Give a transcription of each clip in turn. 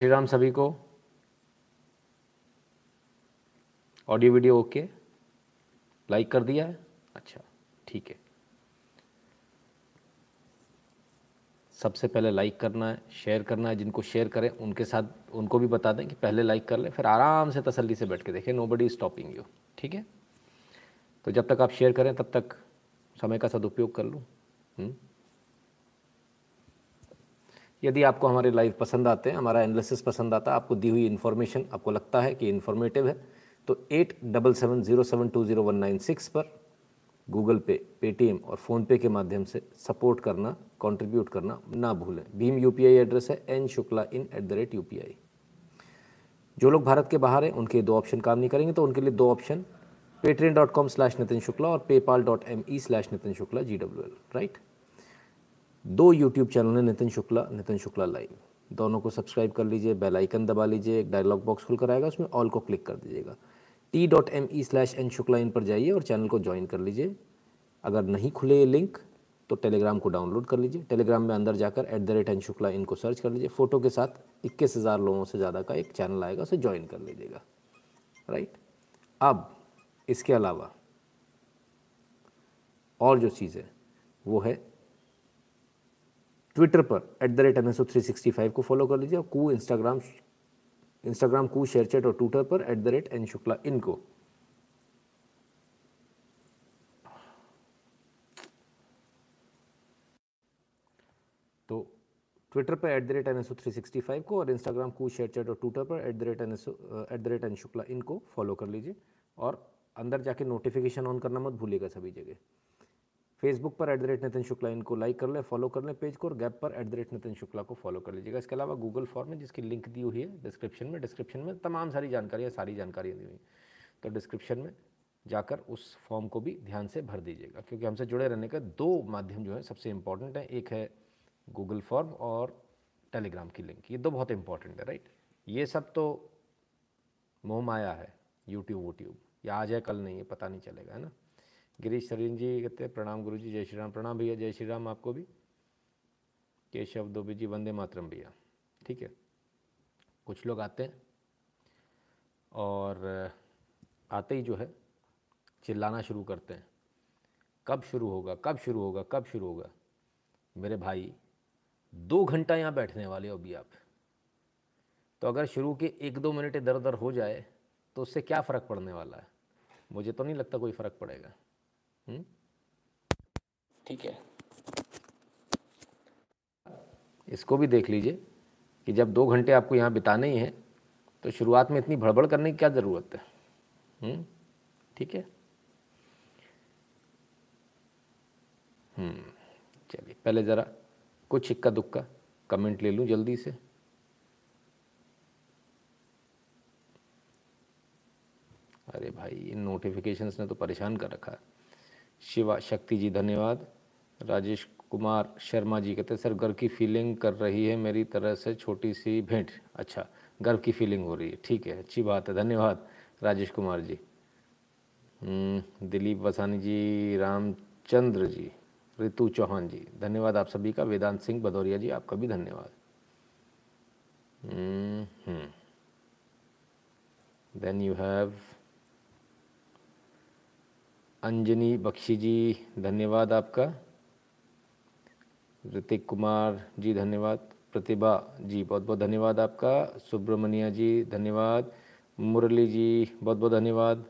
श्री राम सभी को। Audio video okay. Like कर दिया है। अच्छा ठीक है। सबसे पहले लाइक करना है, शेयर करना है, जिनको शेयर करें, उनके साथ, उनको भी बता दें कि पहले लाइक कर लें, फिर आराम से तसल्ली से बैठ के देखें। नो बडी स्टॉपिंग यू ठीक है? तो जब तक आप शेयर करें, तब तक समय का सदुपयोग कर लूँ। हम्म? यदि आपको हमारे लाइव पसंद आते हैं, हमारा एनालिसिस पसंद आता है, आपको दी हुई इन्फॉर्मेशन आपको लगता है कि इन्फॉर्मेटिव है तो at double seven zero seven two zero one nine six पर गूगल पे पेटीएम और फ़ोनपे के माध्यम से सपोर्ट करना कंट्रीब्यूट करना ना भूलें। भीम यूपीआई एड्रेस है N Shukla in at the rate U जो लोग भारत के बाहर हैं, उनके दो ऑप्शन काम नहीं करेंगे तो उनके लिए दो option Patreon dot com slash Nitin Shukla और PayPal dot M E slash Nitin Shukla G W L right दो यूट्यूब चैनल हैं, नितिन शुक्ला नितिन शुक्ला लाइव। दोनों को सब्सक्राइब कर लीजिए बेल आइकन दबा लीजिए, एक डायलॉग बॉक्स खुल कर आएगा, उसमें ऑल को क्लिक कर दीजिएगा। T dot M E slash N Shukla in पर जाइए और चैनल को ज्वाइन कर लीजिए। अगर नहीं खुले ये लिंक तो टेलीग्राम को डाउनलोड कर लीजिए। टेलीग्राम में अंदर जाकर at the rate N Shukla इनको सर्च कर लीजिए। फ़ोटो के साथ इक्कीस हज़ार लोगों से ज़्यादा का एक चैनल आएगा, उसे ज्वाइन कर लीजिएगा। राइट अब, इसके अलावा, और जो चीज़ है वो है ट्विटर पर at the rate N S O three sixty five को फॉलो कर लीजिए और Koo Instagram Instagram Koo ShareChat और ट्विटर पर at the rate N Shukla इनको तो ट्विटर पर at the rate N S O three sixty five को और इंस्टाग्राम कू शेयर चैट और ट्विटर पर at the rate N S at the rate N Shukla इनको फॉलो कर लीजिए और अंदर जाके नोटिफिकेशन ऑन करना मत भूलिएगा सभी जगह। फेसबुक पर at the rate Nitin Shukla इनको लाइक कर लें फॉलो कर लें पेज को और गैप पर at the rate Nitin Shukla को फॉलो कर लीजिएगा। इसके अलावा गूगल फॉर्म है, जिसकी लिंक दी हुई है डिस्क्रिप्शन में। डिस्क्रिप्शन में तमाम सारी जानकारियाँ सारी जानकारियाँ दी हुई तो डिस्क्रिप्शन में जाकर उस फॉर्म को भी ध्यान से भर दीजिएगा, क्योंकि हमसे जुड़े रहने का दो माध्यम जो है सबसे इंपॉर्टेंट है। एक है गूगल फॉर्म और टेलीग्राम की लिंक ये दो बहुत इंपॉर्टेंट है राइट ये सब तो मोह माया है यूट्यूब वूट्यूब या आज है, कल नहीं है, पता नहीं चलेगा, है ना? गिरीश सरीन जी कहते हैं, प्रणाम गुरु जी जय श्री राम प्रणाम भैया, जय श्री राम आपको भी। केशव दोबी जी, वंदे मातरम भैया। ठीक है? कुछ लोग आते हैं और आते ही जो है, चिल्लाना शुरू करते हैं। कब शुरू होगा, कब शुरू होगा, कब शुरू होगा? मेरे भाई, दो घंटा यहाँ बैठने वाले हो अभी आप। तो अगर शुरू के एक दो मिनट इधर उधर हो जाए तो उससे क्या फ़र्क पड़ने वाला है? मुझे तो नहीं लगता कोई फ़र्क पड़ेगा। हम्म? ठीक है। इसको भी देख लीजिए कि जब दो घंटे आपको यहाँ बिताने ही हैं तो शुरुआत में इतनी भड़बड़ करने की क्या ज़रूरत है? हम्म? ठीक है? हम्म, चलिए पहले ज़रा कुछ इक्का दुक्का कमेंट ले लूँ जल्दी से। अरे भाई इन नोटिफिकेशंस ने तो परेशान कर रखा है। शिवा शक्ति जी धन्यवाद। राजेश कुमार शर्मा जी कहते सर गर्व की फीलिंग कर रही है मेरी तरह से छोटी सी भेंट। अच्छा गर्व की फीलिंग हो रही है ठीक है अच्छी बात है धन्यवाद। राजेश कुमार जी। हम्म, दिलीप वसानी जी रामचंद्र जी ऋतु चौहान जी धन्यवाद आप सभी का। वेदांत सिंह भदौरिया जी आपका भी धन्यवाद। Then you have Anjani Bakshi ji, धन्यवाद आपका। ऋतिक कुमार जी, धन्यवाद। प्रतिभा जी, बहुत बहुत धन्यवाद आपका। सुब्रमण्या जी, धन्यवाद। मुरली जी, बहुत बहुत धन्यवाद।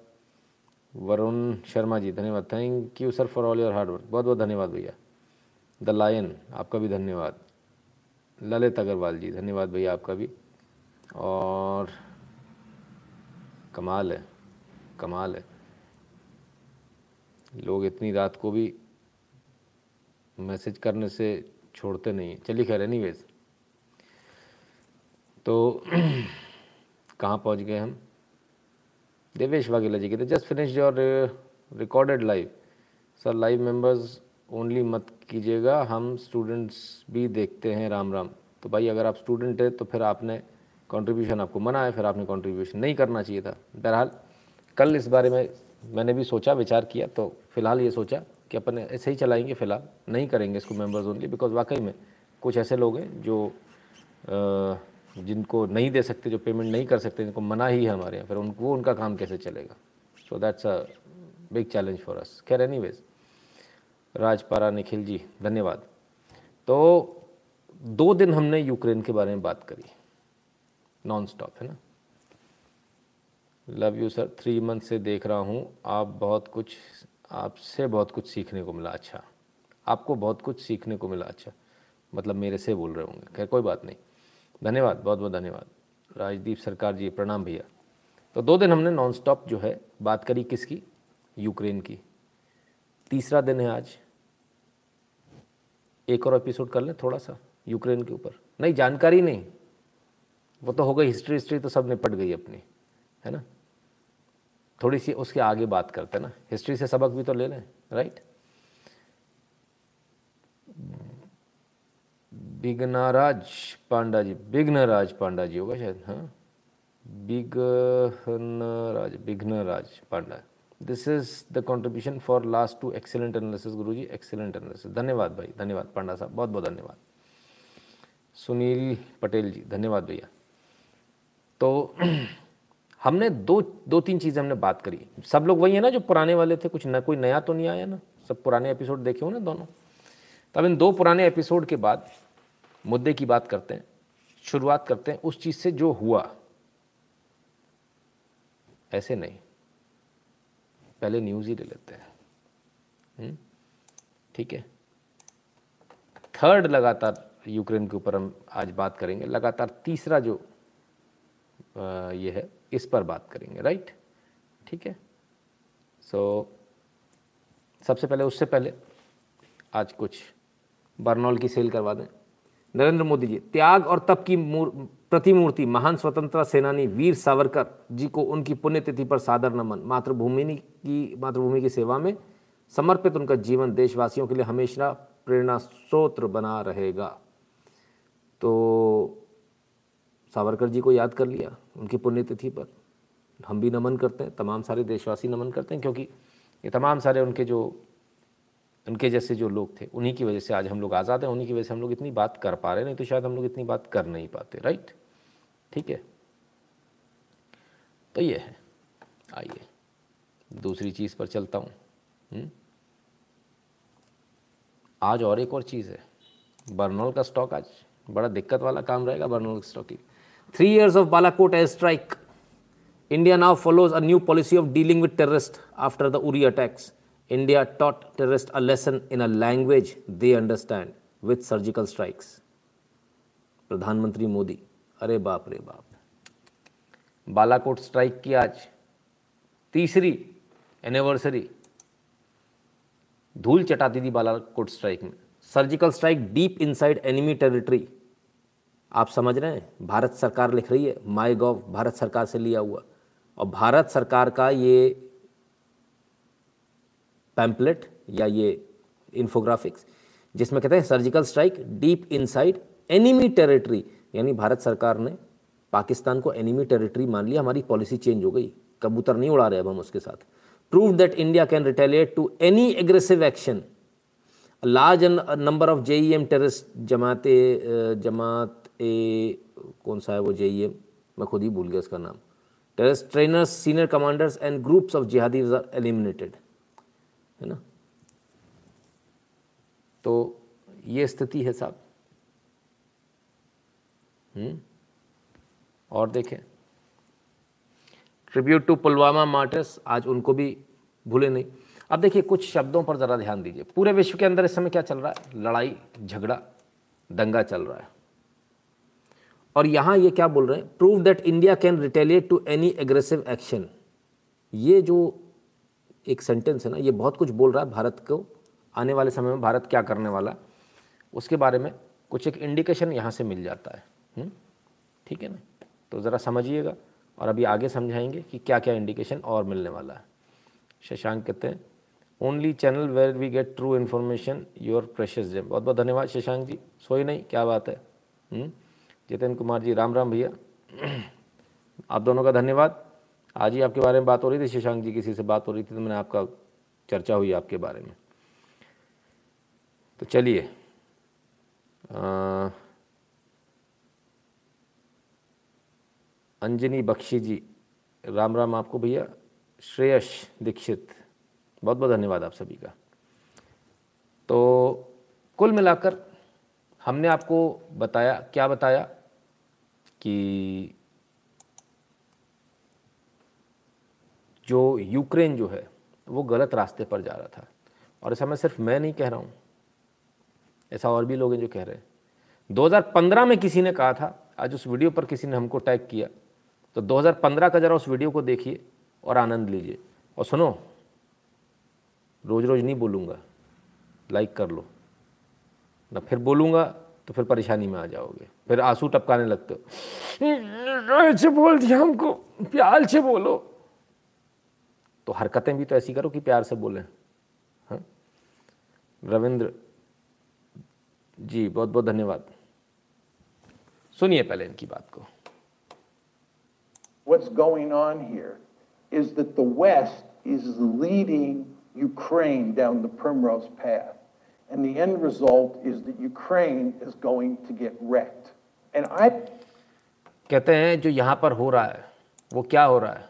वरुण शर्मा जी, धन्यवाद। Thank you sir for all your hard work बहुत बहुत धन्यवाद भैया। द लायन आपका भी धन्यवाद। ललित अग्रवाल जी, धन्यवाद भैया आपका भी। और कमाल है कमाल है। लोग इतनी रात को भी मैसेज करने से छोड़ते नहीं हैं। चलिए खैर एनी वेज तो कहाँ पहुँच गए हम? देवेश वाघेला जी कहते just finish your recorded live sir live members only मत कीजिएगा। हम स्टूडेंट्स भी देखते हैं, राम राम। तो भाई, अगर आप स्टूडेंट हैं तो फिर आपने कंट्रीब्यूशन आपको मना है, फिर आपने कंट्रीब्यूशन नहीं करना चाहिए था। बहरहाल, कल इस बारे में मैंने भी सोचा, विचार किया तो फ़िलहाल ये सोचा कि अपन ऐसे ही चलाएँगे, फ़िलहाल नहीं करेंगे इसको मेंबर्स ओनली बिकॉज़ वाकई में कुछ ऐसे लोग हैं जो जिनको नहीं दे सकते, जो पेमेंट नहीं कर सकते, जिनको मना ही है हमारे यहाँ, फिर उनको उनका काम कैसे चलेगा? So that's a big challenge for us खैर एनी वेज राजपारा निखिल जी, धन्यवाद। तो दो दिन हमने यूक्रेन के बारे में बात करी नॉन स्टॉप है ना? Love you sir three month से देख रहा हूँ। आप बहुत कुछ, आपसे बहुत कुछ सीखने को मिला। अच्छा। आपको बहुत कुछ सीखने को मिला। अच्छा। मतलब मेरे से बोल रहे होंगे। खैर, कोई बात नहीं। धन्यवाद। बहुत बहुत धन्यवाद। राजदीप सरकार जी, प्रणाम भैया। तो दो दिन हमने नॉन स्टॉप जो है, बात करी किसकी? यूक्रेन की। तीसरा दिन है आज। एक और एपिसोड कर लें थोड़ा सा यूक्रेन के ऊपर। नहीं, जानकारी नहीं। वो तो हो गई हिस्ट्री हिस्ट्री तो सब निपट गई अपनी। है ना? थोड़ी सी उसके आगे बात करते ना। हिस्ट्री से सबक भी तो ले लें राइट बिगनाराज पांडा जी बिघ्नराज पांडा जी होगा शायद हाँ? Bighnaraj, Bighnaraj Panda. This is the contribution for last two excellent analysis Guru ji excellent analysis धन्यवाद भाई, धन्यवाद पांडा साहब बहुत बहुत धन्यवाद। सुनील पटेल जी, धन्यवाद भैया। तो हमने दो दो तीन चीज़ें हमने बात करी। सब लोग वही है ना जो पुराने वाले थे कुछ न कोई नया तो नहीं आया ना? सब पुराने एपिसोड देखे हो ना दोनों? तब इन दो पुराने एपिसोड के बाद मुद्दे की बात करते हैं शुरुआत करते हैं उस चीज़ से जो हुआ। ऐसे नहीं। पहले न्यूज़ ही ले लेते हैं। हम्म? ठीक है। थर्ड लगातार यूक्रेन के ऊपर हम आज बात करेंगे। लगातार तीसरा जो आ, ये है इस पर बात करेंगे राइट ठीक है? सो so, सबसे पहले उससे पहले आज कुछ बर्नौल की सेल करवा दें। नरेंद्र मोदी जी त्याग और तप की प्रतिमूर्ति महान स्वतंत्रता सेनानी वीर सावरकर जी को उनकी पुण्यतिथि पर सादर नमन मातृभूमि की मातृभूमि की सेवा में समर्पित उनका जीवन देशवासियों के लिए हमेशा प्रेरणा स्रोत्र बना रहेगा। तो सावरकर जी को याद कर लिया, उनकी पुण्यतिथि पर। हम भी नमन करते हैं, तमाम सारे देशवासी नमन करते हैं, क्योंकि ये तमाम सारे उनके जो, उनके जैसे जो लोग थे, उन्हीं की वजह से आज हम लोग आज़ाद हैं, उन्हीं की वजह से हम लोग इतनी बात कर पा रहे नहीं तो शायद हम लोग इतनी बात कर नहीं पाते राइट ठीक है? तो ये है। आइए, दूसरी चीज़ पर चलता हूँ। हम्म? आज और एक और चीज़ है। बर्नौल का स्टॉक आज, बड़ा दिक्कत वाला काम रहेगा बर्नौल स्टॉक की three years of Balakot air strike India now follows a new policy of dealing with terrorist after the Uri attacks India taught terrorists a lesson in a language they understand with surgical strikes. प्रधानमंत्री मोदी अरे बाप रे बाप Balakot strike की आज तीसरी anniversary धूल चटाती थी बालाकोट स्ट्राइक में surgical strike deep inside enemy territory आप समझ रहे हैं? भारत सरकार लिख रही है माई गॉव, भारत सरकार से लिया हुआ। और भारत सरकार का ये पैम्पलेट या ये इन्फोग्राफिक्स, जिसमें कहते हैं surgical strike, deep inside, enemy territory, यानी भारत सरकार ने पाकिस्तान को एनिमी टेरिटरी मान लिया, हमारी पॉलिसी चेंज हो गई। कबूतर नहीं उड़ा रहे अब हम उसके साथ। Prove that India can retaliate to any aggressive action large number of J M terrorist Jamaat Jamaat ए कौन सा है वो जे मैं खुद ही भूल गया उसका नाम। Terrorist trainers senior commanders and groups of jihadi eliminated है ना? तो ये स्थिति है साहब। हम्म? और देखें। ट्रिब्यूट टू पुलवामा मार्टर्स आज उनको भी भूले नहीं। अब देखिए, कुछ शब्दों पर ज़रा ध्यान दीजिए। पूरे विश्व के अंदर इस समय क्या चल रहा है? लड़ाई, झगड़ा, दंगा चल रहा है। और यहाँ ये क्या बोल रहे हैं? Prove that India can retaliate to any aggressive action ये जो एक सेंटेंस है ना, ये बहुत कुछ बोल रहा है भारत को। आने वाले समय में भारत क्या करने वाला उसके बारे में कुछ एक इंडिकेशन यहाँ से मिल जाता है। हम्म? ठीक है ना? तो ज़रा समझिएगा और अभी आगे समझाएँगे कि क्या क्या इंडिकेशन और मिलने वाला है। शशांक कहते हैं only channel where we get true information your precious gem बहुत बहुत धन्यवाद शशांक जी। सोई नहीं? क्या बात है? हम्म? जितेंद्र कुमार जी, राम राम भैया। आप दोनों का धन्यवाद। आज ही आपके बारे में बात हो रही थी, शशांक जी किसी से बात हो रही थी तो मैंने आपका चर्चा हुई आपके बारे में। तो चलिए अंजनी बख्शी जी, राम राम आपको भैया। श्रेयस दीक्षित, बहुत बहुत धन्यवाद आप सभी का। तो कुल मिलाकर हमने आपको बताया, क्या बताया? कि जो यूक्रेन जो है, वो गलत रास्ते पर जा रहा था। और ऐसा मैं सिर्फ़ मैं नहीं कह रहा हूँ, ऐसा और भी लोग हैं जो कह रहे हैं। 2015 में किसी ने कहा था, आज उस वीडियो पर किसी ने हमको टैग किया तो 2015 का ज़रा उस वीडियो को देखिए और आनंद लीजिए। और सुनो रोज़ रोज़ नहीं बोलूँगा लाइक कर लो। ना फिर बोलूँगा तो फिर परेशानी में आ जाओगे। फिर आँसू टपकाने लगते हो। ऐसे बोल दिया हमको, प्यार से बोलो। तो हरकतें भी तो ऐसी करो कि प्यार से बोलें हाँ? रविंद्र जी बहुत बहुत धन्यवाद। सुनिए पहले इनकी बात को। What's going on here is that the West is leading Ukraine down the primrose path. And the end result is that Ukraine is going to get wrecked. And I कहते हैं जो यहाँ पर हो रहा है वो क्या हो रहा है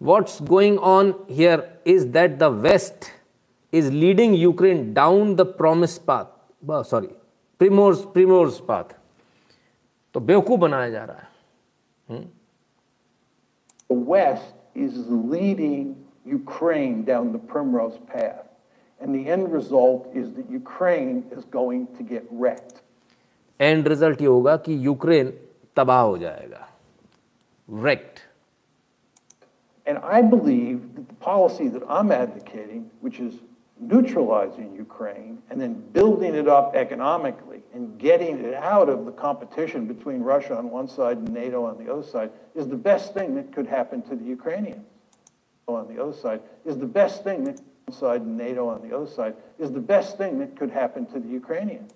What's going on here is that the West is leading Ukraine down the promised path. Sorry, Primor's Primor's path. तो बेवकूफ बनाया जा रहा है hmm? The West is leading Ukraine down the primrose path. And the end result is that Ukraine is going to get wrecked. End result ये होगा कि Ukraine तबाह हो जाएगा wrecked. And I believe that the policy that I'm advocating, which is neutralizing Ukraine and then building it up economically and getting it out of the competition between Russia on one side and NATO on the other side, is the best thing that could happen to the Ukrainians. On the other side, is the best thing that side and NATO on the other side is the best thing that could happen to the Ukrainians.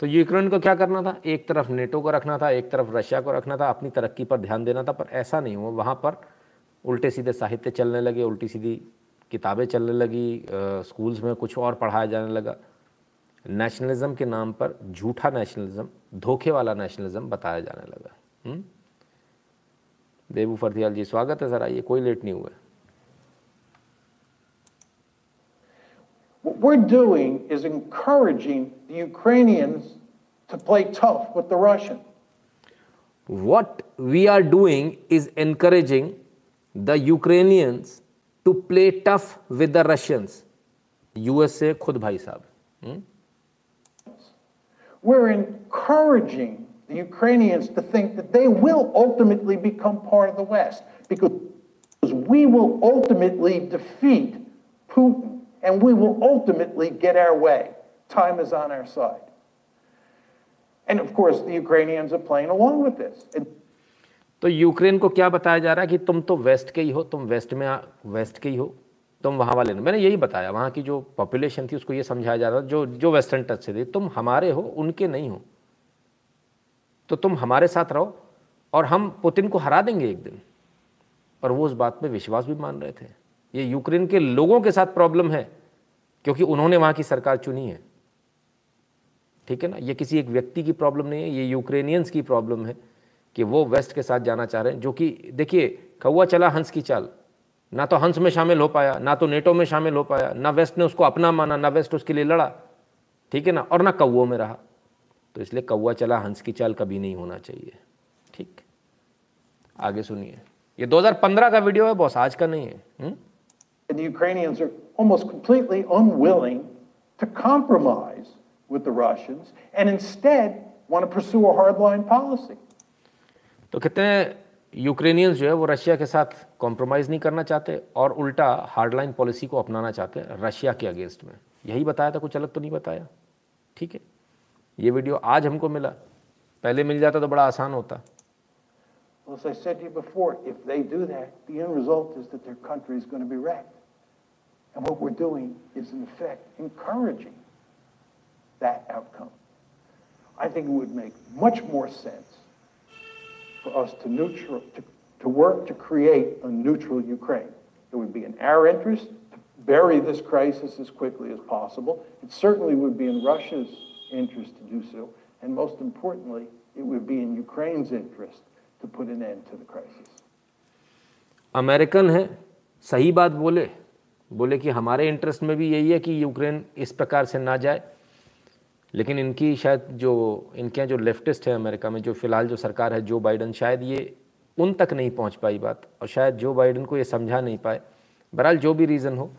तो Ukraine को क्या करना था? एक तरफ़ NATO को रखना था, एक तरफ़ रशिया को रखना था, अपनी तरक्की पर ध्यान देना था, पर ऐसा नहीं हुआ। वहाँ पर उल्टे सीधे साहित्य चलने लगे, उल्टी सीधी किताबें चलने लगी स्कूल्स में कुछ और पढ़ाया जाने लगा। नेशनलिज्म के नाम पर झूठा नेशनलिज्म धोखे वाला नेशनलिज्म बताया जाने लगा। हम्म? देवू फरथियाल जी, स्वागत है सर, आइए, कोई लेट नहीं हुआ। What we're doing is encouraging the Ukrainians to play tough with the Russians. What we are doing is encouraging the Ukrainians to play tough with the Russians. USA khud bhai sahab. Hmm? We're encouraging the Ukrainians to think that they will ultimately become part of the West because we will ultimately defeat Putin and we will ultimately get our way. Time is on our side. And of course, the Ukrainians are playing along with this. And तो Ukraine को क्या बताया जा रहा है कि तुम तो वेस्ट के ही हो तुम वेस्ट में वेस्ट के ही हो तुम वहाँ वाले नहीं मैंने यही बताया वहाँ की जो पॉपुलेशन थी उसको ये समझाया जा रहा था जो जो वेस्टर्न टच से थी तुम हमारे हो उनके नहीं हो तो तुम हमारे साथ रहो और हम पुतिन को हरा देंगे एक दिन और वो उस बात में विश्वास भी मान रहे थे ये यूक्रेन के लोगों के साथ प्रॉब्लम है, क्योंकि उन्होंने वहाँ की सरकार चुनी है। ठीक है ना? ये किसी एक व्यक्ति की प्रॉब्लम नहीं है, ये यूक्रेनियंस की प्रॉब्लम है कि वो वेस्ट के साथ जाना चाह रहे हैं, जो कि, देखिए, कौआ चला हंस की चाल। ना तो हंस में शामिल हो पाया, ना तो नेटो में शामिल हो पाया, ना वेस्ट ने उसको अपना माना, ना वेस्ट उसके लिए लड़ा। ठीक है ना? और ना कौओं में रहा। तो इसलिए कौआ चला हंस की चाल कभी नहीं होना चाहिए। ठीक? आगे सुनिए। ये 2015 का वीडियो है, बॉस आज का नहीं है। हुँ? And the Ukrainians are almost completely unwilling to compromise with the Russians and instead want to pursue a hardline policy. तो कहते हैं यूक्रेनियंस जो है वो रशिया के साथ कॉम्प्रोमाइज़ नहीं करना चाहते और उल्टा हार्डलाइन पॉलिसी को अपनाना चाहते हैं रशिया के अगेंस्ट में यही बताया था कुछ अलग तो नहीं बताया ठीक है ये वीडियो आज हमको मिला पहले मिल जाता तो बड़ा आसान होता Well, as I said to you before, if they do that, the end result is that their country is going to be wrecked. And what we're doing is, in effect, encouraging that outcome. I think it would make much more sense for us to, neutral, to, to work to create a neutral Ukraine. It would be in our interest to bury this crisis as quickly as possible. It certainly would be in Russia's interest to do so. And most importantly, it would be in Ukraine's interest to put an end to the crisis. American है सही बात बोले बोले कि हमारे interest में भी यही है कि यूक्रेन इस प्रकार से ना जाए। लेकिन इनकी शायद जो, इनके जो लेफ्टिस्ट है अमेरिका में, जो फ़िलहाल जो सरकार है जो बाइडन शायद ये उन तक नहीं पहुँच पाई बात और शायद जो बाइडन को ये समझा नहीं पाए। बहरहाल, जो भी रीज़न हो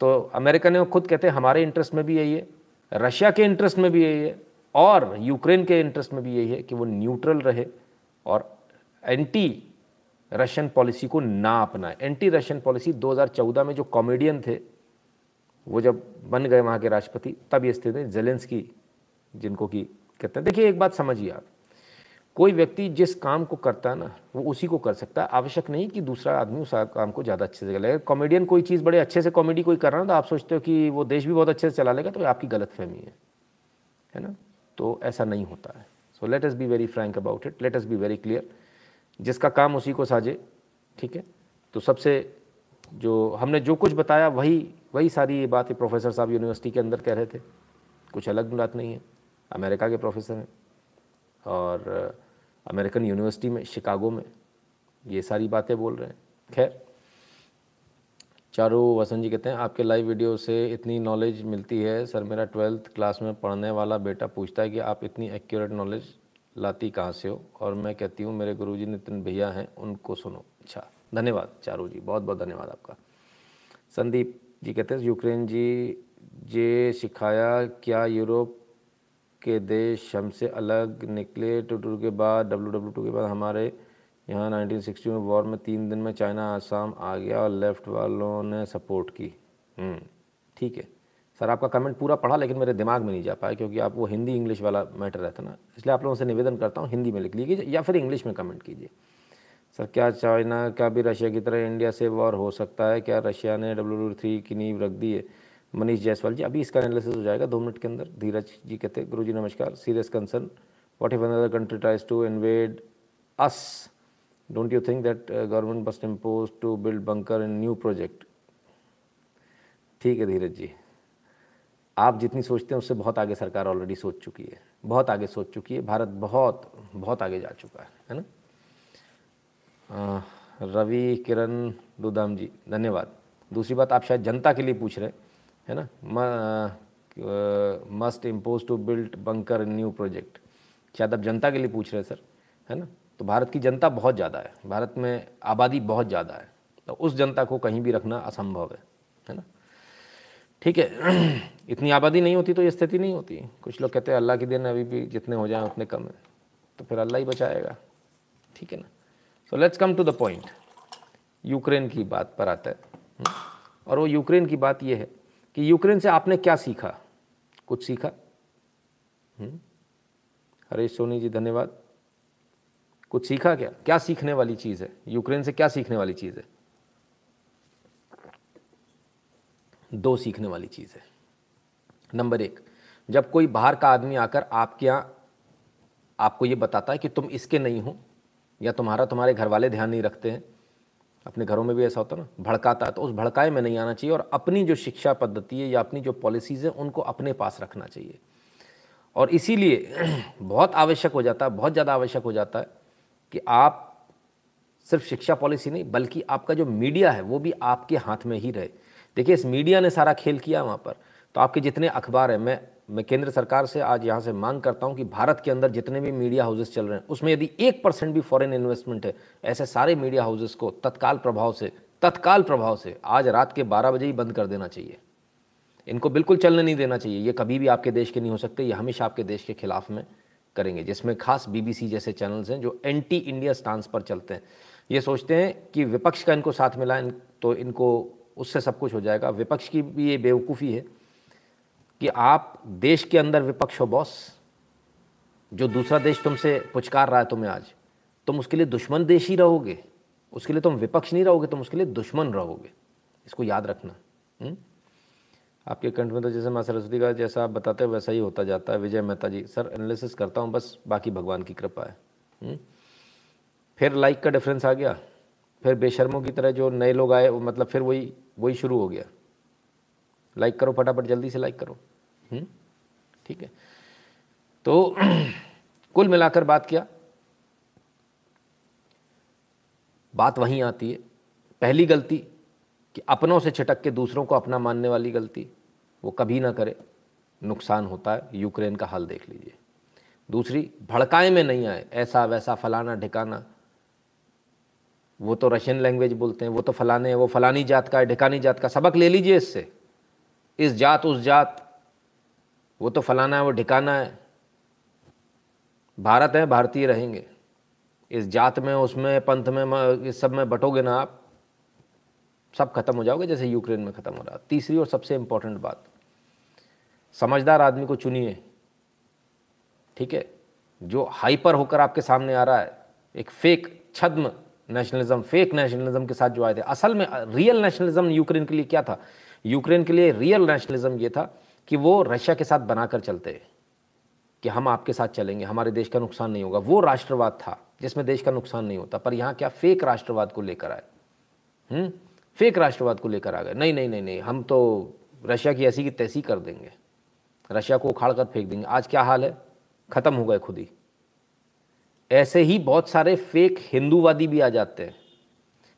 तो अमेरिका ने खुद कहते हैं, हमारे इंटरेस्ट में भी यही है रशिया के इंटरेस्ट में भी यही है और यूक्रेन के इंटरेस्ट में भी यही है कि वो न्यूट्रल रहे और एंटी रशियन पॉलिसी को ना अपनाए एंटी रशियन पॉलिसी 2014 में जो कॉमेडियन थे, वो जब बन गए वहाँ के राष्ट्रपति, तब ये स्थिति जेलेंस की जिनको कि कहते हैं, देखिए एक बात समझिए आप, कोई व्यक्ति जिस काम को करता है ना, वो उसी को कर सकता है। आवश्यक नहीं कि दूसरा आदमी उस काम को ज़्यादा अच्छे से करेगा कॉमेडियन कोई चीज़ बड़े अच्छे से कॉमेडी कोई कर रहा है तो आप सोचते हो कि वो देश भी बहुत अच्छे से चला लेगा तो आपकी गलत फहमी है। है ना? तो ऐसा नहीं होता है। So let's be very frank about it let's be very clear जिसका काम उसी को साजे, ठीक है? तो सबसे जो हमने जो कुछ बताया, वही वही सारी ये बात प्रोफेसर साहब यूनिवर्सिटी के अंदर कह रहे थे। कुछ अलग बात नहीं है। अमेरिका के प्रोफेसर हैं और अमेरिकन यूनिवर्सिटी में, शिकागो में ये सारी बातें बोल रहे हैं। खैर, चारू वसंत जी कहते हैं, आपके लाइव वीडियो से इतनी नॉलेज मिलती है। सर, मेरा ट्वेल्थ क्लास में पढ़ने वाला बेटा पूछता है कि आप इतनी एक्यूरेट नॉलेज लाती कहाँ से हो? और मैं कहती हूँ मेरे गुरुजी नितिन भैया हैं उनको सुनो। अच्छा धन्यवाद चारू जी बहुत बहुत धन्यवाद आपका। संदीप जी कहते हैं यूक्रेन जी जे सिखाया क्या यूरोप के देश हमसे अलग निकले? टू टू के बाद डब्ल्यू डब्ल्यू टू के बाद हमारे यहाँ 1960 में वॉर में तीन दिन में चाइना आसाम आ गया और लेफ़्ट वालों ने सपोर्ट की। हम्म, ठीक है। सर, आपका कमेंट पूरा पढ़ा, लेकिन मेरे दिमाग में नहीं जा पाया, क्योंकि आप वो हिंदी इंग्लिश वाला मैटर रहता ना। इसलिए आप लोगों से निवेदन करता हूँ, हिंदी में लिख लीजिए या फिर इंग्लिश में कमेंट कीजिए। सर, क्या चाइना का भी रशिया की तरह इंडिया से वॉर हो सकता है? क्या रशिया ने डब्ल्यू थ्री की नींव रख दी है? मनीष जायसवाल जी, अभी इसका एनालिसिस हो जाएगा दो मिनट के अंदर। धीरज जी कहते हैं गुरु जी नमस्कार serious concern what if another country tries to invade us don't you think that government must impose to build bunker in new project ठीक है, धीरज जी। आप जितनी सोचते हैं, उससे बहुत आगे सरकार ऑलरेडी सोच चुकी है। बहुत आगे सोच चुकी है। भारत बहुत बहुत आगे जा चुका है है ना? रवि किरण दुदाम जी, धन्यवाद। दूसरी बात, आप शायद जनता के लिए पूछ रहे हैं, है ना? Must impose to build bunker new project शायद आप जनता के लिए पूछ रहे हैं, सर, है ना? तो भारत की जनता बहुत ज़्यादा है। भारत में आबादी बहुत ज़्यादा है। तो उस जनता को कहीं भी रखना असंभव है है ना? ठीक है, इतनी आबादी नहीं होती तो ये स्थिति नहीं होती। कुछ लोग कहते हैं, अल्लाह के दिन अभी भी जितने हो जाएँ, उतने कम है। तो फिर अल्लाह ही बचाएगा। ठीक है ना? So let's come to the point Ukraine की बात पर आता है। हम्म? और वो यूक्रेन की बात ये है कि यूक्रेन से आपने क्या सीखा? कुछ सीखा? हम्म? हरीश सोनी जी, धन्यवाद। कुछ सीखा क्या? क्या सीखने वाली चीज़ है? यूक्रेन से क्या सीखने वाली चीज़ है? दो सीखने वाली चीज़ है। नंबर एक, जब कोई बाहर का आदमी आकर आपके यहाँ आपको ये बताता है कि तुम इसके नहीं हो या तुम्हारा तुम्हारे घर वाले ध्यान नहीं रखते हैं, अपने घरों में भी ऐसा होता है ना, भड़काता है तो उस भड़काए में नहीं आना चाहिए और अपनी जो शिक्षा पद्धति है या अपनी जो पॉलिसीज़ हैं, उनको अपने पास रखना चाहिए। और इसीलिए बहुत आवश्यक हो जाता है, बहुत ज़्यादा आवश्यक हो जाता है कि आप सिर्फ़ शिक्षा पॉलिसी नहीं, बल्कि आपका जो मीडिया है, वो भी आपके हाथ में ही रहे। देखिए, इस मीडिया ने सारा खेल किया वहाँ पर। तो आपके जितने अखबार हैं, मैं मैं केंद्र सरकार से आज यहाँ से मांग करता हूँ कि भारत के अंदर जितने भी मीडिया हाउसेस चल रहे हैं, उसमें यदि एक परसेंट भी फॉरेन इन्वेस्टमेंट है, ऐसे सारे मीडिया हाउसेस को तत्काल प्रभाव से, तत्काल प्रभाव से आज रात के बारह बजे ही बंद कर देना चाहिए। इनको बिल्कुल चलने नहीं देना चाहिए। ये कभी भी आपके देश के नहीं हो सकते, ये हमेशा आपके देश के खिलाफ में करेंगे। जिसमें खास बीबीसी जैसे चैनल्स हैं, जो एंटी इंडिया स्टांस पर चलते हैं। ये सोचते हैं कि विपक्ष का इनको साथ मिला तो इनको उससे सब कुछ हो जाएगा विपक्ष की भी ये बेवकूफ़ी है कि आप देश के अंदर विपक्ष हो, बॉस जो दूसरा देश तुमसे पुचकार रहा है तुम्हें आज, तुम उसके लिए दुश्मन देश ही रहोगे उसके लिए तुम विपक्ष नहीं रहोगे, तुम उसके लिए दुश्मन रहोगे इसको याद रखना हुँ? हम्म? आपके कंठ में तो जैसे माँ सरस्वती का जैसा आप बताते हैं, वैसा ही होता जाता है विजय मेहता जी, सर एनालिसिस करता हूँ, बस बाकी भगवान की कृपा है हुँ? हम्म? फिर लाइक का डिफरेंस आ गया फिर बेशर्मों की तरह जो नए लोग आए मतलब फिर वही वही शुरू हो गया। लाइक करो फटाफट, जल्दी से लाइक करो। हम्म? ठीक है। तो कुल मिलाकर बात किया? बात वहीं आती है। पहली गलती, कि अपनों से छिटक के दूसरों को अपना मानने वाली गलती, वो कभी ना करे। नुकसान होता है। यूक्रेन का हाल देख लीजिए। दूसरी, भड़काए में नहीं आए। ऐसा वैसा फलाना ढिकाना वो तो रशियन लैंग्वेज बोलते हैं, वो तो फलाने हैं, वो फलानी जात का है, ढिकानी जात का, सबक ले लीजिए इससे। इस जात, उस जात, वो तो फलाना है, वो ढिकाना है। भारत है, भारतीय रहेंगे। इस जात में, उसमें, पंथ में इस सब में बटोगे ना आप, सब खत्म हो जाओगे, जैसे यूक्रेन में ख़त्म हो रहा। तीसरी और सबसे इंपॉर्टेंट बात, समझदार आदमी को चुनिए। ठीक है? जो हाइपर होकर आपके सामने आ रहा है, एक फेक छद्म नेशनलिज्म फेक नेशनलिज्म के साथ जो आए थे। असल में रियल नेशनलिज्म यूक्रेन के लिए क्या था? यूक्रेन के लिए रियल नेशनलिज्म ये था कि वो रशिया के साथ बनाकर चलते कि हम आपके साथ चलेंगे, हमारे देश का नुकसान नहीं होगा। वो राष्ट्रवाद था, जिसमें देश का नुकसान नहीं होता, पर यहाँ क्या फेक राष्ट्रवाद को लेकर आए। हम्म? फेक राष्ट्रवाद को लेकर आ गए। नहीं नहीं नहीं नहीं, हम तो रशिया की ऐसी की तैसी कर देंगे। रशिया को उखाड़ कर फेंक देंगे। आज क्या हाल है? ख़त्म हो गए खुद ही। ऐसे ही बहुत सारे फेक हिंदूवादी भी आ जाते हैं।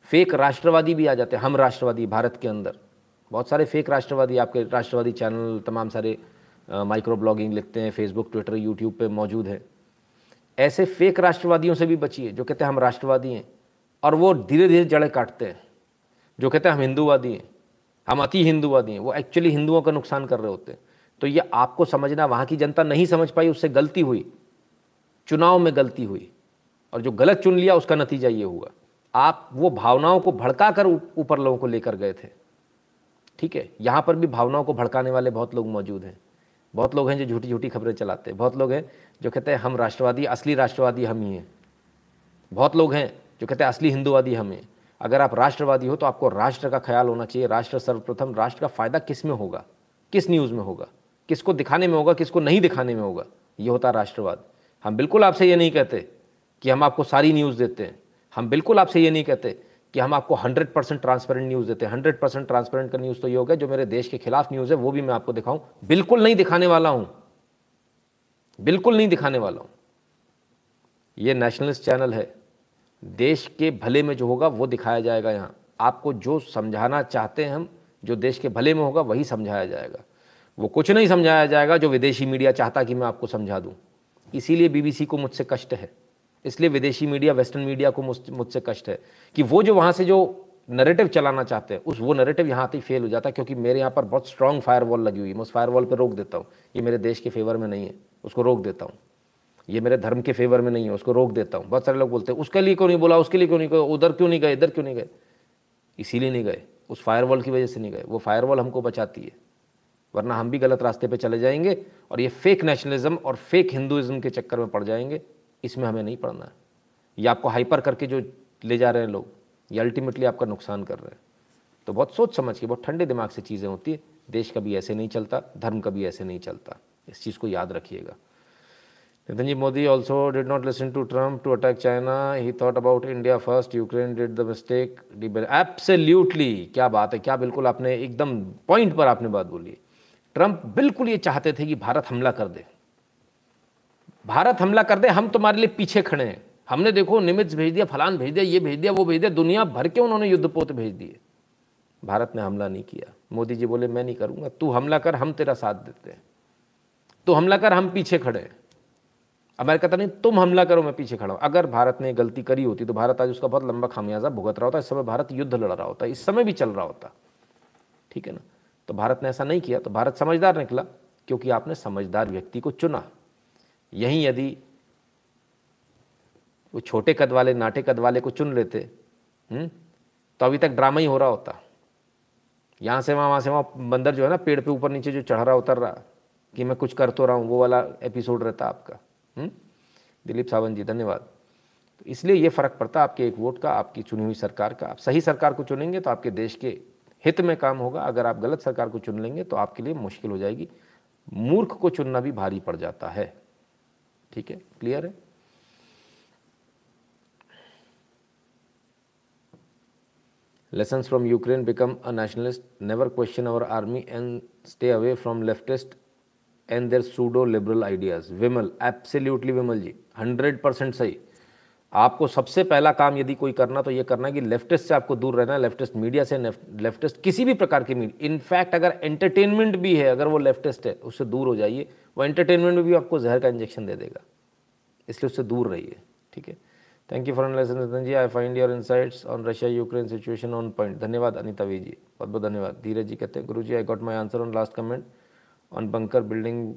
फेक राष्ट्रवादी भी आ जाते हैं, हम राष्ट्रवादी, भारत के अंदर। बहुत सारे फेक राष्ट्रवादी, आपके राष्ट्रवादी चैनल तमाम सारे माइक्रो ब्लॉगिंग लिखते हैं फेसबुक ट्विटर यूट्यूब पे मौजूद है। ऐसे फेक राष्ट्रवादियों से भी बचिए, जो कहते हैं हम राष्ट्रवादी हैं, और वो धीरे धीरे जड़ें काटते हैं। जो कहते हैं हम हिंदूवादी हैं, हम अति हिंदूवादी हैं, वो एक्चुअली हिंदुओं का नुकसान कर रहे होते हैं। तो ये आपको समझना, वहाँ की जनता नहीं समझ पाई, उससे गलती हुई। चुनाव में गलती हुई और जो गलत चुन लिया उसका नतीजा ये हुआ। आप वो भावनाओं को भड़का कर ऊपर लोगों को लेकर गए थे। ठीक है? यहाँ पर भी भावनाओं को भड़काने वाले बहुत लोग मौजूद हैं। बहुत लोग हैं जो झूठी झूठी खबरें चलाते हैं। बहुत लोग हैं जो कहते हैं, हम राष्ट्रवादी, असली राष्ट्रवादी हम ही हैं। बहुत लोग हैं जो कहते हैं, असली हिंदूवादी हम हैं। अगर आप राष्ट्रवादी हो तो आपको राष्ट्र का ख्याल होना चाहिए। राष्ट्र सर्वप्रथम, राष्ट्र का फ़ायदा किसमें होगा? किस न्यूज़ में होगा? किसको दिखाने में होगा, किसको नहीं दिखाने में होगा? ये होता राष्ट्रवाद। हम बिल्कुल आपसे ये नहीं कहते कि हम आपको सारी न्यूज़ देते हैं। हम बिल्कुल आपसे ये नहीं कहते कि हम आपको 100 परसेंट ट्रांसपेरेंट न्यूज़ देते हैं। 100 परसेंट ट्रांसपेरेंट का न्यूज़ तो ये होगा जो मेरे देश के खिलाफ न्यूज़ है, वो भी मैं आपको दिखाऊँ। बिल्कुल नहीं दिखाने वाला हूँ। बिल्कुल नहीं दिखाने वाला हूँ। ये नेशनलिस्ट चैनल है। देश के भले में जो होगा, वो दिखाया जाएगा यहाँ। आपको जो समझाना चाहते हैं हम, जो देश के भले में होगा, वही समझाया जाएगा। वो कुछ नहीं समझाया जाएगा जो विदेशी मीडिया चाहता कि मैं आपको समझा दूँ। इसीलिए बीबीसी को मुझसे कष्ट है। इसलिए विदेशी मीडिया, वेस्टर्न मीडिया को मुझसे कष्ट है कि वो जो वहाँ से जो नरेटिव चलाना चाहते हैं, उस वो नरेटिव यहाँ आते ही फेल हो जाता है क्योंकि मेरे यहाँ पर बहुत स्ट्रॉन्ग फायर वॉल लगी हुई है। मैं उस फायर वॉल पर रोक देता हूँ। ये मेरे देश के फेवर में नहीं है, उसको रोक देता हूँ। ये मेरे धर्म के फेवर में नहीं है, उसको रोक देता हूँ। बहुत सारे लोग बोलते हैं, उसके लिए क्यों नहीं बोला? उसके लिए क्यों नहीं गए उधर क्यों नहीं गए? इधर क्यों नहीं गए? इसीलिए नहीं गए। उस फायर की वजह से नहीं गए। वो फायर हमको बचाती है। वरना हम भी गलत रास्ते पे चले जाएँगे और ये फेक नेशनलिज्म और फेक हिंदुज़म के चक्कर में पड़ जाएँगे। इसमें हमें नहीं पड़ना है। ये आपको हाइपर करके जो ले जा रहे हैं लोग, ये अल्टीमेटली आपका नुकसान कर रहे हैं। तो बहुत सोच समझ के, बहुत ठंडे दिमाग से चीज़ें होती है। देश कभी ऐसे नहीं चलता, धर्म कभी ऐसे नहीं चलता। इस चीज़ को याद रखिएगा। Nitin ji, Modi also did not listen to Trump to attack China he thought about India first Ukraine did the mistake absolutely क्या बात है, क्या बिल्कुल आपने एकदम पॉइंट पर आपने बात बोली ट्रंप बिल्कुल ये चाहते थे कि भारत हमला कर दे। भारत हमला कर दे, हम तुम्हारे लिए पीछे खड़े हैं। हमने देखो निमित्स भेज दिया, फलान भेज दिया, ये भेज दिया, वो भेज दिया, दुनिया भर के उन्होंने युद्धपोत भेज दिए। भारत ने हमला नहीं किया। मोदी जी बोले, मैं नहीं करूँगा। तू हमला कर, हम तेरा साथ देते हैं। तू हमला कर, हम पीछे खड़े हैं। अमेरिका तो नहीं, तुम हमला करो, मैं पीछे खड़ा हूँ। अगर भारत ने गलती करी होती तो भारत आज उसका बहुत लंबा खामियाजा भुगत रहा होता। इस समय भारत युद्ध लड़ रहा होता, इस समय भी चल रहा होता। ठीक है ना? तो भारत ने ऐसा नहीं किया तो भारत समझदार निकला क्योंकि आपने समझदार व्यक्ति को चुना। यहीं यदि वो छोटे कद वाले नाटे कद वाले को चुन लेते हम्म, तो अभी तक ड्रामा ही हो रहा होता। यहाँ से वहाँ वहाँ से वहाँ बंदर जो है ना पेड़ पे ऊपर नीचे जो चढ़ रहा उतर रहा कि मैं कुछ कर तो रहा हूँ वो वाला एपिसोड रहता आपका हम्म, दिलीप सावंत जी धन्यवाद। तो इसलिए ये फ़र्क पड़ता आपके एक वोट का आपकी चुनी हुई सरकार का। आप सही सरकार को चुनेंगे तो आपके देश के हित में काम होगा। अगर आप गलत सरकार को चुन लेंगे तो आपके लिए मुश्किल हो जाएगी। मूर्ख को चुनना भी भारी पड़ जाता है। ठीक है? क्लियर है? Lesson from Ukraine become a nationalist never question our army and stay away from leftist and their pseudo liberal ideas Vimal absolutely Vimal ji hundred percent सही। आपको सबसे पहला काम यदि कोई करना तो ये करना कि लेफ्टिस्ट से आपको दूर रहना है लेफ्टिस्ट मीडिया से लेफ्टिस्ट किसी भी प्रकार की मीडिया इनफैक्ट अगर एंटरटेनमेंट भी है, अगर वो लेफ्टिस्ट है, उससे दूर हो जाइए, वो एंटरटेनमेंट में भी आपको जहर का इंजेक्शन दे देगा। इसलिए उससे दूर रहिए, ठीक है? Thank you for analysis ji. I find your insights on Russia Ukraine situation on point धन्यवाद, अनिता वी जी। बहुत बहुत धन्यवाद। धीरज जी कहते हैं Guru ji I got my answer on last comment on bunker building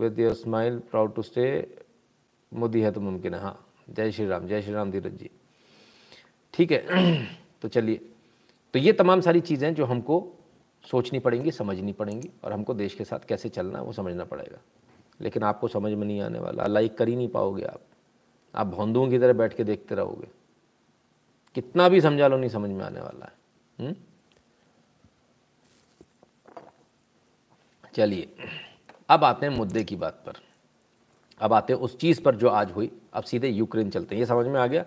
with your smile proud to stay Modi है तो मुमकिन है हाँ। जय श्री राम, जय श्री राम धीरज जी। ठीक है तो चलिए। तो ये तमाम सारी चीज़ें जो हमको सोचनी पड़ेंगी, समझनी पड़ेंगी और हमको देश के साथ कैसे चलना है वो समझना पड़ेगा। लेकिन आपको समझ में नहीं आने वाला, लाइक कर ही नहीं पाओगे आप। आप भौंदुओं की तरह बैठ के देखते रहोगे। कितना भी समझा लो, नहीं समझ में आने वाला है। हम्म? चलिए, अब आते हैं मुद्दे की बात पर। अब आते हैं उस चीज़ पर जो आज हुई। अब सीधे यूक्रेन चलते हैं। ये समझ में आ गया?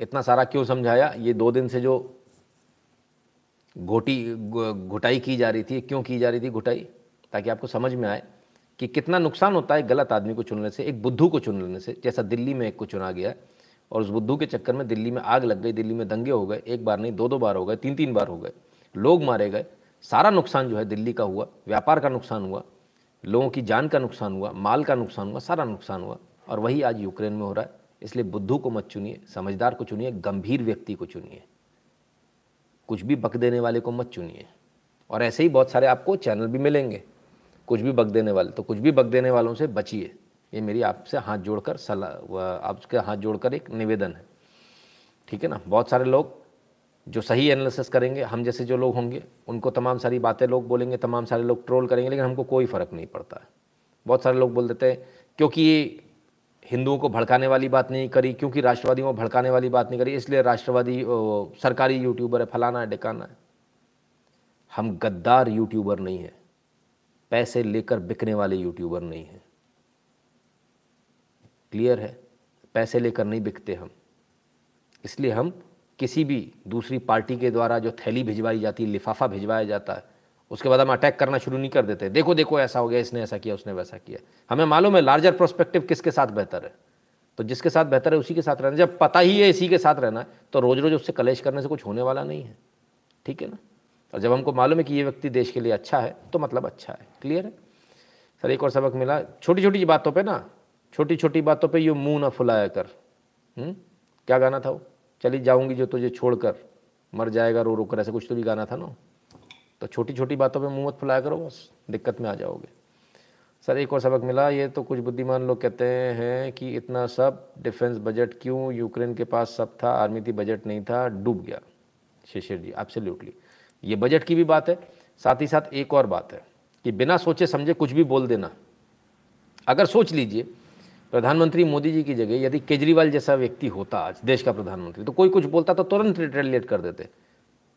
इतना सारा क्यों समझाया? ये दो दिन से जो घोटी घुटाई की जा रही थी क्यों की जा रही थी घुटाई? ताकि आपको समझ में आए कि कितना नुकसान होता है गलत आदमी को चुनने से, एक बुद्धू को चुन लेने से, जैसा दिल्ली में एक को चुना गया और उस बुद्धू के चक्कर में दिल्ली में आग लग गई, दिल्ली में दंगे हो गए, एक बार नहीं दो दो बार हो गए तीन तीन बार हो गए। लोग मारे गए। सारा नुकसान जो है दिल्ली का हुआ, व्यापार का नुकसान हुआ, लोगों की जान का नुकसान हुआ, माल का नुकसान हुआ, सारा नुकसान हुआ। और वही आज यूक्रेन में हो रहा है। इसलिए बुद्धू को मत चुनिए, समझदार को चुनिए, गंभीर व्यक्ति को चुनिए। कुछ भी बक देने वाले को मत चुनिए। और ऐसे ही बहुत सारे आपको चैनल भी मिलेंगे। कुछ भी बक देने वाले तो कुछ भी बक देने वालों से बचिए। ये मेरी आपसे हाथ जोड़कर सलाह आपके हाथ जोड़कर एक निवेदन है। ठीक है ना? बहुत सारे लोग जो सही एनालिसिस करेंगे, हम जैसे जो लोग होंगे, उनको तमाम सारी बातें लोग बोलेंगे, तमाम सारे लोग ट्रोल करेंगे, लेकिन हमको कोई फ़र्क नहीं पड़ता। है बहुत सारे लोग बोल देते हैं, क्योंकि हिंदुओं को भड़काने वाली बात नहीं करी, क्योंकि राष्ट्रवादियों को भड़काने वाली बात नहीं करी, इसलिए राष्ट्रवादी सरकारी यूट्यूबर है, फलाना है, डिकाना है। हम गद्दार यूट्यूबर नहीं है। पैसे लेकर बिकने वाले यूट्यूबर नहीं हैं। क्लियर है? पैसे लेकर नहीं बिकते हम। इसलिए हम किसी भी दूसरी पार्टी के द्वारा जो थैली भिजवाई जाती है लिफाफा भिजवाया जाता है उसके बाद हम अटैक करना शुरू नहीं कर देते। देखो देखो, ऐसा हो गया, इसने ऐसा किया, उसने वैसा किया। हमें मालूम है लार्जर प्रोस्पेक्टिव किसके साथ बेहतर है? तो जिसके साथ बेहतर है, उसी के साथ रहना। जब पता ही है इसी के साथ रहना तो रोज़ रोज़ उससे कलेश करने से कुछ होने वाला नहीं है। ठीक है ना? और जब हमको मालूम है कि ये व्यक्ति देश के लिए अच्छा है तो मतलब अच्छा है। क्लियर है? सर, एक और सबक मिला। छोटी छोटी बातों पे ना छोटी छोटी बातों पे यू मुँह ना फुलाया कर? क्या गाना था वो? चली जाऊँगी जो तुझे छोड़कर। मर जाएगा रो रो कर, ऐसा कुछ तो भी गाना था ना तो छोटी छोटी बातों पे मुँह मत फुलाया करो, बस दिक्कत में आ जाओगे। सर, एक और सबक मिला, ये तो कुछ बुद्धिमान लोग कहते हैं कि इतना सब डिफेंस बजट क्यों? यूक्रेन के पास सब था, आर्मी थी बजट नहीं था, डूब गया। शिशिर जी एब्सोल्युटली ये बजट की भी बात है, साथ ही साथ एक और बात है कि बिना सोचे समझे कुछ भी बोल देना। अगर सोच लीजिए, प्रधानमंत्री मोदी जी की जगह यदि केजरीवाल जैसा व्यक्ति होता आज, देश का प्रधानमंत्री तो कोई कुछ बोलता तो तुरंत रिटेलिएट कर देते।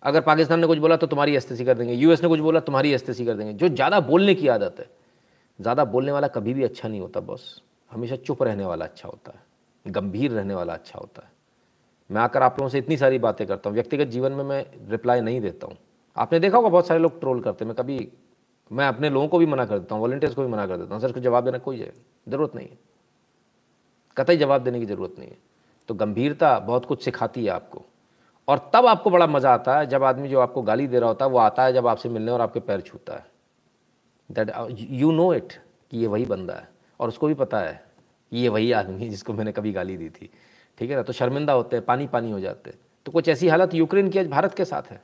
अगर पाकिस्तान ने कुछ बोला तो तुम्हारी अस्तेसी कर देंगे, यूएस ने कुछ बोला, तुम्हारी अस्तेसी कर देंगे। जो ज़्यादा बोलने की आदत है, ज़्यादा बोलने वाला कभी भी अच्छा नहीं होता, बॉस। हमेशा चुप रहने वाला अच्छा होता है, गंभीर रहने वाला अच्छा होता है। मैं आकर आप लोगों से इतनी सारी बातें करता हूँ, व्यक्तिगत जीवन में मैं रिप्लाई नहीं देता हूँ। आपने देखा होगा बहुत सारे लोग ट्रोल करते हैं, मैं कभी, मैं अपने लोगों को भी मना कर देता हूँ, वॉल्टियर्स को भी मना कर देता हूँ, सर, इसको जवाब देना कोई ज़रूरत नहीं है। कतई जवाब देने की ज़रूरत नहीं है। तो गंभीरता बहुत कुछ सिखाती है आपको। और तब आपको बड़ा मज़ा आता है, जब आदमी जो आपको गाली दे रहा होता है, वो आता है जब आपसे मिलने और आपके पैर छूता है। दैट यू नो इट कि ये वही बंदा है। और उसको भी पता है कि ये वही आदमी है जिसको मैंने कभी गाली दी थी। ठीक है ना? तो शर्मिंदा होते हैं पानी पानी हो जाते हैं। तो कुछ ऐसी हालत यूक्रेन की आज भारत के साथ है।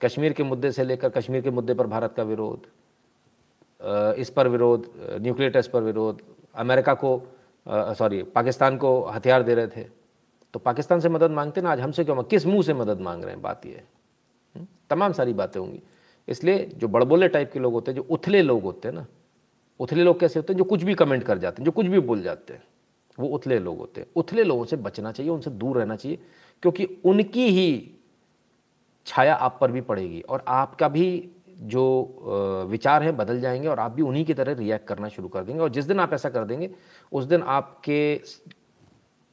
कश्मीर के मुद्दे से लेकर, कश्मीर के मुद्दे पर भारत का विरोध इस पर विरोध न्यूक्लियर टेस्ट पर विरोध, अमेरिका को सॉरी पाकिस्तान को हथियार दे रहे थे। तो पाकिस्तान से मदद मांगते ना, आज हमसे क्यों किस मुँह से मदद मांग रहे हैं? बात ये हम्म? तमाम सारी बातें होंगी। इसलिए जो बड़बोले टाइप के लोग होते हैं, जो उथले लोग होते हैं ना, उथले लोग कैसे होते हैं? जो कुछ भी कमेंट कर जाते हैं, जो कुछ भी बोल जाते हैं, वो उथले लोग होते हैं। उथले लोगों से बचना चाहिए, उनसे दूर रहना चाहिए, क्योंकि उनकी ही छाया आप पर भी पड़ेगी और आपका भी जो विचार हैं बदल जाएँगे और आप भी उन्हीं की तरह रिएक्ट करना शुरू कर देंगे। और जिस दिन आप ऐसा कर देंगे, उस दिन आपके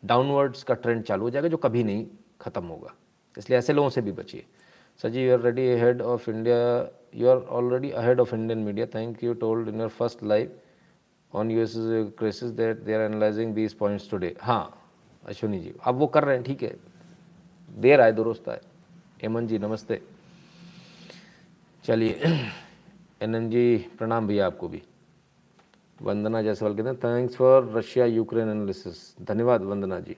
डाउनवर्ड्स का ट्रेंड चालू हो जाएगा, जो कभी नहीं ख़त्म होगा। इसलिए ऐसे लोगों से भी बचिए। Sir ji you are ready ahead of India you are already ahead of Indian media thank you told in your first live on U S crisis that they are analyzing these points today हाँ अश्विनी जी अब वो कर रहे हैं, ठीक है। देर आए, दुरुस्त आए। हेमन जी, नमस्ते। चलिए एन जी प्रणाम भैया आपको भी। वंदना जायसवाल कहते हैं thanks for Russia Ukraine analysis धन्यवाद वंदना जी।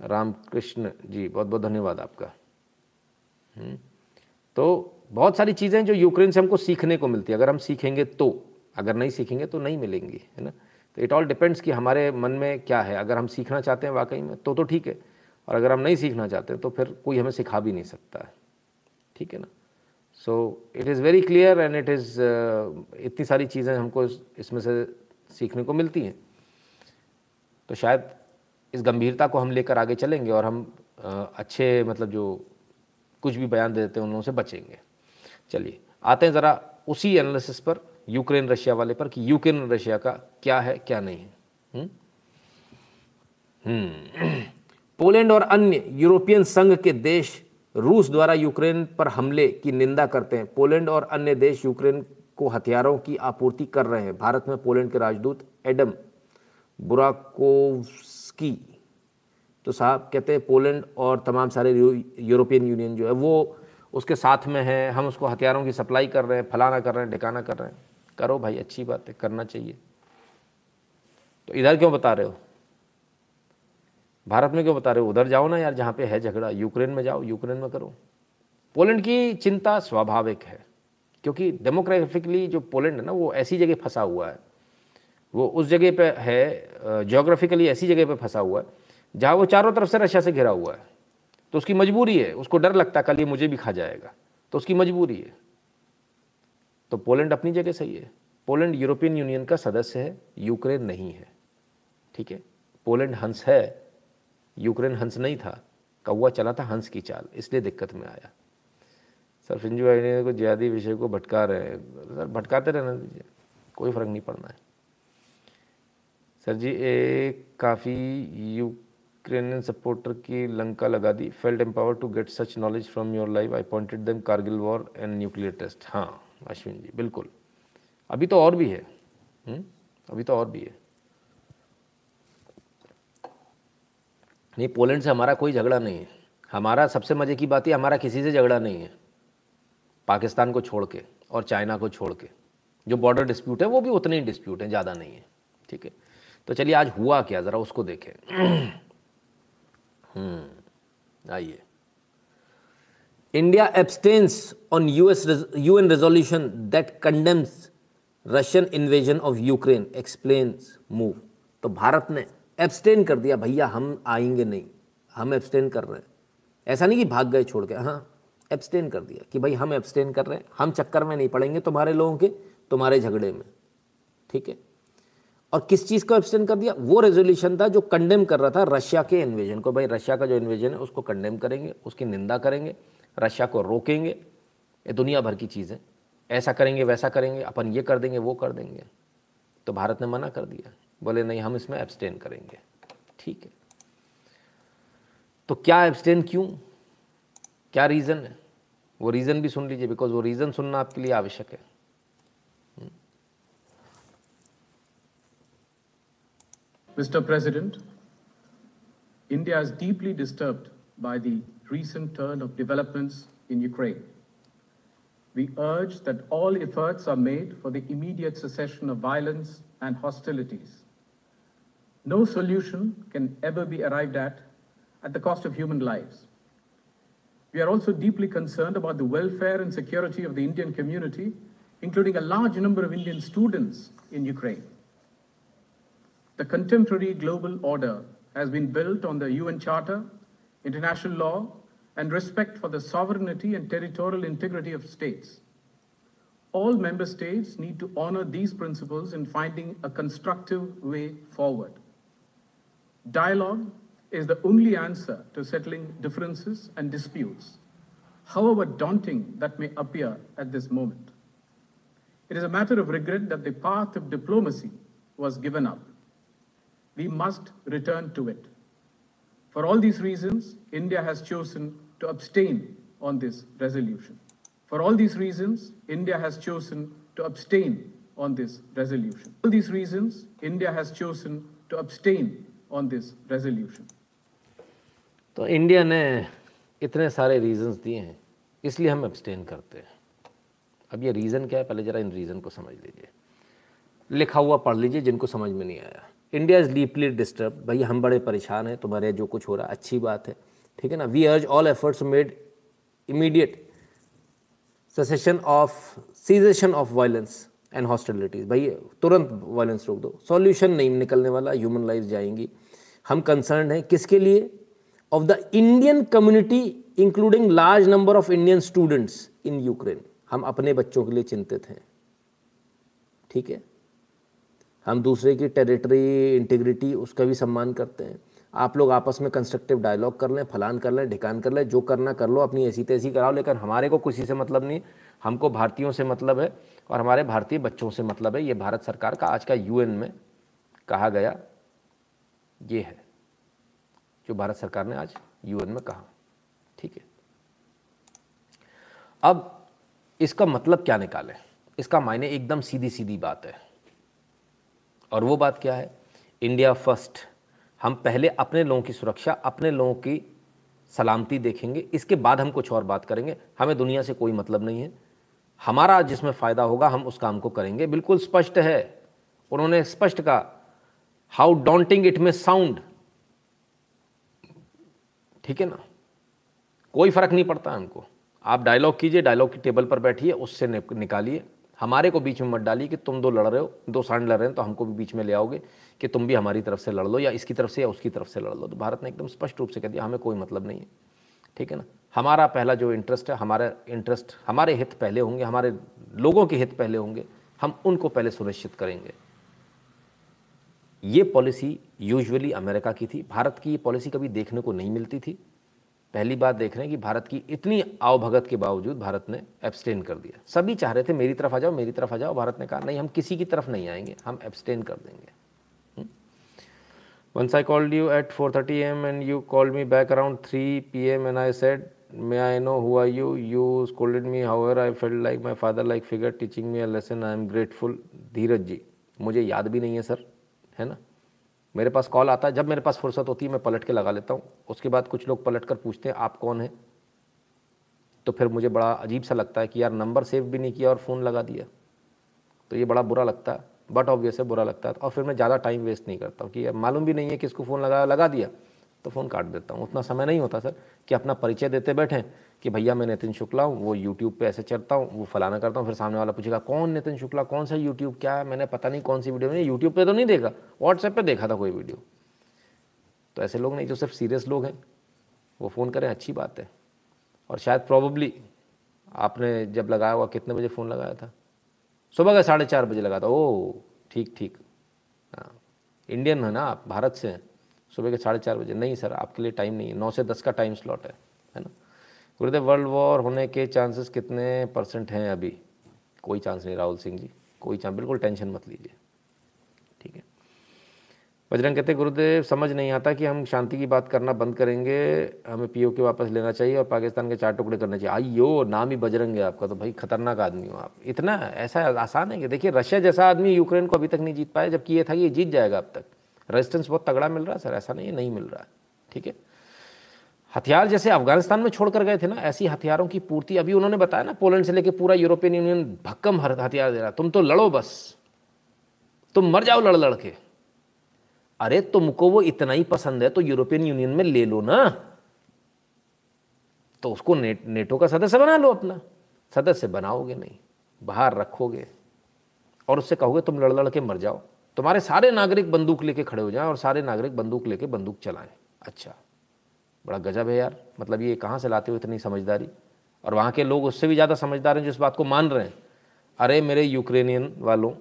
रामकृष्ण जी बहुत बहुत धन्यवाद आपका। हम्म। तो बहुत सारी चीज़ें जो यूक्रेन से हमको सीखने को मिलती है। अगर हम सीखेंगे तो अगर नहीं सीखेंगे तो नहीं मिलेंगी, है ना? तो इट ऑल डिपेंड्स कि हमारे मन में क्या है। अगर हम सीखना चाहते हैं वाकई में तो तो ठीक है। और अगर हम नहीं सीखना चाहते तो फिर कोई हमें सिखा भी नहीं सकता है। ठीक है ना? So it is very clear and it is इतनी सारी चीज़ें हमको इसमें से सीखने को मिलती हैं। तो शायद इस गंभीरता को हम लेकर आगे चलेंगे और हम अच्छे मतलब जो कुछ भी बयान दे देते हैं उन लोगों से बचेंगे। चलिए, आते हैं ज़रा उसी एनालिसिस पर यूक्रेन रशिया वाले पर कि यूक्रेन रशिया का क्या है, क्या नहीं है। पोलैंड और अन्य यूरोपियन संघ के देश रूस द्वारा यूक्रेन पर हमले की निंदा करते हैं। पोलैंड और अन्य देश यूक्रेन को हथियारों की आपूर्ति कर रहे हैं। भारत में पोलैंड के राजदूत एडम बुराकोवस्की तो साहब कहते हैं पोलैंड और तमाम सारे यूरोपियन यूनियन जो है वो उसके साथ में है। हम उसको हथियारों की सप्लाई कर रहे हैं, फलाना कर रहे हैं, ढिकाना कर रहे हैं। करो भाई, अच्छी बात है, करना चाहिए। तो इधर क्यों बता रहे हो? भारत में क्यों बता रहे हो? उधर जाओ ना यार, जहाँ पे है झगड़ा। यूक्रेन में जाओ, यूक्रेन में करो। पोलैंड की चिंता स्वाभाविक है। क्योंकि डेमोग्राफिकली जो पोलैंड है ना, वो ऐसी जगह फंसा हुआ है। वो उस जगह पे है जोग्राफिकली ऐसी जगह पे फंसा हुआ है, जहाँ वो चारों तरफ़ से रशिया से घिरा हुआ है। तो उसकी मजबूरी है, उसको डर लगता है, कल ये मुझे भी खा जाएगा। तो उसकी मजबूरी है। तो पोलैंड अपनी जगह सही है। पोलैंड यूरोपियन यूनियन का सदस्य है यूक्रेन नहीं है। ठीक है? पोलैंड हंस है। यूक्रेन हंस नहीं था। कौआ चला था हंस की चाल, इसलिए दिक्कत में आया। सर फिंजू भाई ने को ज़्यादा विषय को भटका रहे हैं। सर, भटकाते रहना दीजिए, कोई फ़र्क नहीं पड़ना है। सर जी एक काफ़ी यूक्रेनियन सपोर्टर की लंका लगा दी। Felt empower to get such knowledge from your life I pointed them Kargil war and nuclear test हाँ अश्विन जी, बिल्कुल। अभी तो और भी है। हुँ? हम्म? अभी तो और भी है। नहीं, पोलैंड से हमारा कोई झगड़ा नहीं है। हमारा सबसे मज़े की बात है हमारा किसी से झगड़ा नहीं है। पाकिस्तान को छोड़ के और चाइना को छोड़ के। जो बॉर्डर डिस्प्यूट है वो भी उतने ही डिस्प्यूट हैं ज़्यादा नहीं है। ठीक है? तो चलिए आज हुआ क्या? ज़रा उसको देखें। हम्म, आइए। India abstains on US UN resolution that condemns Russian invasion of Ukraine explains move तो भारत ने एब्सटेन कर दिया भैया हम आएँगे नहीं। हम एब्सटेन कर रहे हैं। ऐसा नहीं कि भाग गए छोड़ के हाँ एब्सटेन कर दिया कि भाई हम एब्सटेन कर रहे हैं, हम चक्कर में नहीं पड़ेंगे तुम्हारे लोगों के, तुम्हारे झगड़े में। ठीक है? और किस चीज़ को एब्सटेन कर दिया? वो रेजोल्यूशन था जो कंडेम कर रहा था रशिया के इन्वेजन को। भाई रशिया का जो इन्वेजन है, उसको कंडेम करेंगे, उसकी निंदा करेंगे रशिया को रोकेंगे। ये दुनिया भर की चीज़ है। ऐसा करेंगे, वैसा करेंगे, अपन ये कर देंगे, वो कर देंगे। तो भारत ने मना कर दिया। बोले, नहीं, हम इसमें एब्सटेन करेंगे। ठीक है? तो क्या एब्सटेन क्यों? क्या रीज़न है? वो रीज़न भी सुन लीजिए बिकॉज वो रीज़न सुनना आपके लिए आवश्यक है Mr. President, India is deeply disturbed by the recent turn of developments in Ukraine. We urge that all efforts are made for the immediate cessation of violence and hostilities. No solution can ever be arrived at at the cost of human lives. We are also deeply concerned about the welfare and security of the Indian community, including a large number of Indian students in Ukraine. The contemporary global order has been built on the UN Charter, international law, and respect for the sovereignty and territorial integrity of states. All member states need to honor these principles in finding a constructive way forward. Dialogue is the only answer to settling differences and disputes, however daunting that may appear at this moment. It is a matter of regret that the path of diplomacy was given up. We must return to it. For all these reasons, India has chosen to abstain on this resolution. For all these reasons, India has chosen to abstain on this resolution. For all these reasons, India has chosen to abstain on this resolution. तो India ने इतने सारे reasons दिए हैं, इसलिए हम abstain करते हैं। अब ये रीज़न क्या है? पहले ज़रा इन रीज़न को समझ लीजिए। लिखा हुआ पढ़ लीजिए, जिनको समझ में नहीं आया। इंडिया इज़ डीपली डिस्टर्ब भाई, हम बड़े परेशान हैं, तुम्हारे जो कुछ हो रहा है, अच्छी बात है। ठीक है ना? We urge all efforts made immediate cessation of cessation of violence and hostilities भाई तुरंत वायलेंस रोक दो। सॉल्यूशन नहीं निकलने वाला ह्यूमन लाइफ जाएँगी। हम कंसर्न हैं किसके लिए? Of the Indian community including large number of Indian students in Ukraine हम अपने बच्चों के लिए चिंतित हैं। ठीक है? हम दूसरे की टेरिटरी इंटीग्रिटी उसका भी सम्मान करते हैं। आप लोग आपस में कंस्ट्रक्टिव डायलॉग कर लें, फलान कर लें, ढिकान कर लें, जो करना कर लो, अपनी ऐसी तैसी कराओ, लेकिन हमारे को किसी से मतलब नहीं। हमको भारतीयों से मतलब है, और हमारे भारतीय बच्चों से मतलब है, ये भारत सरकार का आज का यूएन में कहा गया ये है। जो भारत सरकार ने आज यूएन में कहा। ठीक है? अब इसका मतलब क्या निकालें? इसका मायने एकदम सीधी सीधी बात है। और वो बात क्या है? इंडिया फ़र्स्ट हम पहले अपने लोगों की सुरक्षा, अपने लोगों की सलामती देखेंगे। इसके बाद हम कुछ और बात करेंगे। हमें दुनिया से कोई मतलब नहीं है। हमारा जिसमें फ़ायदा होगा, हम उस काम को करेंगे। बिल्कुल स्पष्ट है। उन्होंने स्पष्ट कहा how daunting it may sound ठीक है ना? कोई फ़र्क नहीं पड़ता हमको। आप डायलॉग कीजिए डायलॉग की टेबल पर बैठिए, उससे निकालिए। हमारे को बीच में मत डालिए कि तुम दो लड़ रहे हो, दो सांड लड़ रहे हैं तो हमको भी बीच में ले आओगे कि तुम भी हमारी तरफ़ से लड़ लो या इसकी तरफ़ से या उसकी तरफ़ से लड़ लो। तो भारत ने एकदम स्पष्ट रूप से कह दिया, हमें कोई मतलब नहीं है। ठीक है ना? हमारा पहला जो इंटरेस्ट है, हमारा इंटरेस्ट हमारे हित पहले होंगे, हमारे लोगों के हित पहले होंगे, हम उनको पहले सुनिश्चित करेंगे। ये पॉलिसी यूजुअली अमेरिका की थी। भारत की ये पॉलिसी कभी देखने को नहीं मिलती थी। पहली बात देख रहे हैं कि भारत की इतनी आवभगत के बावजूद भारत ने एब्सटेन कर दिया। सभी चाह रहे थे, मेरी तरफ़ आ जाओ, मेरी तरफ़ आ जाओ, भारत ने कहा, नहीं, हम किसी की तरफ़ नहीं आएँगे, हम एब्सटेन कर देंगे। Once I called you at four thirty am and you called me back around three P M and I said may I know who I you you scolded me how I felt like my father like figure teaching me a lesson I am grateful Dheeraj ji मुझे याद भी नहीं है sir है ना? मेरे पास call आता है, जब मेरे पास फुर्सत होती है, मैं पलट के लगा लेता हूँ। उसके बाद कुछ लोग पलट कर पूछते हैं, आप कौन हैं? तो फिर मुझे बड़ा अजीब सा लगता है कि यार, नंबर सेव भी नहीं किया और फ़ोन लगा दिया। तो ये बड़ा बुरा लगता है, बट ऑब्वियस है, बुरा लगता है। और फिर मैं ज़्यादा टाइम वेस्ट नहीं करता हूँ कि यार, मालूम भी नहीं है किसको फ़ोन लगाया लगा दिया तो फ़ोन काट देता हूँ। उतना समय नहीं होता, सर, कि अपना परिचय देते बैठें कि भैया मैं नितिन शुक्ला हूँ, वो यूट्यूब पे ऐसे चढ़ता हूँ, वो फलाना करता हूँ, फिर सामने वाला पूछेगा, कौन नितिन शुक्ला? कौन सा यूट्यूब क्या है? मैंने पता नहीं कौन सी वीडियो मैंने यूट्यूब पर तो नहीं देखा व्हाट्सएप पर देखा था कोई वीडियो तो ऐसे लोग नहीं, जो सिर्फ़ सीरियस लोग हैं, वो फ़ोन करें, अच्छी बात है। और शायद प्रॉबली आपने जब लगाया हुआ, कितने बजे फ़ोन लगाया था? सुबह का साढ़े चार बजे लगा था। ओ ठीक ठीक। हाँ इंडियन है ना आप, भारत से हैं। सुबह के साढ़े चार बजे। नहीं, सर, आपके लिए टाइम नहीं है। नौ से दस का टाइम स्लॉट है है ना? गुरुदेव वर्ल्ड वॉर होने के चांसेस कितने परसेंट हैं अभी? कोई चांस नहीं, राहुल सिंह जी। कोई चांस बिल्कुल टेंशन मत लीजिए। ठीक है। बजरंग कहते गुरुदेव, समझ नहीं आता कि हम शांति की बात करना बंद करेंगे। हमें पीओ के वापस लेना चाहिए और पाकिस्तान के चार टुकड़े करने चाहिए। आइयो, नाम ही बजरंग है आपका तो भाई खतरनाक आदमी हो आप। इतना ऐसा आसान है कि देखिए, रशिया जैसा आदमी यूक्रेन को अभी तक नहीं जीत पाया, जबकि ये था कि ये जीत जाएगा अब तक। रेजिस्टेंस बहुत तगड़ा मिल रहा है, सर, ऐसा नहीं है, नहीं मिल रहा। है ठीक है? हथियार जैसे अफ़गानिस्तान में छोड़कर गए थे ना ऐसी हथियारों की पूर्ति अभी उन्होंने बताया ना पोलैंड से लेकर पूरा यूरोपियन यूनियन भक्कम हथियार दे रहा तुम तो लड़ो बस। तुम मर जाओ लड़ लड़ के। अरे तुमको वो इतना ही पसंद है तो यूरोपियन यूनियन में ले लो ना। तो उसको ने, नेटो का सदस्य बना लो अपना। सदस्य बनाओगे नहीं बाहर रखोगे। और उससे कहोगे तुम लड़ लड़ के मर जाओ। तुम्हारे सारे नागरिक बंदूक लेके खड़े हो जाएँ और सारे नागरिक बंदूक लेके बंदूक चलाएँ। अच्छा। बड़ा गजब है यार। मतलब ये कहाँ से लाते हो इतनी समझदारी? और वहाँ के लोग उससे भी ज़्यादा समझदार हैं जो इस बात को मान रहे हैं। अरे मेरे यूक्रेनियन वालों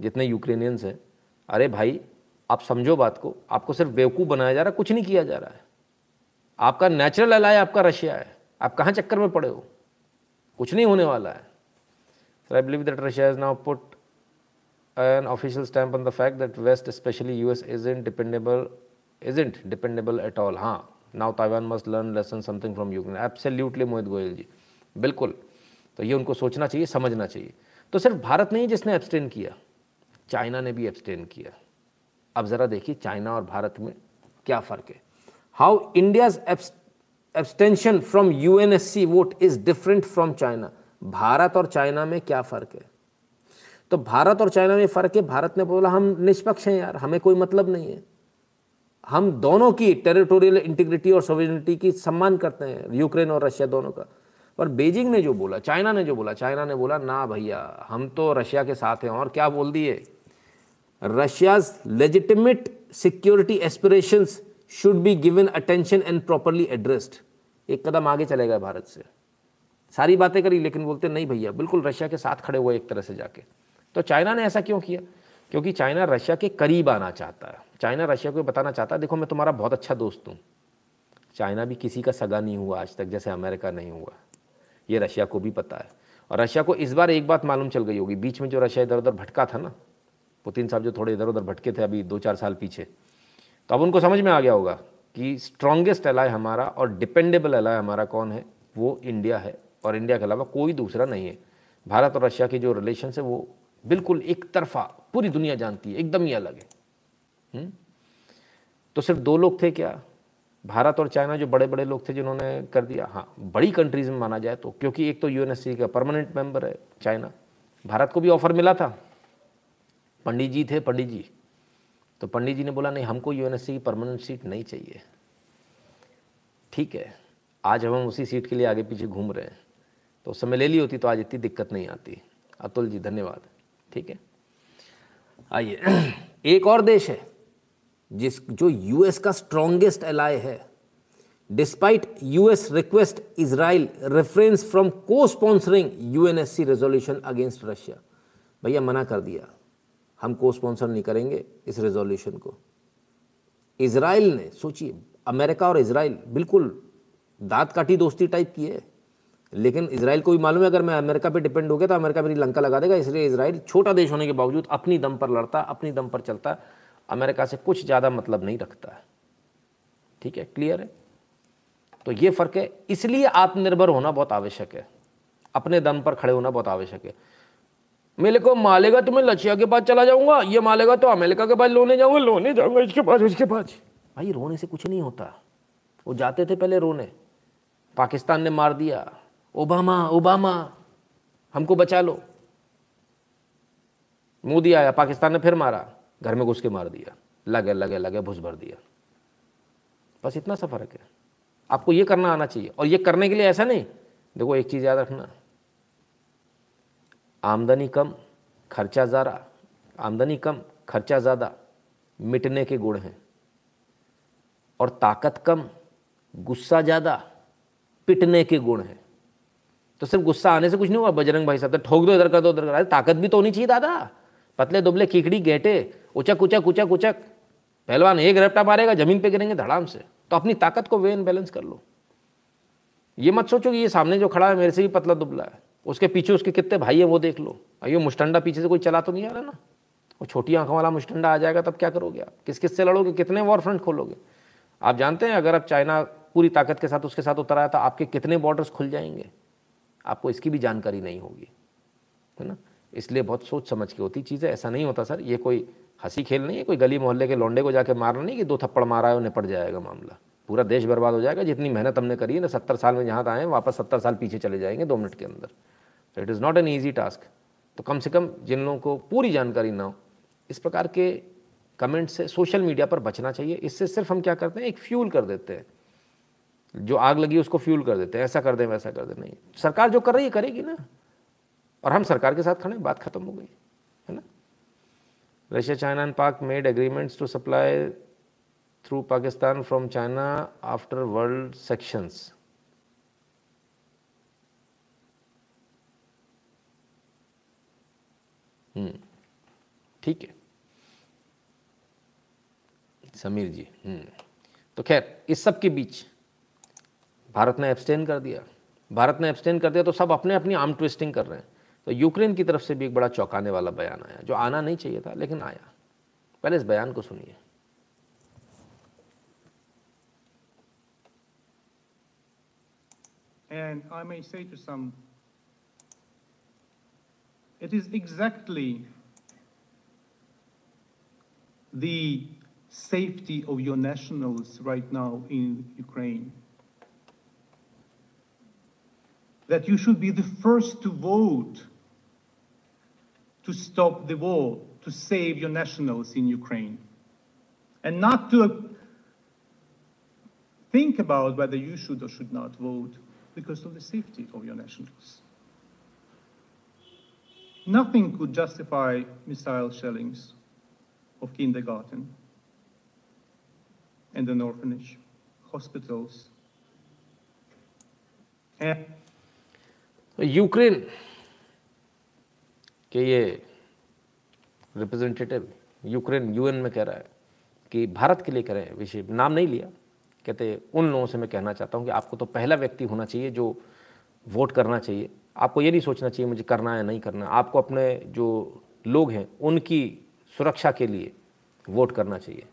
जितने यूक्रेनियंस हैं अरे भाई आप समझो बात को। आपको सिर्फ़ बेवकूफ़ बनाया जा रहा है कुछ नहीं किया जा रहा है। आपका नेचुरल अलाय आपका रशिया है। आप कहाँ चक्कर में पड़े हो? कुछ नहीं होने वाला है। Sir I believe that Russia is now put an an official stamp on the fact that West, especially US, isn't dependable, isn't dependable at all. हाँ now Taiwan must learn lesson something from Ukraine. Absolutely Mohit Goyal ji बिल्कुल तो ये उनको सोचना चाहिए, समझना चाहिए। तो सिर्फ़ भारत नहीं जिसने एब्सटेन किया चाइना ने भी एब्सटेन किया। अब ज़रा देखिए चाइना और भारत में क्या फ़र्क है। How India's abstention from U N S C vote is different from China Bharat और चाइना में क्या फ़र्क है? तो भारत और चाइना में फ़र्क है, भारत ने बोला, हम निष्पक्ष हैं यार, हमें कोई मतलब नहीं है। हम दोनों की टेरिटोरियल इंटीग्रिटी और सोवेनिटी की सम्मान करते हैं यूक्रेन और रशिया दोनों का। पर बीजिंग ने जो बोला चाइना ने जो बोला चाइना ने बोला, ना भैया, हम तो रशिया के साथ हैं और क्या बोल दिए? Russia's legitimate security aspirations should be given attention and properly addressed एक कदम आगे चलेगा भारत से। सारी बातें करी, लेकिन बोलते, नहीं भैया, बिल्कुल रशिया के साथ खड़े हुए एक तरह से जाके। तो चाइना ने ऐसा क्यों किया? क्योंकि चाइना रशिया के करीब आना चाहता है। चाइना रशिया को बताना चाहता है, देखो, मैं तुम्हारा बहुत अच्छा दोस्त हूँ। चाइना भी किसी का सगा नहीं हुआ आज तक, जैसे अमेरिका नहीं हुआ। ये रशिया को भी पता है। और रशिया को इस बार एक बात मालूम चल गई होगी, बीच में जो रशिया इधर उधर भटका था ना, पुतिन साहब जो थोड़े इधर उधर भटके थे अभी दो चार साल पीछे तो अब उनको समझ में आ गया होगा कि स्ट्रॉन्गेस्ट अलाय हमारा और डिपेंडेबल अलाय हमारा कौन है? वो इंडिया है और इंडिया के अलावा कोई दूसरा नहीं है। भारत और रशिया के जो रिलेशन है, वो बिल्कुल एक तरफा पूरी दुनिया जानती है, एकदम ही अलग है। हम्म? तो सिर्फ़ दो लोग थे क्या? भारत और चाइना जो बड़े बड़े लोग थे जिन्होंने कर दिया। हाँ बड़ी कंट्रीज़ में माना जाए तो क्योंकि एक तो यूएनएससी का परमानेंट मेंबर है चाइना। भारत को भी ऑफ़र मिला था। पंडित जी थे, पंडित जी। तो पंडित जी ने बोला, नहीं, हमको यूएनएससी की परमानेंट सीट नहीं चाहिए। ठीक है, आज हम उसी सीट के लिए आगे पीछे घूम रहे हैं। तो उस समय ले ली होती तो आज इतनी दिक्कत नहीं आती। अतुल जी, धन्यवाद। ठीक है? आइए। एक और देश है। जिस जो यूएस का स्ट्रॉन्गेस्ट एलाय है। Despite US request Israel reference from को sponsoring UNSC resolution against Russia भैया मना कर दिया। हम को स्पॉन्सर नहीं करेंगे इस रेजोल्यूशन को। इसराइल ने, सोचिए, अमेरिका और इसराइल बिल्कुल दांत काटी दोस्ती टाइप की है। लेकिन इसराइल को भी मालूम है, अगर मैं अमेरिका पे डिपेंड हो गया तो अमेरिका मेरी लंका लगा देगा। इसलिए इसराइल छोटा देश होने के बावजूद अपनी दम पर लड़ता, अपनी दम पर चलता। अमेरिका से कुछ ज़्यादा मतलब नहीं रखता है। ठीक है? क्लियर है? तो ये फ़र्क है। इसलिए आत्मनिर्भर होना बहुत आवश्यक है। अपने दम पर खड़े होना बहुत आवश्यक है। मेरे को मालेगा तो मैं लचिया के पास चला जाऊँगा, ये मालेगा तो अमेरिका के पास लोने जाऊँगा लोने जाऊँगा इसके पास, उसके पास। भाई, रोने से कुछ नहीं होता। वो जाते थे पहले रोने। पाकिस्तान ने मार दिया। ओबामा ओबामा, हमको बचा लो। मोदी आया, पाकिस्तान ने फिर मारा। घर में घुस के मार दिया, लगे लगे लगे भुस भर दिया। बस इतना सा फ़र्क है। आपको ये करना आना चाहिए। और ये करने के लिए ऐसा नहीं, देखो एक चीज़ याद रखना। आमदनी कम, खर्चा ज़्यादा। आमदनी कम, खर्चा ज़्यादा, मिटने के गुण हैं। और ताकत कम, गुस्सा ज़्यादा, पिटने के गुण हैं। तो सिर्फ़ गुस्सा आने से कुछ नहीं हुआ? बजरंग भाई साहब तो ठोक दो, इधर कर दो, उधर कर ताकत भी तो होनी चाहिए, दादा। पतले दुबले कीकड़ी गेटे, उचक उचक उचक उचक। पहलवान एक रपटा मारेगा, ज़मीन पे गिरेंगे धड़ाम से। तो अपनी ताकत को वे बैलेंस कर लो। ये मत सोचो कि ये सामने जो खड़ा है, मेरे से भी पतला दुबला है। उसके पीछे उसके कितने भाई हैं, वो देख लो। अयो मुस्टंडा पीछे से कोई चला तो नहीं आ रहा ना? वो छोटी आँखों वाला मुस्टंडा आ जाएगा, तब क्या करोगे आप? किस किस से लड़ोगे? कितने वॉर फ्रंट खोलोगे? आप जानते हैं, अगर आप चाइना पूरी ताकत के साथ उसके साथ उतर आया तो आपके कितने बॉर्डर्स खुल जाएँगे? आपको इसकी भी जानकारी नहीं होगी। है ना? इसलिए बहुत सोच समझ के होती, चीज़ें ऐसा नहीं होता सर, ये कोई हँसी खेल नहीं है, कोई गली मोहल्ले के लौंडे को जाके मारना नहीं कि दो थप्पड़ मारा है और निपट जाएगा मामला। पूरा देश बर्बाद हो जाएगा, जितनी मेहनत हमने करी है, ना सत्तर साल में जहाँ आए, वापस सत्तर साल पीछे चले जाएँगे दो मिनट के अंदर। तो it is not an easy task तो कम से कम जिन लोगों को पूरी जानकारी ना हो, इस प्रकार के कमेंट से सोशल मीडिया पर बचना चाहिए। इससे सिर्फ़ हम क्या करते हैं, एक फ्यूल कर देते हैं। जो आग लगी उसको फ्यूल कर देते हैं, ऐसा कर दें, वैसा कर दें। नहीं, सरकार जो कर रही है, करेगी ना। और हम सरकार के साथ खड़े बात खत्म हो गई, है ना? Russia China and Pak made agreements to supply through Pakistan from China after world sanctions ठीक है। समीर जी हम्म। तो खैर, इस सब के बीच भारत ने एब्सटेन कर दिया। भारत ने एब्सटेन कर दिया तो सब अपने अपनी आर्म ट्विस्टिंग कर रहे हैं। तो यूक्रेन की तरफ़ से भी एक बड़ा चौंकाने वाला बयान आया जो आना नहीं चाहिए था लेकिन आया पहले इस बयान को सुनिए And I may say to some, it is exactly the safety of your nationals right now in Ukraine. That you should be the first to vote to stop the war, to save your nationals in Ukraine. And not to think about whether you should or should not vote because of the safety of your nationals. Nothing could justify missile shellings of kindergarten and an orphanage, hospitals. And Ukraine के ये representative Ukraine UN में कह रहा है कि भारत के लिए हैं विषय नाम नहीं लिया। कहते उन लोगों से मैं कहना चाहता हूँ कि आपको तो पहला व्यक्ति होना चाहिए जो वोट करना चाहिए। आपको ये नहीं सोचना चाहिए मुझे करना है, नहीं करना आपको अपने जो लोग हैं, उनकी सुरक्षा के लिए वोट करना चाहिए।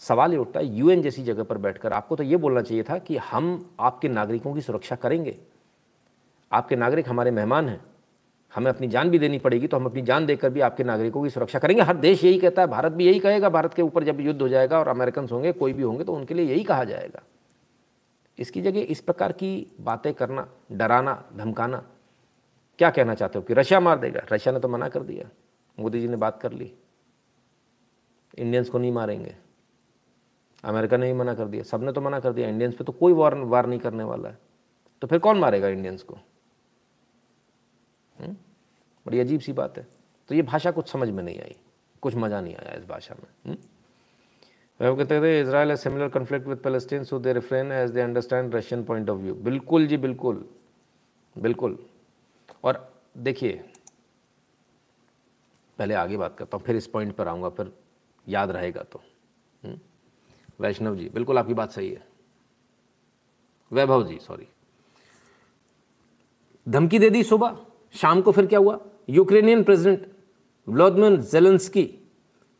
सवाल ये उठता है यूएन जैसी जगह पर बैठकर आपको तो ये बोलना चाहिए था कि हम आपके नागरिकों की सुरक्षा करेंगे। आपके नागरिक हमारे मेहमान हैं हमें अपनी जान भी देनी पड़ेगी तो हम अपनी जान देकर भी आपके नागरिकों की सुरक्षा करेंगे। हर देश यही कहता है, भारत भी यही कहेगा, भारत के ऊपर जब युद्ध हो जाएगा और अमेरिकन होंगे, कोई भी होंगे तो उनके लिए यही कहा जाएगा। इसकी जगह इस प्रकार की बातें करना, डराना, धमकाना, क्या कहना चाहते हो कि रशिया मार देगा? रशिया ने तो मना कर दिया। मोदी जी ने बात कर ली। इंडियंस को नहीं मारेंगे। अमेरिका ने भी मना कर दिया। सबने तो मना कर दिया। इंडियंस पे तो कोई वार वार नहीं करने वाला है। तो फिर कौन मारेगा इंडियंस को? हम्म? बड़ी अजीब सी बात है। तो ये भाषा कुछ समझ में नहीं आई। कुछ मज़ा नहीं आया इस भाषा में हम्म? वो कहते थे Israel similar conflict with Palestine so they refrain as they understand Russian point of view बिल्कुल जी, बिल्कुल। बिल्कुल। और देखिए, पहले आगे बात करता हूँ, फिर इस पॉइंट पर आऊँगा, फिर याद रहेगा तो हम्म? वैष्णव जी, बिल्कुल आपकी बात सही है। वैभव जी सॉरी धमकी दे दी सुबह। शाम को फिर क्या हुआ? Ukrainian president Vladimir Zelensky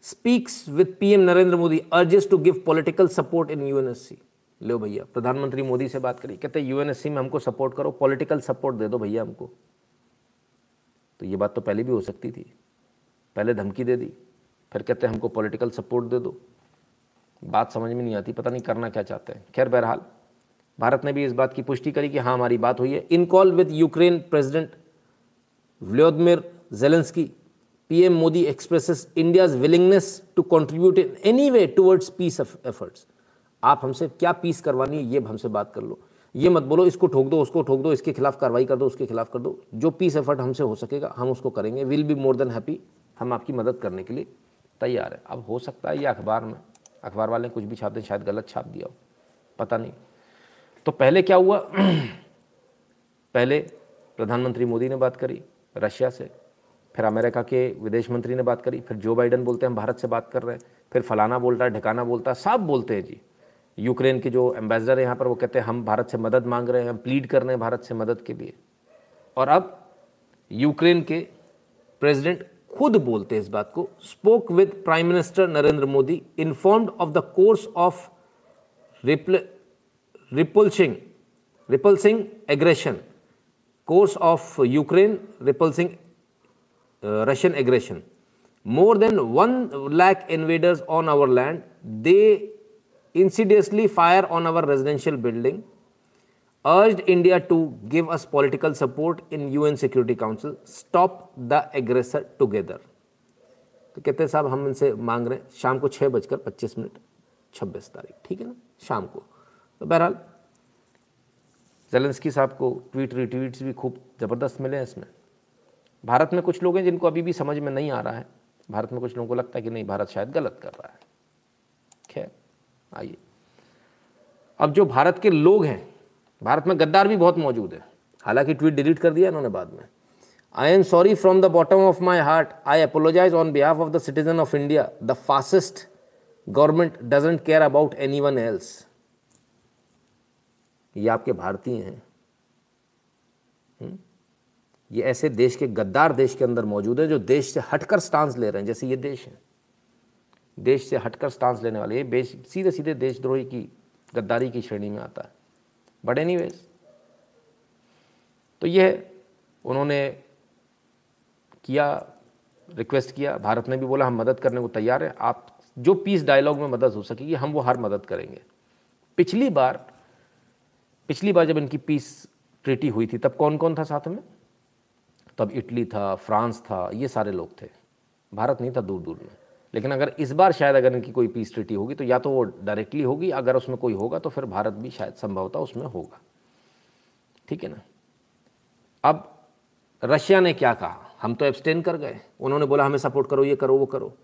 speaks with PM Narendra Modi urges to give political support in UNSC लो भैया, प्रधानमंत्री मोदी से बात करी कहते यूएनएससी में हमको सपोर्ट करो पॉलिटिकल सपोर्ट दे दो भैया हमको। तो ये बात तो पहले भी हो सकती थी। पहले धमकी दे दी, फिर कहते हमको पॉलिटिकल सपोर्ट दे दो। बात समझ में नहीं आती, पता नहीं करना क्या चाहते हैं। खैर, बहरहाल, भारत ने भी इस बात की पुष्टि करी कि हाँ हमारी बात हुई है। In call with Ukraine president Volodymyr Zelensky PM Modi expresses India's willingness to contribute in any way towards peace efforts आप हमसे क्या पीस करवानी है, ये हमसे बात कर लो। ये मत बोलो, इसको ठोक दो, उसको ठोक दो, इसके खिलाफ कार्रवाई कर दो, उसके खिलाफ कर दो। जो पीस एफर्ट हमसे हो सकेगा, हम उसको करेंगे। Will be more than happy हम आपकी मदद करने के लिए तैयार है। अब हो सकता है ये अखबार में, अखबार वाले कुछ भी छाप दें, शायद गलत छाप दिया हो। पता नहीं। तो पहले क्या हुआ? पहले प्रधानमंत्री मोदी ने बात करी। रशिया से। फिर अमेरिका के विदेश मंत्री ने बात करी, फिर जो बाइडन बोलते हैं, हम भारत से बात कर रहे हैं। फिर फलाना बोलता है ढिकाना बोलता है सब बोलते हैं जी। यूक्रेन के जो एम्बेसडर है यहाँ पर, वो कहते हैं, हम भारत से मदद मांग रहे हैं, हम प्लीड कर रहे हैं भारत से मदद के लिए। और अब यूक्रेन के प्रेसिडेंट खुद बोलते हैं इस बात को। Spoke with prime minister Narendra Modi informed of the course of ripple repulsing repulsing aggression course of Ukraine repulsing Russian aggression more than 1 lakh invaders on our land they insidiously fire on our residential building urged india to give us political support in un security council stop the aggressor together तो कहते हैं साहब हम इनसे मांग रहे हैं शाम को छः बजकर पच्चीस मिनट छब्बीस तारीख ठीक है ना शाम को तो बहरहाल जेलेंस्की साहब को ट्वीट रिट्वीट्स भी खूब ज़बरदस्त मिले हैं इसमें। भारत में कुछ लोग हैं जिनको अभी भी समझ में नहीं आ रहा है। भारत में कुछ लोगों को लगता है कि नहीं, भारत शायद गलत कर रहा है। खैर, आइए। अब जो भारत के लोग हैं, भारत में गद्दार भी बहुत मौजूद है। हालाँकि ट्वीट डिलीट कर दिया इन्होंने बाद में। I am sorry from the bottom of my heart I apologize on behalf of the citizen of India the fastest government doesn't care about anyone else ये आपके भारतीय हैं। ये ऐसे देश के गद्दार देश के अंदर मौजूद है जो देश से हटकर स्टांस ले रहे हैं, जैसे ये देश है। देश से हटकर स्टांस लेने वाले, ये सीधे सीधे देशद्रोही की, गद्दारी की श्रेणी में आता है। बट एनी तो यह उन्होंने किया रिक्वेस्ट किया। भारत ने भी बोला, हम मदद करने को तैयार हैं। आप, जो पीस डायलॉग में मदद हो सकेगी, हम वो हर मदद करेंगे। पिछली बार पिछली बार जब इनकी पीस ट्रीटी हुई थी, तब कौन कौन था साथ में? तब इटली था, फ्रांस था, ये सारे लोग थे। भारत नहीं था दूर दूर में। लेकिन अगर इस बार शायद अगर इनकी कोई पीस ट्रीटी होगी तो या तो वो डायरेक्टली होगी, अगर उसमें कोई होगा तो फिर भारत भी शायद संभवतः उसमें होगा। ठीक है ना? अब रशिया ने क्या कहा? हम तो एब्सटेन कर गए। उन्होंने बोला, हमें सपोर्ट करो, ये करो, वो करो।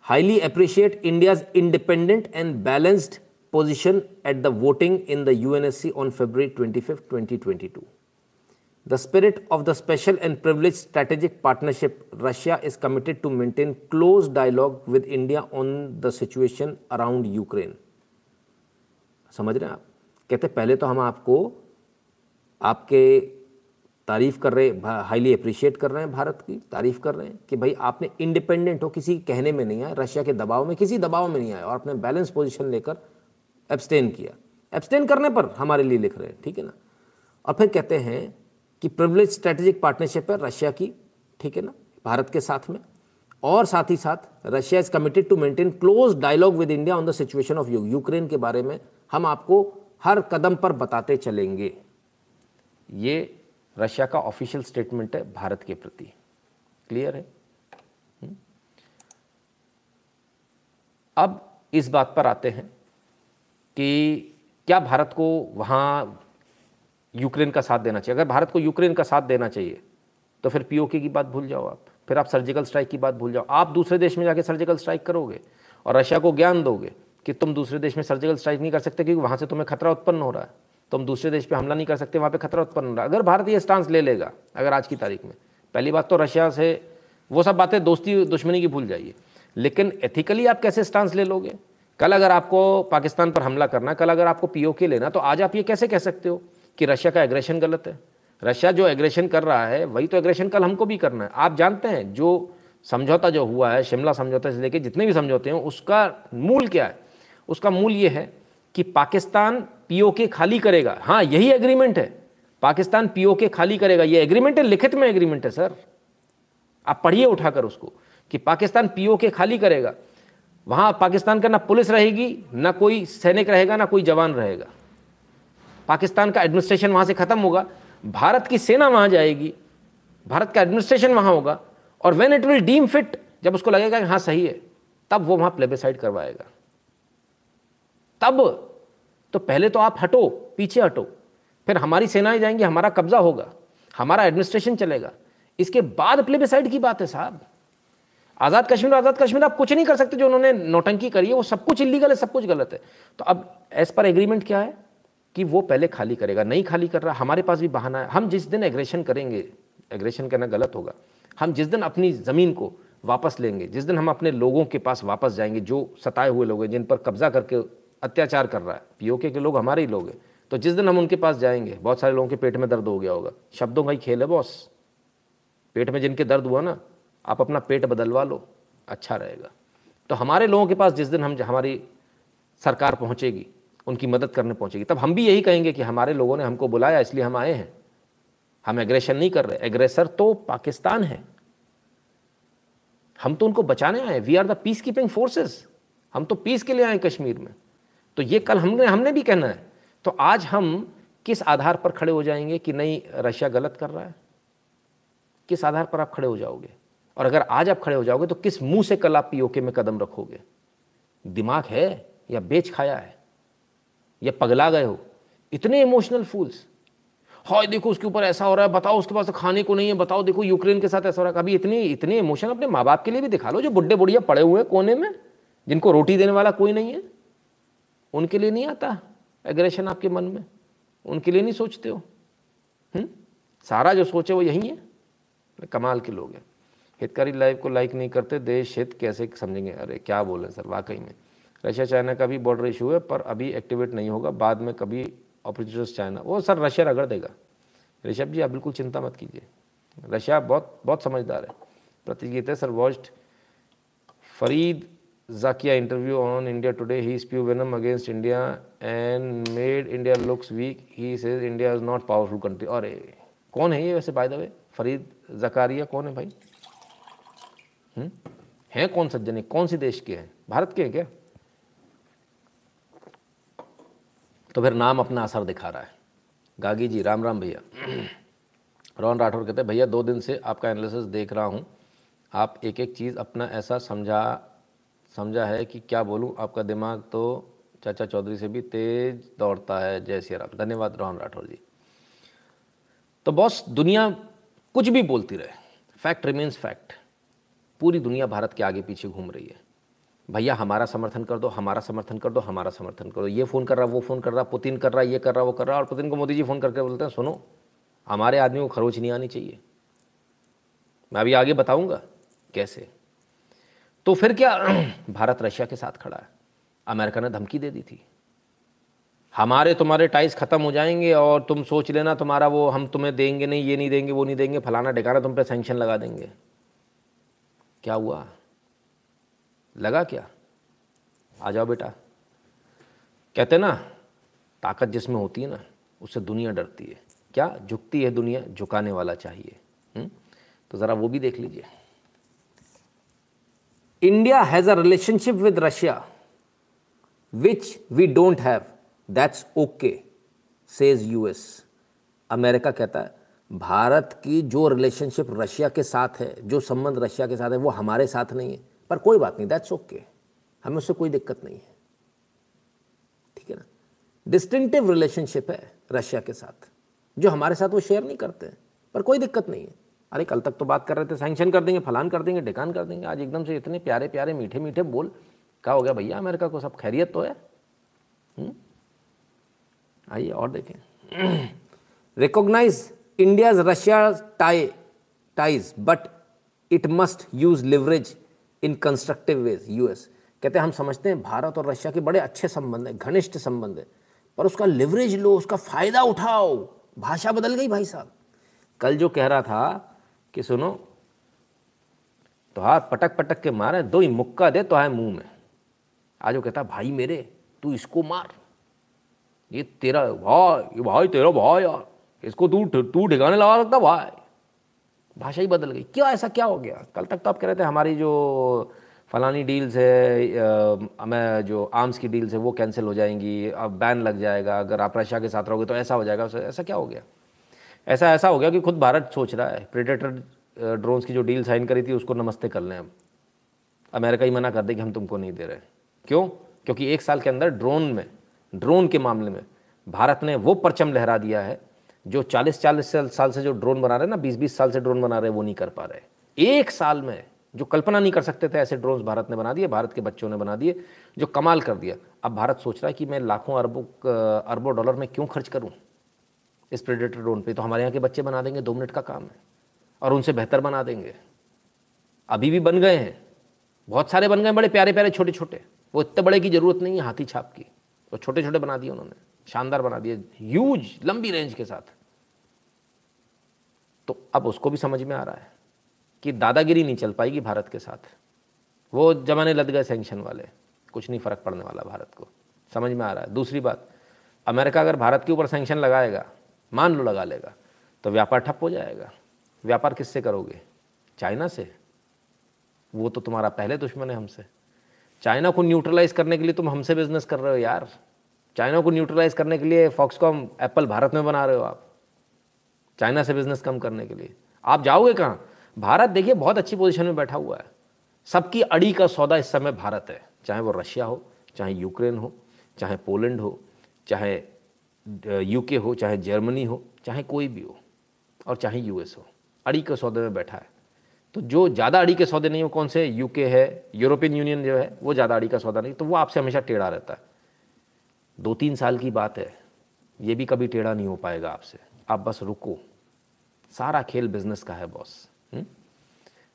Highly appreciate India's independent and balanced voting in the UNSC on February twenty fifth twenty twenty two The spirit of the special and privileged strategic partnership, Russia is committed to maintain close dialogue with India on the situation around Ukraine. समझ रहे हैं आप कहते पहले तो हम आपको आपके तारीफ़ कर रहे हाईली अप्रिशिएट कर रहे हैं भारत की तारीफ़ कर रहे हैं कि भाई आपने इंडिपेंडेंट हो किसी कहने में नहीं आए रशिया के दबाव में किसी दबाव में नहीं आया और आपने बैलेंस पोजीशन लेकर एब्सटेन किया। एब्सटेन करने पर हमारे लिए लिख रहे हैं, ठीक है ना? और फिर कहते हैं कि प्रिवलेज स्ट्रेटेजिक पार्टनरशिप है रशिया की, ठीक है ना? भारत के साथ में। और साथ ही साथ Russia is committed to maintain close dialogue with India on the situation of Ukraine के बारे में हम आपको हर कदम पर बताते चलेंगे। ये रशिया का ऑफिशियल स्टेटमेंट है भारत के प्रति। क्लियर है? हम्म? अब इस बात पर आते हैं। कि क्या भारत को वहाँ यूक्रेन का साथ देना चाहिए? अगर भारत को यूक्रेन का साथ देना चाहिए तो फिर पीओके की बात भूल जाओ आप। फिर आप सर्जिकल स्ट्राइक की बात भूल जाओ। आप दूसरे देश में जाके सर्जिकल स्ट्राइक करोगे और रशिया को ज्ञान दोगे कि तुम दूसरे देश में सर्जिकल स्ट्राइक नहीं कर सकते क्योंकि वहाँ से तुम्हें खतरा उत्पन्न हो रहा है। तुम दूसरे देश पे हमला नहीं कर सकते, वहाँ पे खतरा उत्पन्न हो रहा है। अगर भारत ये स्टांस ले लेगा, अगर आज की तारीख में। पहली बात तो रशिया से वो सब बातें दोस्ती, दुश्मनी की भूल जाइए। लेकिन एथिकली आप कैसे स्टांस ले लोगे? कल अगर आपको पाकिस्तान पर हमला करना कल अगर आपको पीओके लेना तो आज आप ये कैसे कह सकते हो कि रशिया का एग्रेशन गलत है? रशिया जो एग्रेशन कर रहा है, वही तो एग्रेशन कल हमको भी करना है। आप जानते हैं, जो समझौता जो हुआ है, शिमला समझौता से लेकर जितने भी समझौते हैं, उसका मूल क्या है? उसका मूल ये है कि पाकिस्तान पीओके खाली करेगा। हाँ यही एग्रीमेंट है। पाकिस्तान पीओके खाली करेगा। ये एग्रीमेंट है, लिखित में एग्रीमेंट है, सर। आप पढ़िए उठाकर उसको कि पाकिस्तान पीओके खाली करेगा। वहाँ पाकिस्तान का ना पुलिस रहेगी, ना कोई सैनिक रहेगा, ना कोई जवान रहेगा। पाकिस्तान का एडमिनिस्ट्रेशन वहाँ से ख़त्म होगा, भारत की सेना वहाँ जाएगी, भारत का एडमिनिस्ट्रेशन वहाँ होगा, और when it will deem fit जब उसको लगेगा कि हाँ सही है, तब वो वहाँ प्लेबिसाइड करवाएगा। तब तो पहले तो आप हटो, पीछे हटो, फिर हमारी सेनाएँ जाएँगी, हमारा कब्जा होगा, हमारा एडमिनिस्ट्रेशन चलेगा। इसके बाद प्लेबिसाइड की बात है साहब। आज़ाद कश्मीर आज़ाद कश्मीर, आप कुछ नहीं कर सकते जो उन्होंने नोटंकी करी है, वो सब कुछ इलीगल है, सब कुछ गलत है। तो अब एज पर एग्रीमेंट क्या है? कि वो पहले खाली करेगा, नहीं खाली कर रहा, हमारे पास भी बहाना है। हम जिस दिन एग्रेशन करेंगे एग्रेशन करना गलत होगा। हम जिस दिन अपनी ज़मीन को वापस लेंगे, जिस दिन हम अपने लोगों के पास वापस जाएँगे, जो सताए हुए लोग हैं, जिन पर कब्जा करके अत्याचार कर रहा है पीओके के लोग हमारे ही लोग हैं। तो जिस दिन हम उनके पास जाएँगे, बहुत सारे लोगों के पेट में दर्द हो गया होगा। शब्दों का ही खेल है बॉस पेट में जिनके दर्द हुआ ना आप अपना पेट बदलवा लो अच्छा रहेगा। तो हमारे लोगों के पास जिस दिन हम, हमारी सरकार पहुंचेगी, उनकी मदद करने पहुंचेगी, तब हम भी यही कहेंगे कि हमारे लोगों ने हमको बुलाया, इसलिए हम आए हैं। हम एग्रेशन नहीं कर रहे। एग्रेसर तो पाकिस्तान है। हम तो उनको बचाने आए we are the peace keeping forces हम तो पीस के लिए आए कश्मीर में। तो ये कल हमने हमने भी कहना है। तो आज हम किस आधार पर खड़े हो जाएँगे कि नहीं, रशिया गलत कर रहा है? किस आधार पर आप खड़े हो जाओगे? और अगर आज आप खड़े हो जाओगे तो किस मुँह से कल आप पीओके में कदम रखोगे? दिमाग है या बेच खाया है? या पगला गए हो? इतने इमोशनल फूल्स हाय, देखो उसके ऊपर ऐसा हो रहा है, बताओ उसके पास तो खाने को नहीं है, बताओ, देखो यूक्रेन के साथ ऐसा हो रहा है। कभी इतनी, इतने इमोशन अपने माँ बाप के लिए भी दिखा लो, जो बुढ़े बुढ़िया पड़े हुए हैं कोने में, जिनको रोटी देने वाला कोई नहीं है। उनके लिए नहीं आता एग्रेशन आपके मन में? उनके लिए नहीं सोचते हो हुँ? हम्म? सारा जो सोचे वो यही है। कमाल के लोग हैं। हितकारी लाइव को लाइक नहीं करते, देश हित कैसे समझेंगे? अरे, क्या बोले सर, वाकई में। रशिया चाइना का भी बॉर्डर इशू है, पर अभी एक्टिवेट नहीं होगा, बाद में कभी ऑपरेटर्स चाइना। वो सर, रशिया रगड़ देगा। ऋषभ जी, आप बिल्कुल चिंता मत कीजिए। रशिया बहुत बहुत समझदार है। प्रतियोगिता sir worst Fareed Zakaria interview on India Today he spew venom against India and made India looks weak he says India is not powerful country और कौन है ये वैसे by the way Fareed Zakaria कौन है भाई? हुँ? हम्म? हैं कौन सज्जन? कौन सी देश के हैं? भारत के हैं क्या? तो फिर नाम अपना असर दिखा रहा है। गागी जी, राम राम भैया। रोहन राठौर कहते हैं, भैया, दो दिन से आपका एनालिसिस देख रहा हूँ। आप एक एक चीज़ अपना ऐसा समझा समझा है कि क्या बोलूँ? आपका दिमाग तो चाचा चौधरी से भी तेज दौड़ता है। जय श्री राम। धन्यवाद रोहन राठौर जी। तो बॉस दुनिया कुछ भी बोलती रहे। फैक्ट रिमेन्स फैक्ट पूरी दुनिया भारत के आगे पीछे घूम रही है। भैया, हमारा समर्थन कर दो, हमारा समर्थन कर दो, हमारा समर्थन कर। ये फ़ोन कर रहा, वो फ़ोन कर रहा, पुतिन कर रहा, ये कर रहा, वो कर रहा, और पुतिन को मोदी जी फ़ोन करके बोलते हैं, सुनो, हमारे आदमी को खरोच नहीं आनी चाहिए। मैं अभी आगे बताऊँगा कैसे। तो फिर क्या, भारत रशिया के साथ खड़ा है। अमेरिका ने धमकी दे दी थी। हमारे तुम्हारे टाइस ख़त्म हो जाएँगे और तुम सोच लेना, तुम्हारा वो हम तुम्हें देंगे नहीं, ये नहीं देंगे, वो नहीं देंगे, फलाना ढिकाना तुम पे सेंक्शन लगा देंगे। क्या हुआ? लगा क्या? आ जाओ बेटा। कहते ना, ताकत जिसमें होती है ना, उससे दुनिया डरती है। क्या? झुकती है दुनिया, झुकाने वाला चाहिए। हुँ? हम्म? तो ज़रा वो भी देख लीजिए। India has a relationship with Russia, which we don't have. That's okay, says US. America कहता है भारत की जो रिलेशनशिप रशिया के साथ है, जो संबंध रशिया के साथ है, वो हमारे साथ नहीं है। पर कोई बात नहीं दैट्स ओके हमें उससे कोई दिक्कत नहीं है। ठीक है ना? डिस्टिंक्टिव रिलेशनशिप है रशिया के साथ। जो हमारे साथ वो शेयर नहीं करते पर कोई दिक्कत नहीं है। अरे, कल तक तो बात कर रहे थे सैंक्शन कर देंगे, फलान कर देंगे डिकान कर देंगे, आज एकदम से इतने प्यारे प्यारे, मीठे मीठे बोल। क्या हो गया भैया अमेरिका को सब? खैरियत तो है? हम्म? आइए और देखें। Recognize Russia tie ties but it must use leverage in constructive ways US कहते हैं, हम समझते हैं, भारत और रशिया के बड़े अच्छे संबंध हैं, घनिष्ठ संबंध है, पर उसका लिवरेज लो, उसका फ़ायदा उठाओ। भाषा बदल गई भाई साहब। कल जो कह रहा था कि सुनो तो हाँ पटक पटक के मारे, दो ही मुक्का दे तो है मुँह में। आज वो कहता, भाई मेरे, तू इसको मार। ये तेरा भाई, ये भाई तेरा भाई यार। इसको तू तू ठिकाने लगा सकता, भाई। भाषा ही बदल गई। क्यों ऐसा क्या हो गया? कल तक तो आप कह रहे थे हमारी जो फलानी डील्स है हमें जो आर्म्स की डील्स है, वो कैंसिल हो जाएँगी, अब बैन लग जाएगा, अगर आप रशिया के साथ रहोगे तो ऐसा हो जाएगा। ऐसा क्या हो गया? ऐसा ऐसा हो गया कि खुद भारत सोच रहा है। प्रेडेटर ड्रोन्स की जो डील साइन करी थी, उसको नमस्ते कर लें हम। अमेरिका ही मना कर दे कि हम तुमको नहीं दे रहे। क्यों? क्योंकि एक साल के अंदर ड्रोन में, ड्रोन के मामले में भारत ने वो परचम लहरा दिया है जो 40-40 साल से जो ड्रोन बना रहे हैं ना 20-20 साल से ड्रोन बना रहे हैं, वो नहीं कर पा रहे एक साल में जो कल्पना नहीं कर सकते थे, ऐसे ड्रोन्स भारत ने बना दिए, भारत के बच्चों ने बना दिए, जो कमाल कर दिया। अब भारत सोच रहा है कि मैं लाखों अरबों अरबों डॉलर में क्यों खर्च करूँ इस प्रेडेटर ड्रोन पे? तो हमारे यहाँ के बच्चे बना देंगे, दो मिनट का काम है। और उनसे बेहतर बना देंगे। अभी भी बन गए हैं। बहुत सारे बन गए बड़े प्यारे प्यारे छोटे छोटे वो इतने बड़े की ज़रूरत नहीं है हाथी छाप की। वो छोटे छोटे बना दिए उन्होंने। शानदार बना दिए। ह्यूज, लंबी रेंज के साथ। तो अब उसको भी समझ में आ रहा है कि दादागिरी नहीं चल पाएगी भारत के साथ। वो जमाने लद गए सेंक्शन वाले। कुछ नहीं फ़र्क पड़ने वाला भारत को। समझ में आ रहा है। दूसरी बात, अमेरिका अगर भारत के ऊपर सेंक्शन लगाएगा, मान लो लगा लेगा तो व्यापार ठप हो जाएगा। व्यापार किससे करोगे? चाइना से। वो तो तुम्हारा पहले दुश्मन है हमसे। चाइना को न्यूट्रलाइज करने के लिए तुम हमसे बिज़नेस कर रहे हो यार। चाइना को न्यूट्रलाइज करने के लिए फॉक्सकॉम एप्पल भारत में बना रहे हो आप। चाइना से बिज़नेस कम करने के लिए। आप जाओगे कहाँ? भारत देखिए, बहुत अच्छी पोजीशन में बैठा हुआ है। सबकी अड़ी का सौदा इस समय भारत है। चाहे वो रशिया हो, चाहे यूक्रेन हो, चाहे पोलैंड हो, चाहे यूके हो, चाहे जर्मनी हो, चाहे कोई भी हो, और चाहे यूएस हो, अड़ी के सौदे में बैठा है। तो जो ज़्यादा अड़ी के सौदे नहीं हो, कौन से? यूके है, यूरोपियन यूनियन जो है, वो ज़्यादा अड़ी का सौदा नहीं तो वो आपसे हमेशा टेढ़ा रहता है। दो तीन साल की बात है, ये भी कभी टेढ़ा नहीं हो पाएगा आपसे। आप बस रुको। सारा खेल बिज़नेस का है boss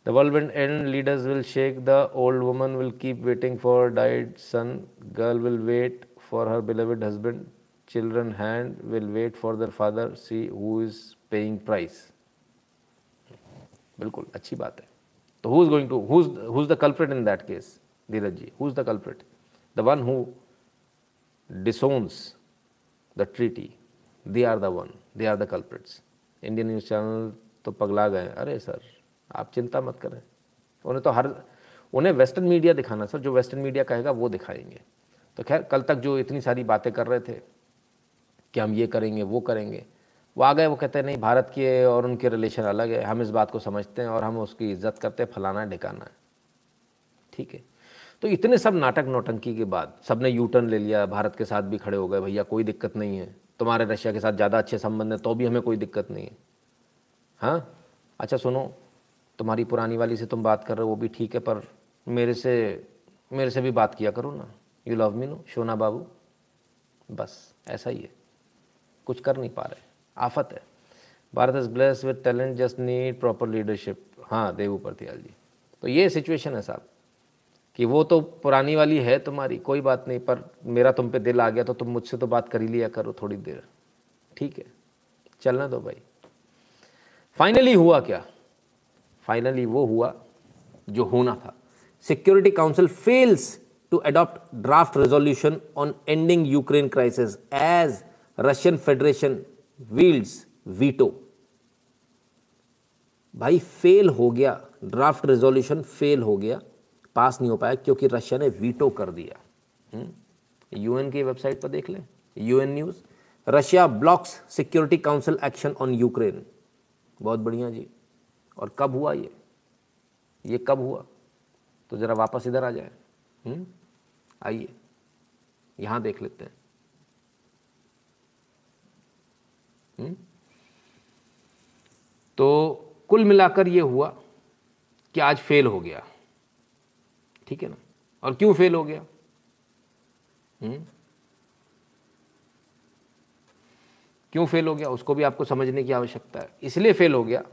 the world end leaders will shake the old woman will keep waiting for died son girl will wait for her beloved husband children and will wait for their father see who is paying price बिल्कुल, अच्छी बात है। तो who is going to who who is the culprit in that case Dheeraj ji who is the culprit the one who disowns the treaty they are the one they are the culprits Indian news channel तो पगला गए अरे sir, आप चिंता मत करें। उन्हें तो हर, उन्हें वेस्टर्न मीडिया दिखाना, सर, जो वेस्टर्न मीडिया कहेगा, वो दिखाएँगे। तो खैर, कल तक जो इतनी सारी बातें कर रहे थे, कि हम ये करेंगे, वो करेंगे, वो आ गए, वो कहते हैं, नहीं, भारत के और उनके रिलेशन अलग है। हम इस बात को समझते हैं और हम उसकी इज़्ज़त करते हैं, फलाना ढिकाना है। ठीक है। तो इतने सब नाटक नौटंकी के बाद, सबने यू टर्न ले लिया, भारत के साथ भी खड़े हो गए, भैया, कोई दिक्कत नहीं है। तुम्हारे रशिया के साथ ज़्यादा अच्छे संबंध हैं तो भी हमें कोई दिक्कत नहीं है। हाँ? अच्छा सुनो, तुम्हारी पुरानी वाली से तुम बात कर रहे हो, वो भी ठीक है, पर मेरे से मेरे से भी बात किया करो ना। यू लव मी नो शोना बाबू? बस, ऐसा ही है। कुछ कर नहीं पा रहे। आफत है। Bharat is bless with talent just need proper leadership हाँ देवू परतियाल जी। तो ये सिचुएशन है साहब। कि वो तो पुरानी वाली है तुम्हारी, कोई बात नहीं, पर मेरा तुम पे दिल आ गया तो तुम मुझसे तो बात कर ही लिया करो थोड़ी देर। ठीक है, चलना दो भाई। फाइनली हुआ क्या? फाइनली वो हुआ जो होना था। Security council fails to adopt draft resolution on ending Ukraine crisis as Russian federation wields veto भाई फेल हो गया ड्राफ्ट रेजोल्यूशन फेल हो गया। पास नहीं हो पाया क्योंकि रशिया ने वीटो कर दिया यूएन हम्म? की वेबसाइट पर देख लें, UN news, Russia blocks security council action on Ukraine बहुत बढ़िया जी और कब हुआ ये ये कब हुआ तो ज़रा वापस इधर आ जाए हम्म? आइए, यहाँ देख लेते हैं हम्म? तो कुल मिलाकर ये हुआ कि आज फेल हो गया ठीक है ना? और क्यों फेल हो गया? हम्म? क्यों फेल हो गया? उसको भी आपको समझने की आवश्यकता है। इसलिए फेल हो गया।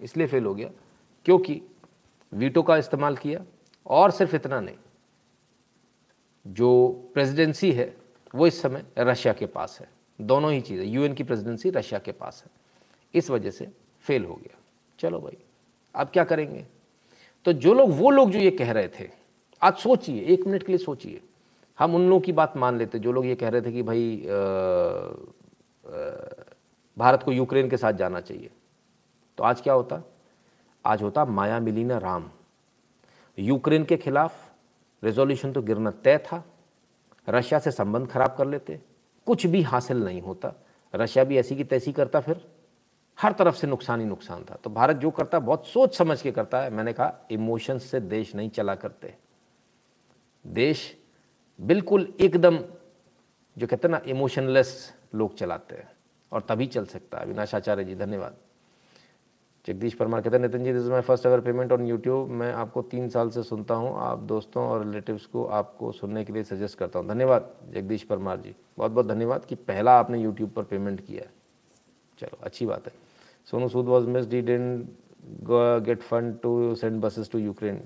इसलिए फेल हो गया क्योंकि वीटो का इस्तेमाल किया और सिर्फ़ इतना नहीं। जो प्रेसिडेंसी है, वो इस समय रशिया के पास है। दोनों ही चीज़ें यूएन की प्रेसिडेंसी रशिया के पास है। इस वजह से फेल हो गया। चलो भाई, अब क्या करेंगे? तो जो लोग वो लोग जो ये कह रहे थे आज सोचिए एक मिनट के लिए सोचिए। हम उन लोगों की बात मान लेते जो लोग ये कह रहे थे कि भाई आ, आ, भारत को यूक्रेन के साथ जाना चाहिए। तो आज क्या होता? आज होता माया मिलीना राम। यूक्रेन के खिलाफ रेजोल्यूशन तो गिरना तय था। रशिया से संबंध खराब कर लेते। कुछ भी हासिल नहीं होता। रशिया भी ऐसी की तैसी करता फिर। हर तरफ़ से नुकसान ही नुकसान था। तो भारत जो करता है बहुत सोच समझ के करता है। मैंने कहा, इमोशंस से देश नहीं चला करते। देश बिल्कुल एकदम, जो कहते हैं ना, इमोशनलेस लोग चलाते हैं और तभी चल सकता है। अविनाश आचार्य जी, धन्यवाद। जगदीश परमार कहते हैं, Nitin ji this my first ever payment on YouTube मैं आपको तीन साल से सुनता हूँ। आप दोस्तों और रिलेटिव्स को आपको सुनने के लिए सजेस्ट करता हूँ। धन्यवाद, जगदीश परमार जी। बहुत बहुत धन्यवाद कि पहला आपने यूट्यूब पर पेमेंट किया है। चलो, अच्छी बात है। Sonu Sood was missed didn't get fund to send buses to Ukraine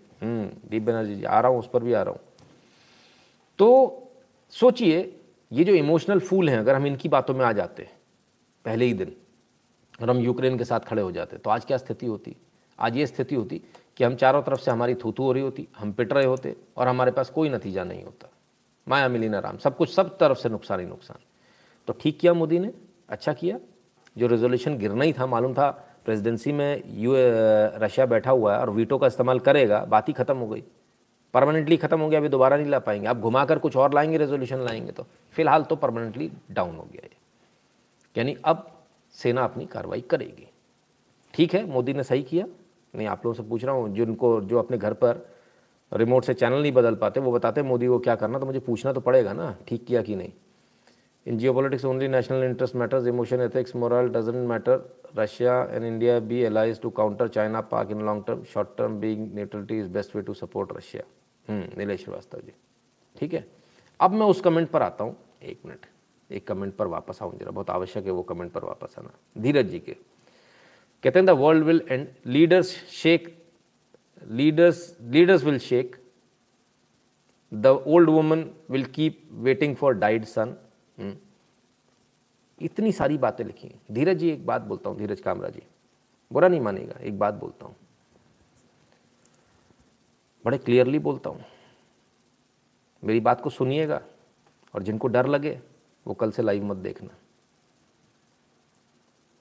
Deep Banerjee ji आ रहा हूँ उस पर भी आ रहा हूँ तो सोचिए, ये जो इमोशनल फूल हैं, अगर हम इनकी बातों में आ जाते, पहले ही दिन, और हम यूक्रेन के साथ खड़े हो जाते तो आज क्या स्थिति होती? आज ये स्थिति होती कि हम चारों तरफ़ से हमारी थूथू हो रही होती, हम पिट रहे होते, और हमारे पास कोई नतीजा नहीं होता। माया मिलीना राम, सब कुछ सब तरफ़ से नुकसान ही नुकसान। तो ठीक किया मोदी ने? अच्छा किया। जो रेजोल्यूशन गिरना ही था, मालूम था प्रेसिडेंसी में यू रशिया बैठा हुआ है और वीटो का इस्तेमाल करेगा, बात ही खत्म हो गई। परमानेंटली खत्म हो गया, अभी दोबारा नहीं ला पाएँगे। अब घुमाकर कुछ और लाएँगे रेजोल्यूशन लाएँगे तो। फ़िलहाल तो परमानेंटली डाउन हो गया ये। यानी अब सेना अपनी कार्रवाई करेगी। ठीक है, मोदी ने सही किया। नहीं आप लोगों से पूछ रहा हूँ, जिनको, जो अपने घर पर रिमोट से चैनल नहीं बदल पाते, वो बताते मोदी को क्या करना तो मुझे पूछना तो पड़ेगा ना, ठीक किया कि नहीं। In geopolitics only national interest matters emotion ethics moral doesn't matter Russia and India be allies to counter China Pak in long term short term being neutrality is best way to support Russia Nilesh Shrivastava ji ठीक है? अब मैं उस comment पर आता हूँ। एक minute एक कमेंट पर वापस आऊँ जरा। बहुत आवश्यक है वो कमेंट पर वापस आना। धीरज जी के। कहते हैं the world will end leaders shake leaders leaders will shake the old woman will keep waiting for died son इतनी सारी बातें लिखी हैं। धीरज जी, एक बात बोलता हूँ, धीरज कामरा जी। बुरा नहीं मानेगा, एक बात बोलता हूँ। बड़े क्लियरली बोलता हूँ। मेरी बात को सुनिएगा और जिनको डर लगे, वो कल से लाइव मत देखना।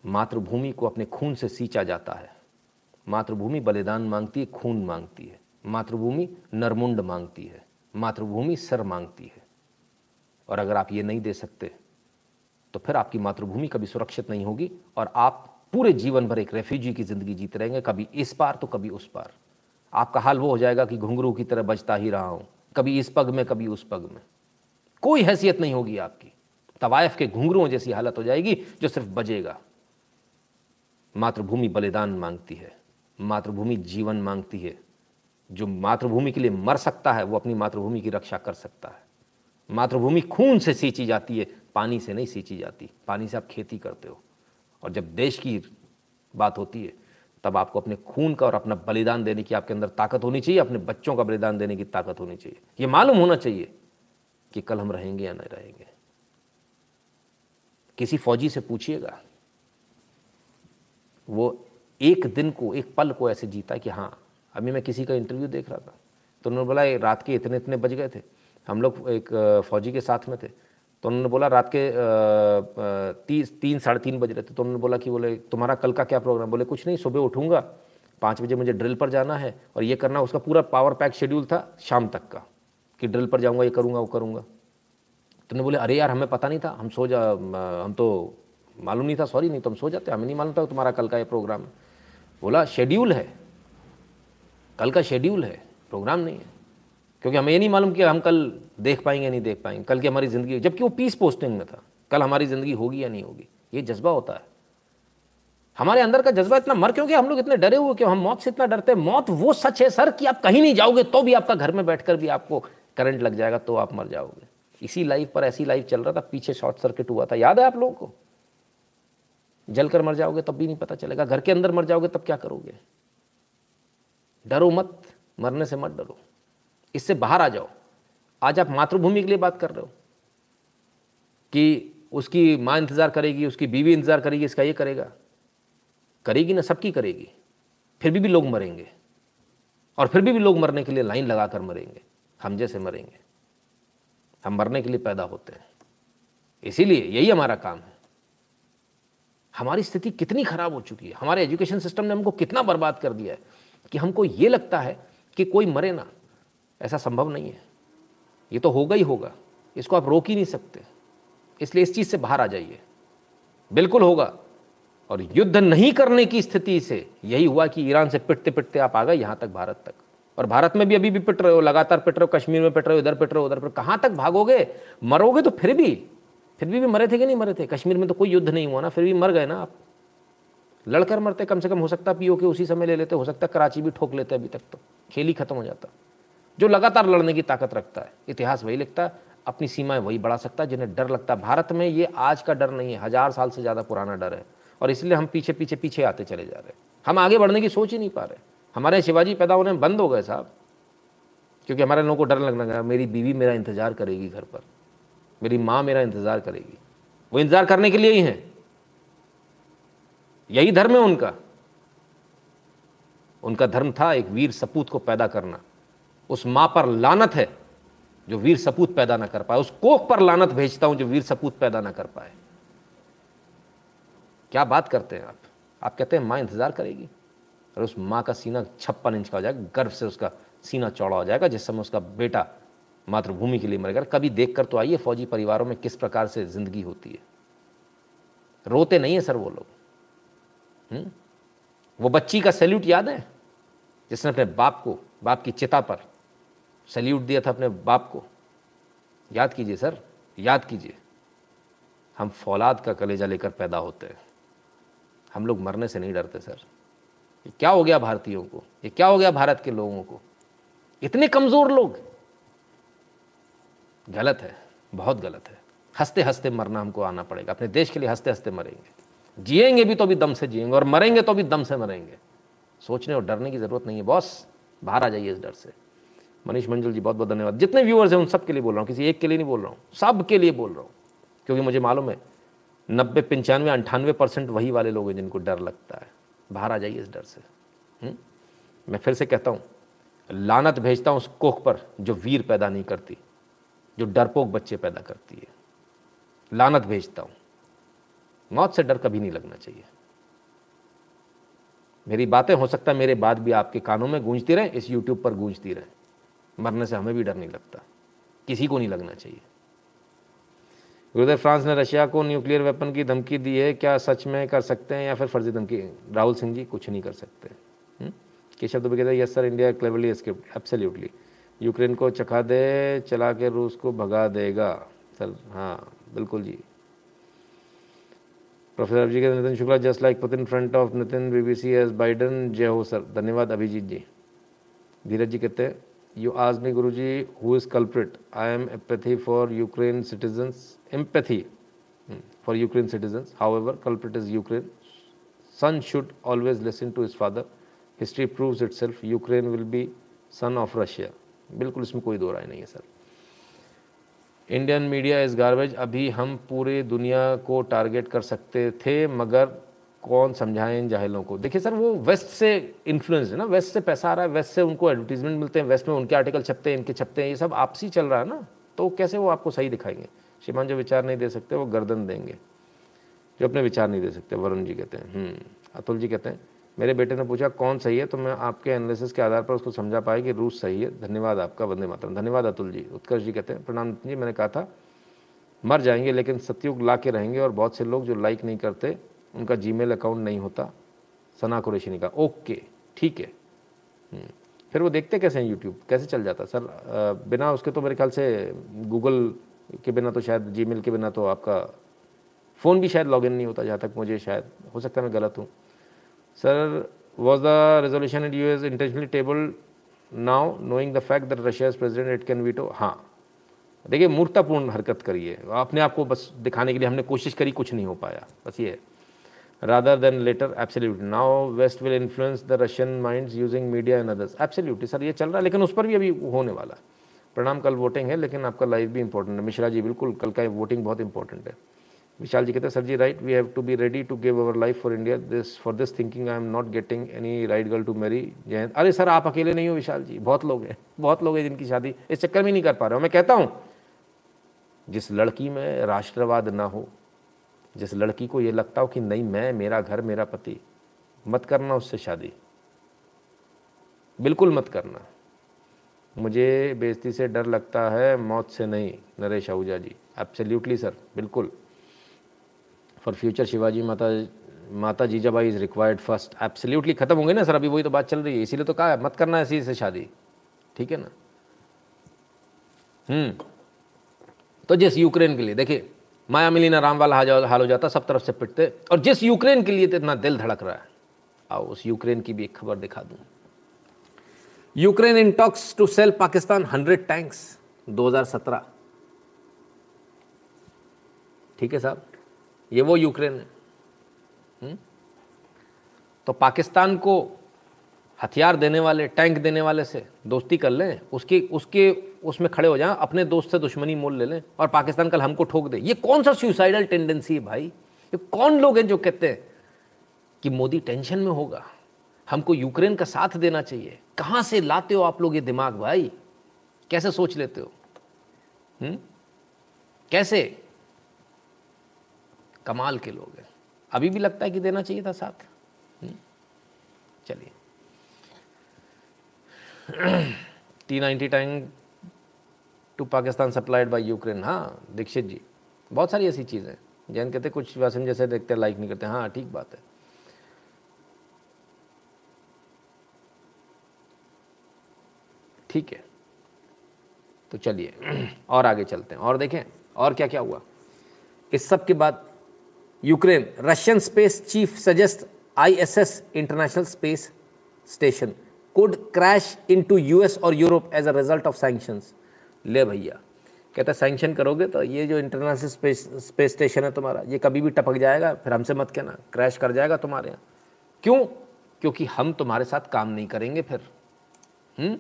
मातृभूमि को अपने खून से सींचा जाता है। मातृभूमि बलिदान मांगती है, खून मांगती है। मातृभूमि नरमुंड मांगती है। मातृभूमि सर मांगती है। और अगर आप ये नहीं दे सकते तो फिर आपकी मातृभूमि कभी सुरक्षित नहीं होगी और आप पूरे जीवन भर एक रेफ्यूजी की ज़िंदगी जीते रहेंगे, कभी इस पार तो कभी उस पार। आपका हाल वो हो जाएगा कि घुंघरू की तरह बचता ही रहा हूँ, कभी इस पग में, कभी उस पग में। कोई हैसियत नहीं होगी आपकी। तवायफ के घुंघरुओं जैसी हालत हो जाएगी जो सिर्फ़ बजेगा। मातृभूमि बलिदान मांगती है, मातृभूमि जीवन मांगती है। जो मातृभूमि के लिए मर सकता है, वो अपनी मातृभूमि की रक्षा कर सकता है। मातृभूमि खून से सींची जाती है, पानी से नहीं सींची जाती। पानी से आप खेती करते हो। और जब देश की बात होती है, तब आपको अपने खून का और अपना बलिदान देने की आपके अंदर ताकत होनी चाहिए, अपने बच्चों का बलिदान देने की ताकत होनी चाहिए। ये मालूम होना चाहिए कि कल हम रहेंगे या नहीं रहेंगे। किसी फौजी से पूछिएगा। वो एक दिन को, एक पल को ऐसे जीता कि हाँ अभी मैं किसी का इंटरव्यू देख रहा था। तो उन्होंने बोला रात के इतने इतने बज गए थे। हम लोग एक फौजी के साथ में थे। तो उन्होंने बोला रात के तीस, तीन, साढ़े तीन बज रहे थे। तो उन्होंने बोला कि बोले, तुम्हारा कल का क्या प्रोग्राम बोले, कुछ नहीं, सुबह उठूँगा। पाँच बजे मुझे ड्रिल पर जाना है और ये करना उसका पूरा पावर पैक शेड्यूल था शाम तक का, कि ड्रिल पर जाऊँगा, ये करूँगा, वो करूँगा। तो उन्होंने बोले, अरे यार, हमें पता नहीं था। हम सो जा, हम तो मालूम नहीं था सॉरी नहीं तो हम सो जाते। हमें नहीं मालूम था तुम्हारा कल का ये प्रोग्राम बोला शेड्यूल है। कल का शेड्यूल है। प्रोग्राम नहीं है। क्योंकि हमें ये नहीं मालूम कि हम कल देख पाएँगे नहीं देख पाएँगे। कल की हमारी ज़िंदगी, जबकि वो पीस पोस्टिंग में था। कल हमारी ज़िंदगी होगी या नहीं होगी, ये जज्बा होता है। हमारे अंदर का जज्बा इतना मर, क्योंकि हम लोग इतने डरे हुए, क्यों हम मौत से इतना डरते हैं? मौत वो सच है, सर, कि आप कहीं नहीं जाओगे तो भी आपका घर में बैठकर भी आपको करंट लग जाएगा तो आप मर जाओगे। इसी लाइफ पर, ऐसी लाइफ चल रहा था, पीछे शॉर्ट सर्किट हुआ था। याद है आप लोगों को? जलकर मर जाओगे, तब भी नहीं पता चलेगा। घर के अंदर मर जाओगे, तब क्या करोगे? डरो मत, मरने से मत डरो। इससे बाहर आ जाओ। आज आप मातृभूमि के लिए बात कर रहे हो कि उसकी माँ इंतज़ार करेगी, उसकी बीवी इंतज़ार करेगी, इसका ये करेगा। करेगी ना, सबकी करेगी। फिर भी भी लोग मरेंगे। और फिर भी भी लोग मरने के लिए लाइन लगा कर मरेंगे। हम जैसे मरेंगे। हम मरने के लिए पैदा होते हैं। इसीलिए यही हमारा काम है। हमारी स्थिति कितनी खराब हो चुकी है। हमारे एजुकेशन सिस्टम ने हमको कितना बर्बाद कर दिया है कि हमको ये लगता है कि कोई मरे ना। ऐसा संभव नहीं है। ये तो होगा ही होगा। इसको आप रोक ही नहीं सकते। इसलिए इस चीज़ से बाहर आ जाइए। बिल्कुल होगा। और युद्ध नहीं करने की स्थिति से यही हुआ कि ईरान से पिटते पिटते आप आ गए यहाँ तक भारत तक। और भारत में भी अभी भी पिट रहे हो लगातार पिट रहे हो कश्मीर में पिट रहे हो इधर पिट रहे हो उधर पिट कहाँ तक भागोगे? मरोगे तो फिर भी। फिर भी, भी मरे थे कि नहीं मरे थे? कश्मीर में तो कोई युद्ध नहीं हुआ ना फिर भी मर गए ना आप। लड़कर मरते कम से कम हो सकता पीओ के उसी समय ले लेते हो सकता कराची भी ठोक लेते अभी तक तो। खेल ही खत्म हो जाता। जो लगातार लड़ने की ताकत रखता है। इतिहास वही लिखता है, अपनी सीमाएँ वही बढ़ा सकता है, जिन्हें डर लगता है। भारत में ये आज का डर नहीं है, हज़ार साल से ज़्यादा पुराना डर है और इसलिए हम पीछे पीछे पीछे आते चले जा रहे हैं। हम आगे बढ़ने की सोच ही नहीं पा रहे। हमारे शिवाजी पैदा होने बंद हो गए साहब, क्योंकि हमारे लोगों को डर लगने लगा, मेरी बीवी मेरा इंतज़ार करेगी घर पर, मेरी माँ मेरा इंतज़ार करेगी। वो इंतज़ार करने के लिए ही हैं। यही धर्म है उनका। उनका धर्म था एक वीर सपूत को पैदा करना। उस माँ पर लानत है जो वीर सपूत पैदा ना कर पाए। उस कोख पर लानत भेजता हूँ जो वीर सपूत पैदा ना कर पाए। क्या बात करते हैं आप? आप कहते हैं माँ इंतज़ार करेगी। और उस माँ का सीना छप्पन इंच का हो जाएगा, गर्व से उसका सीना चौड़ा हो जाएगा, जिस समय उसका बेटा मातृभूमि के लिए मरेगा। कभी देख कर तो आइए, फौजी परिवारों में किस प्रकार से ज़िंदगी होती है। रोते नहीं है सर वो लोग। हम्म? वो बच्ची का सैल्यूट याद है? जिसने अपने बाप को, बाप की चिता पर सैल्यूट दिया था अपने बाप को। याद कीजिए सर, याद कीजिए। हम फौलाद का कलेजा लेकर पैदा होते हैं। हम लोग मरने से नहीं डरते सर। ये क्या हो गया भारतीयों को? ये क्या हो गया भारत के लोगों को? इतने कमज़ोर लोग। गलत है, बहुत गलत है। हँसते हँसते मरना हमको आना पड़ेगा। अपने देश के लिए हँसते हँसते मरेंगे। जिएँगे भी तो भी दम से जिएँगे और मरेंगे तो भी दम से मरेंगे। सोचने और डरने की ज़रूरत नहीं है, बॉस। बाहर आ जाइए इस डर से। मनीष मंजुल जी बहुत बहुत धन्यवाद। जितने व्यूअर्स हैं, उन सब के लिए बोल रहा हूँ, किसी एक के लिए नहीं बोल रहा हूँ, सब के लिए बोल रहा हूँ, क्योंकि मुझे मालूम है, नब्बे, पंचानवे, अंठानवे परसेंट वही वाले लोग हैं जिनको डर लगता है। बाहर आ जाइए इस डर से। हुँ? हम्म? मैं फिर से कहता हूँ, लानत भेजता हूँ उस कोख पर जो वीर पैदा नहीं करती, जो डरपोक बच्चे पैदा करती है। लानत भेजता हूँ। मौत से डर कभी नहीं लगना चाहिए। मेरी बातें हो सकता है, मेरे बाद भी आपके कानों में गूंजती रहें, इस यूट्यूब पर गूंजती रहे। मरने से हमें भी डर नहीं लगता। किसी को नहीं लगना चाहिए। गुरुदेव, फ्रांस ने रशिया को न्यूक्लियर वेपन की धमकी दी है। क्या सच में कर सकते हैं या फिर फर्जी धमकी? राहुल सिंह जी, कुछ नहीं कर सकते। हम्म? के शब्द में कहते yes sir India cleverly script absolutely Ukraine को चखा दे, चला के रूस को भगा देगा। सर हाँ बिल्कुल जी। Professor Abhijeet Nitin Shukla just like Putin front of Nitin BBC as Biden जय हो, सर। धन्यवाद, अभिजीत जी। धीरज जी कहते हैं you ask me Guru ji who is culprit I am apathy for Ukraine citizens empathy for Ukraine citizens however culprit is Ukraine son should always listen to his father. History proves itself. Ukraine will be son of russia. बिल्कुल इसमें कोई दो राय नहीं है, sir. Indian media is garbage अभी हम पूरे दुनिया को टारगेट कर सकते थे, मगर कौन समझाएँ इन जाहिलों को? देखिए सर वो वेस्ट से इन्फ्लुएंस है ना वेस्ट से पैसा आ रहा है वेस्ट से उनको एडवर्टीजमेंट मिलते हैं वेस्ट में उनके आर्टिकल छपते हैं इनके छपते हैं ये सब आपसी चल रहा है ना तो कैसे वो आपको सही दिखाएँगे? श्रीमान जो विचार नहीं दे सकते वो गर्दन देंगे। जो अपने विचार नहीं दे सकते वरुण जी कहते हैं हम्म, अतुल जी कहते हैं मेरे बेटे ने पूछा कौन सही है? तो मैं आपके एनालिसिस के आधार पर उसको समझा पाया कि रूस सही है। धन्यवाद आपका वंदे मातरम। धन्यवाद अतुल जी। उत्कर्ष जी कहते हैं प्रणाम जी मैंने कहा था मर जाएँगे लेकिन सत्युग ला के रहेंगे और बहुत से लोग जो लाइक नहीं करते उनका जीमेल अकाउंट नहीं होता। सना कुरेशी ने कहा ओके ठीक है। हम्म, फिर वो देखते कैसे हैं यूट्यूब कैसे चल जाता? सर बिना उसके तो मेरे ख्याल से गूगल के बिना तो शायद जी के बिना तो आपका फ़ोन भी शायद लॉगिन नहीं होता जहाँ तक मुझे शायद हो सकता है मैं गलत हूँ। Sir, was the resolution in US intentionally tabled now, knowing the fact that Russia's president it can veto? हाँ। देखिए मूर्तापूर्ण हरकत करिए अपने आप को बस दिखाने के लिए हमने कोशिश करी कुछ नहीं हो पाया। बस ये rather than later absolute now west will influence the Russian minds using media and others absolutely sir ये चल रहा है, लेकिन उस पर भी अभी होने वाला है। प्रणाम, कल वोटिंग है, लेकिन आपका लाइव भी इंपॉर्टेंट है। मिश्रा जी, बिल्कुल, कल का वोटिंग बहुत इंपॉर्टेंट है। विशाल जी कहते हैं, sir ji right we have to be ready to give our life for India this for this thinking I am not getting any right girl to marry Jayant अरे sir, आप अकेले नहीं हो, विशाल जी, बहुत लोग हैं, बहुत लोग हैं जिनकी शादी इस चक्कर में नहीं कर पा रहे हो। मैं कहता हूँ, जिस लड़की में राष्ट्रवाद ना हो जिस लड़की को ये लगता हो कि नहीं, मैं, मेरा घर, मेरा पति, मत करना उससे शादी। बिल्कुल मत करना। मुझे बेजती से डर लगता है, मौत से नहीं, नरेश आहूजा जी। एब्सोल्युटली सर बिल्कुल। For future Shivaji Mata Mata Jijabai is required first absolutely खत्म होंगे ना सर अभी वही तो बात चल रही है। इसीलिए तो कहा, मत करना ऐसी से शादी। ठीक है ना? हम्म। तो जिस यूक्रेन के लिए, देखिए माया मिलीना राम वाला हाल हो जाता, सब तरफ़ से पिटते। और जिस यूक्रेन के लिए तो इतना दिल धड़क रहा है। आओ, उस यूक्रेन की भी एक खबर दिखा दूँ। Ukraine in talks to sell Pakistan hundred tanks 2017 ठीक है साहब? ये वो यूक्रेन है। हम्म? तो पाकिस्तान को हथियार देने वाले, टैंक देने वाले से दोस्ती कर लें। उसकी, उसके, उसमें खड़े हो जाएँ, अपने दोस्त से दुश्मनी मोल ले लें और पाकिस्तान कल हमको ठोक दे। ये कौन सा सुसाइडल टेंडेंसी है भाई? ये कौन लोग हैं जो कहते हैं कि मोदी टेंशन में होगा? हमको यूक्रेन का साथ देना चाहिए। कहाँ से लाते हो आप लोग ये दिमाग भाई? कैसे सोच लेते हो हुँ? हम्म? कैसे? कमाल के लोग हैं। अभी भी लगता है कि देना चाहिए था साथ। हम्म? चलिए T ninety tank to Pakistan supplied by Ukraine हाँ दीक्षित जी, बहुत सारी ऐसी चीज़ें जैन कहते कुछ वैसे जैसे देखते लाइक नहीं करते। हाँ ठीक बात है। ठीक है। तो चलिए, और आगे चलते हैं। और देखें, और क्या क्या हुआ? इस सब के बाद Ukraine Russian space chief suggest ISS international space station could crash into US और Europe as a result of sanctions ले भैया, कहता सैंक्शन करोगे तो ये जो इंटरनेशनल स्पेस स्पेस स्टेशन है तुम्हारा, ये कभी भी टपक जाएगा, फिर हमसे मत कहना क्रैश कर जाएगा तुम्हारे यहाँ. क्यों? क्योंकि हम तुम्हारे साथ काम नहीं करेंगे फिर।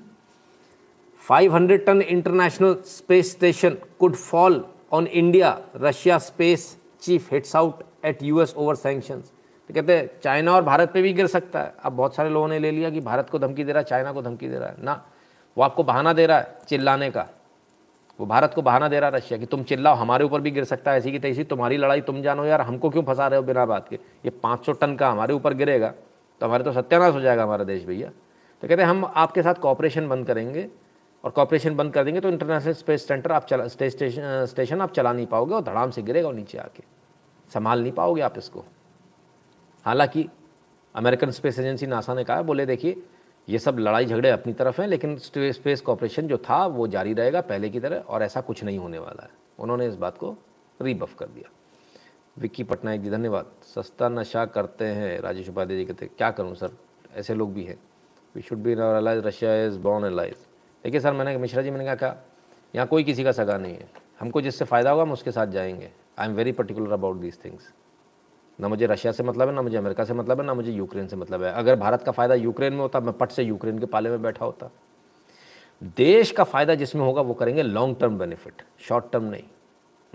Five hundred ton international space station could fall on India Russia space chief hits out at US over sanctions तो कहते हैं, चाइना और भारत पे भी गिर सकता है। अब बहुत सारे लोगों ने ले लिया कि भारत को धमकी दे रहा है, चाइना को धमकी दे रहा है। ना, वो आपको बहाना दे रहा है चिल्लाने का। वो भारत को बहाना दे रहा है रशिया कि तुम चिल्लाओ, हमारे ऊपर भी गिर सकता है, ऐसी की तैसी, तुम्हारी लड़ाई तुम जानो यार, हमको क्यों फंसा रहे हो बिना बात के? ये 500 टन का हमारे ऊपर गिरेगा तो हमारे तो सत्यानाश हो जाएगा हमारा देश भैया। तो कहते हैं, हम आपके साथ कॉपरेशन बंद करेंगे और कॉपरेशन बंद कर देंगे तो इंटरनेशनल स्पेस सेंटर आप चला स्टेशन स्टेशन आप चला नहीं पाओगे और धड़ाम से गिरेगा और नीचे आके। संभाल नहीं पाओगे आप इसको। हालाँकि अमेरिकन स्पेस एजेंसी नासा ने कहा, बोले, देखिए, ये सब लड़ाई झगड़े अपनी तरफ़ हैं, लेकिन स्पेस कॉपरेशन जो था, वो जारी रहेगा पहले की तरह, और ऐसा कुछ नहीं होने वाला है। उन्होंने इस बात को रीबफ कर दिया। विक्की पटनायक जी, धन्यवाद। सस्ता नशा करते हैं, राजेश उपाध्याय जी कहते हैं क्या करूँ, सर? ऐसे लोग भी हैं। We should be realise Russia is born allies देखिए, सर, मैंने, मिश्रा जी, मैंने कहा, क्या? यहाँ कोई किसी का सगा नहीं है। हमको जिससे फ़ायदा होगा, हम उसके साथ जाएँगे। I am very particular about these things ना मुझे रशिया से मतलब है, ना मुझे अमेरिका से मतलब है, ना मुझे यूक्रेन से मतलब है। अगर भारत का फ़ायदा यूक्रेन में होता, मैं पट से यूक्रेन के पाले में बैठा होता। देश का फ़ायदा जिसमें होगा, वो करेंगे long term benefit short term नहीं।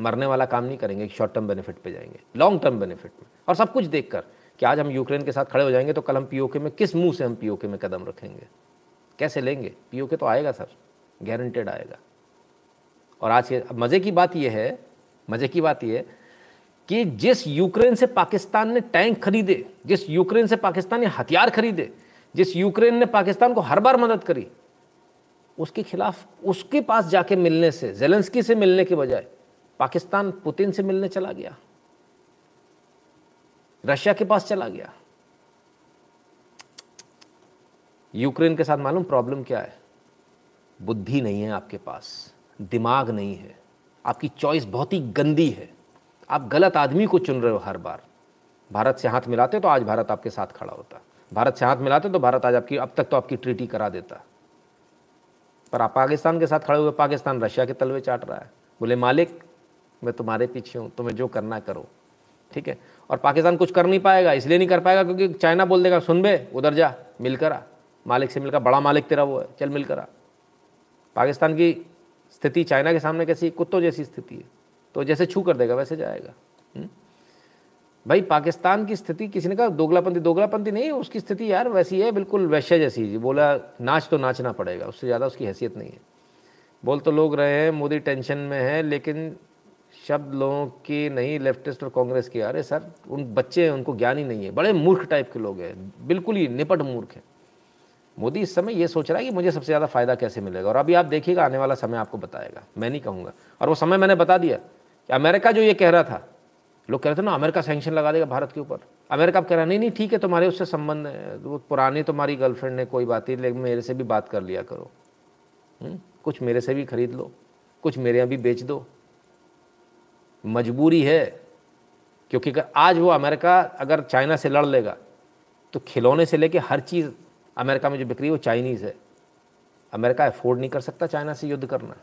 मरने वाला काम नहीं करेंगे शॉर्ट टर्म बेनिफिट पे जाएँगे। लॉन्ग टर्म बेनिफिट में। और सब कुछ देखकर कि आज हम यूक्रेन के साथ खड़े हो जाएँगे तो कल हम पीओके में, किस मुँह से हम पीओके में कदम रखेंगे? कैसे लेंगे? पीओके तो आएगा सर गारंटेड आएगा। और आज के, मज़े की बात यह है, मज़े की बात यह है कि जिस यूक्रेन से पाकिस्तान ने टैंक खरीदे, जिस यूक्रेन से पाकिस्तान ने हथियार खरीदे, जिस यूक्रेन ने पाकिस्तान को हर बार मदद करी, उसके खिलाफ, उसके पास जाके मिलने से, जेलेंस्की से मिलने के बजाय पाकिस्तान पुतिन से मिलने चला गया। रशिया के पास चला गया। यूक्रेन के साथ मालूम प्रॉब्लम क्या है? बुद्धि नहीं है आपके पास, दिमाग नहीं है। आपकी चॉइस बहुत ही गंदी है। आप गलत आदमी को चुन रहे हो हर बार। भारत से हाथ मिलाते तो आज भारत आपके साथ खड़ा होता। भारत से हाथ मिलाते तो भारत आज आपकी, अब तक तो आपकी ट्रीटी करा देता। पर आप पाकिस्तान के साथ खड़े हुए पाकिस्तान रशिया के तलवे चाट रहा है। बोले, मालिक, मैं तुम्हारे पीछे हूँ, तुम्हें जो करना करो। ठीक है? और पाकिस्तान कुछ कर नहीं पाएगा, इसलिए नहीं कर पाएगा, क्योंकि चाइना बोल देगा, सुन बे, उधर जा, मिलकर आ। मालिक से मिलकर, बड़ा मालिक तेरा वो है, चल मिलकर आ। पाकिस्तान की स्थिति चाइना के सामने कैसी कुत्तों जैसी स्थिति है। तो जैसे छू कर देगा, वैसे जाएगा? हम्म? भाई, पाकिस्तान की स्थिति, किसी ने कहा, दोगलापंथी दोगलापंथी नहीं, उसकी स्थिति यार वैसी है, बिल्कुल वैश्य जैसी जी। बोला, नाच तो नाचना पड़ेगा, उससे ज़्यादा उसकी हैसियत नहीं है। बोल तो लोग रहे हैं, मोदी टेंशन में है, लेकिन शब्द लोगों की नहीं, लेफ्टिस्ट और कांग्रेस की। अरे सर, उन बच्चे हैं, उनको ज्ञान ही नहीं है। बड़े मूर्ख टाइप के लोग हैं, बिल्कुल ही निपट मूर्ख हैं। मोदी इस समय ये सोच रहा है कि मुझे सबसे ज़्यादा फ़ायदा कैसे मिलेगा? और अभी आप देखिएगा, आने वाला समय आपको बताएगा। मैं नहीं कहूँगा। और वो समय मैंने बता दिया। अमेरिका जो ये कह रहा था, लोग कह रहे थे, ना, अमेरिका सेंक्शन लगा देगा भारत के ऊपर अमेरिका अब कह रहा नहीं नहीं, ठीक है, तुम्हारे उससे संबंध, वो पुरानी तुम्हारी गर्लफ्रेंड ने कोई बात नहीं, लेकिन मेरे से भी बात कर लिया करो हुँ? हम्म? कुछ मेरे से भी खरीद लो, कुछ मेरे यहाँ भी बेच दो मजबूरी है, क्योंकि अगर आज वो अमेरिका अगर चाइना से लड़ लेगा तो खिलौने से लेके हर चीज़ अमेरिका में जो बिक्री है वो चाइनीज़ है अमेरिका अफोर्ड नहीं कर सकता चाइना से युद्ध करना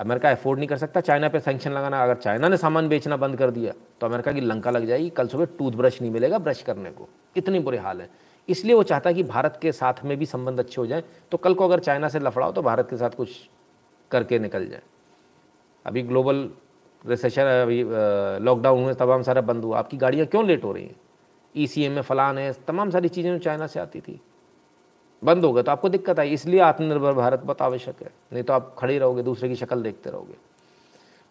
अमेरिका अफोर्ड नहीं कर सकता, चाइना पे सेंक्शन लगाना, अगर चाइना ने सामान बेचना बंद कर दिया तो अमेरिका की लंका लग जाएगी, कल सुबह टूथब्रश नहीं मिलेगा ब्रश करने को। इतनी बुरे हाल है। इसलिए वो चाहता है कि भारत के साथ में भी संबंध अच्छे हो जाए। तो कल को अगर चाइना से लफड़ाओ तो भारत के साथ कुछ करके निकल जाए। अभी ग्लोबल रिसेशन अभी लॉकडाउन हुए तमाम सारा बंद हुआ। आपकी गाड़ियाँ क्यों लेट हो रही हैं? ई एम में फ़लान है, तमाम सारी चीज़ें चाइना से आती थी। बंद हो गए तो आपको दिक्कत आई, इसलिए आत्मनिर्भर भारत बहुत आवश्यक है। नहीं तो आप खड़े रहोगे, दूसरे की शक्ल देखते रहोगे।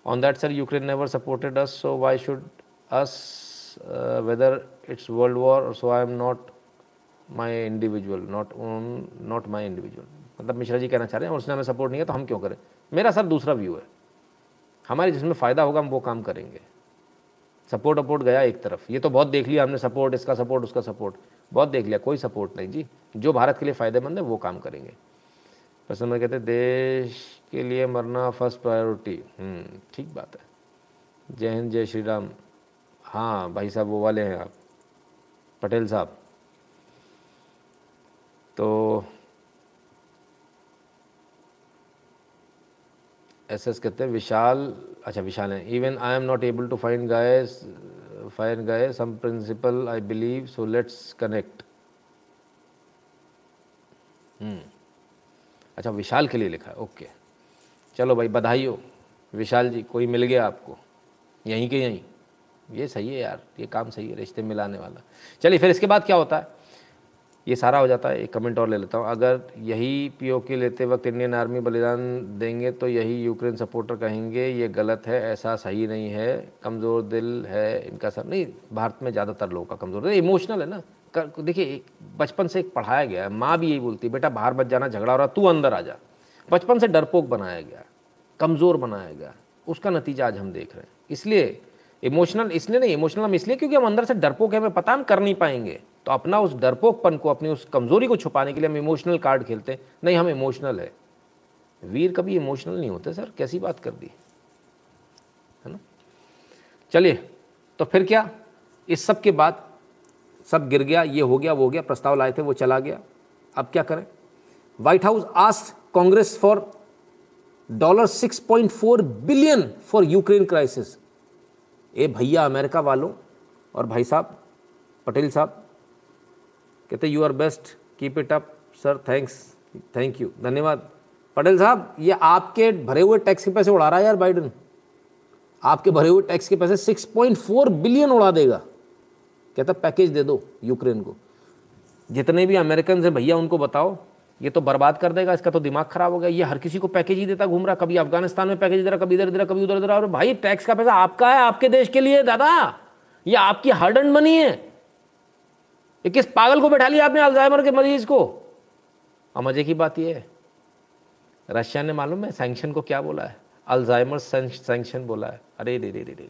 On that sir Ukraine never supported us so why should us whether it's world war so I am not my individual not not my individual मतलब मिश्रा जी कहना चाह रहे हैं उसने हमें सपोर्ट नहीं है तो हम क्यों करें? मेरा सर दूसरा व्यू है। हमारे जिसमें फ़ायदा होगा, हम वो काम करेंगे। सपोर्ट अपोर्ट गया एक तरफ़। ये तो बहुत देख लिया हमने सपोर्ट इसका सपोर्ट उसका सपोर्ट बहुत देख लिया कोई सपोर्ट नहीं जी। जो भारत के लिए फ़ायदेमंद है वो काम करेंगे। प्रसन्न कहते देश के लिए मरना फ़र्स्ट प्रायोरिटी हम्म, ठीक बात है। जय हिंद जय श्री राम। हाँ भाई साहब वो वाले हैं आप। पटेल साहब। तो एस एस कहते हैं विशाल अच्छा विशाल है। Even I am not able to find guys find guy some principle I believe so let's connect अच्छा विशाल के लिए लिखा है ओके चलो भाई बधाई हो विशाल जी, कोई मिल गया आपको? यहीं के यहीं. ये सही है यार, ये काम सही है, रिश्ते मिलाने वाला. चलिए, फिर इसके बाद क्या होता है? ये सारा हो जाता है। एक कमेंट और ले लेता हूँ। अगर यही पीओके लेते वक्त इंडियन आर्मी बलिदान देंगे तो यही यूक्रेन सपोर्टर कहेंगे, ये गलत है, ऐसा सही नहीं है, कमज़ोर दिल है इनका सब। नहीं, भारत में ज़्यादातर लोगों का कमज़ोर दिल। इमोशनल है ना। देखिए बचपन से एक पढ़ाया गया है। माँ भी यही बोलती है, बेटा, बाहर बच जाना, झगड़ा हो रहा तू अंदर आ जा। बचपन से डरपोक बनाया गया, कमज़ोर बनाया गया। उसका नतीजा आज हम देख रहे हैं। इसलिए, इमोशनल, इसलिए नहीं, इमोशनल हम इसलिए क्योंकि हम अंदर से डरपोक है, हमें पता हम कर नहीं पाएँगे। तो अपना उस डरपोकपन को, अपनी उस कमज़ोरी को छुपाने के लिए हम इमोशनल कार्ड खेलते हैं। नहीं, हम इमोशनल है। वीर कभी इमोशनल नहीं होते, सर। कैसी बात कर दी? है ना? चलिए तो फिर क्या? इस सब के बाद सब गिर गया, ये हो गया, वो हो गया, प्रस्ताव लाए थे, वो चला गया। अब क्या करें? White House asked Congress for dollar six point four billion for Ukraine crisis ए, भैया, अमेरिका वालों और भाई साहब, पटेल साहब कहते you are best keep it up sir thanks thank you धन्यवाद। पटेल साहब, ये आपके भरे हुए टैक्स के पैसे उड़ा रहा है यार बाइडन। आपके भरे हुए टैक्स के पैसे 6.4 बिलियन उड़ा देगा। कहता पैकेज दे दो यूक्रेन को। जितने भी अमेरिकन हैं, भैया, उनको बताओ। ये तो बर्बाद कर देगा, इसका तो दिमाग खराब हो गया। ये हर किसी को पैकेज ही देता घूम रहा। कभी अफ़गानिस्तान में पैकेज दे रहा, कभी इधर दे रहा कभी उधर दे रहा और भाई, टैक्स का पैसा आपका है, आपके देश के लिए, दादा। ये आपकी हार्ड एंड मनी है। ये किस पागल को बैठा लिया आपने अल्जाइमर के मरीज़ को? और मज़े की बात यह है, रशिया ने मालूम है सैंक्शन को क्या बोला है? अल्जाइमर सैंक्शन बोला है। अरे रे रे रे रे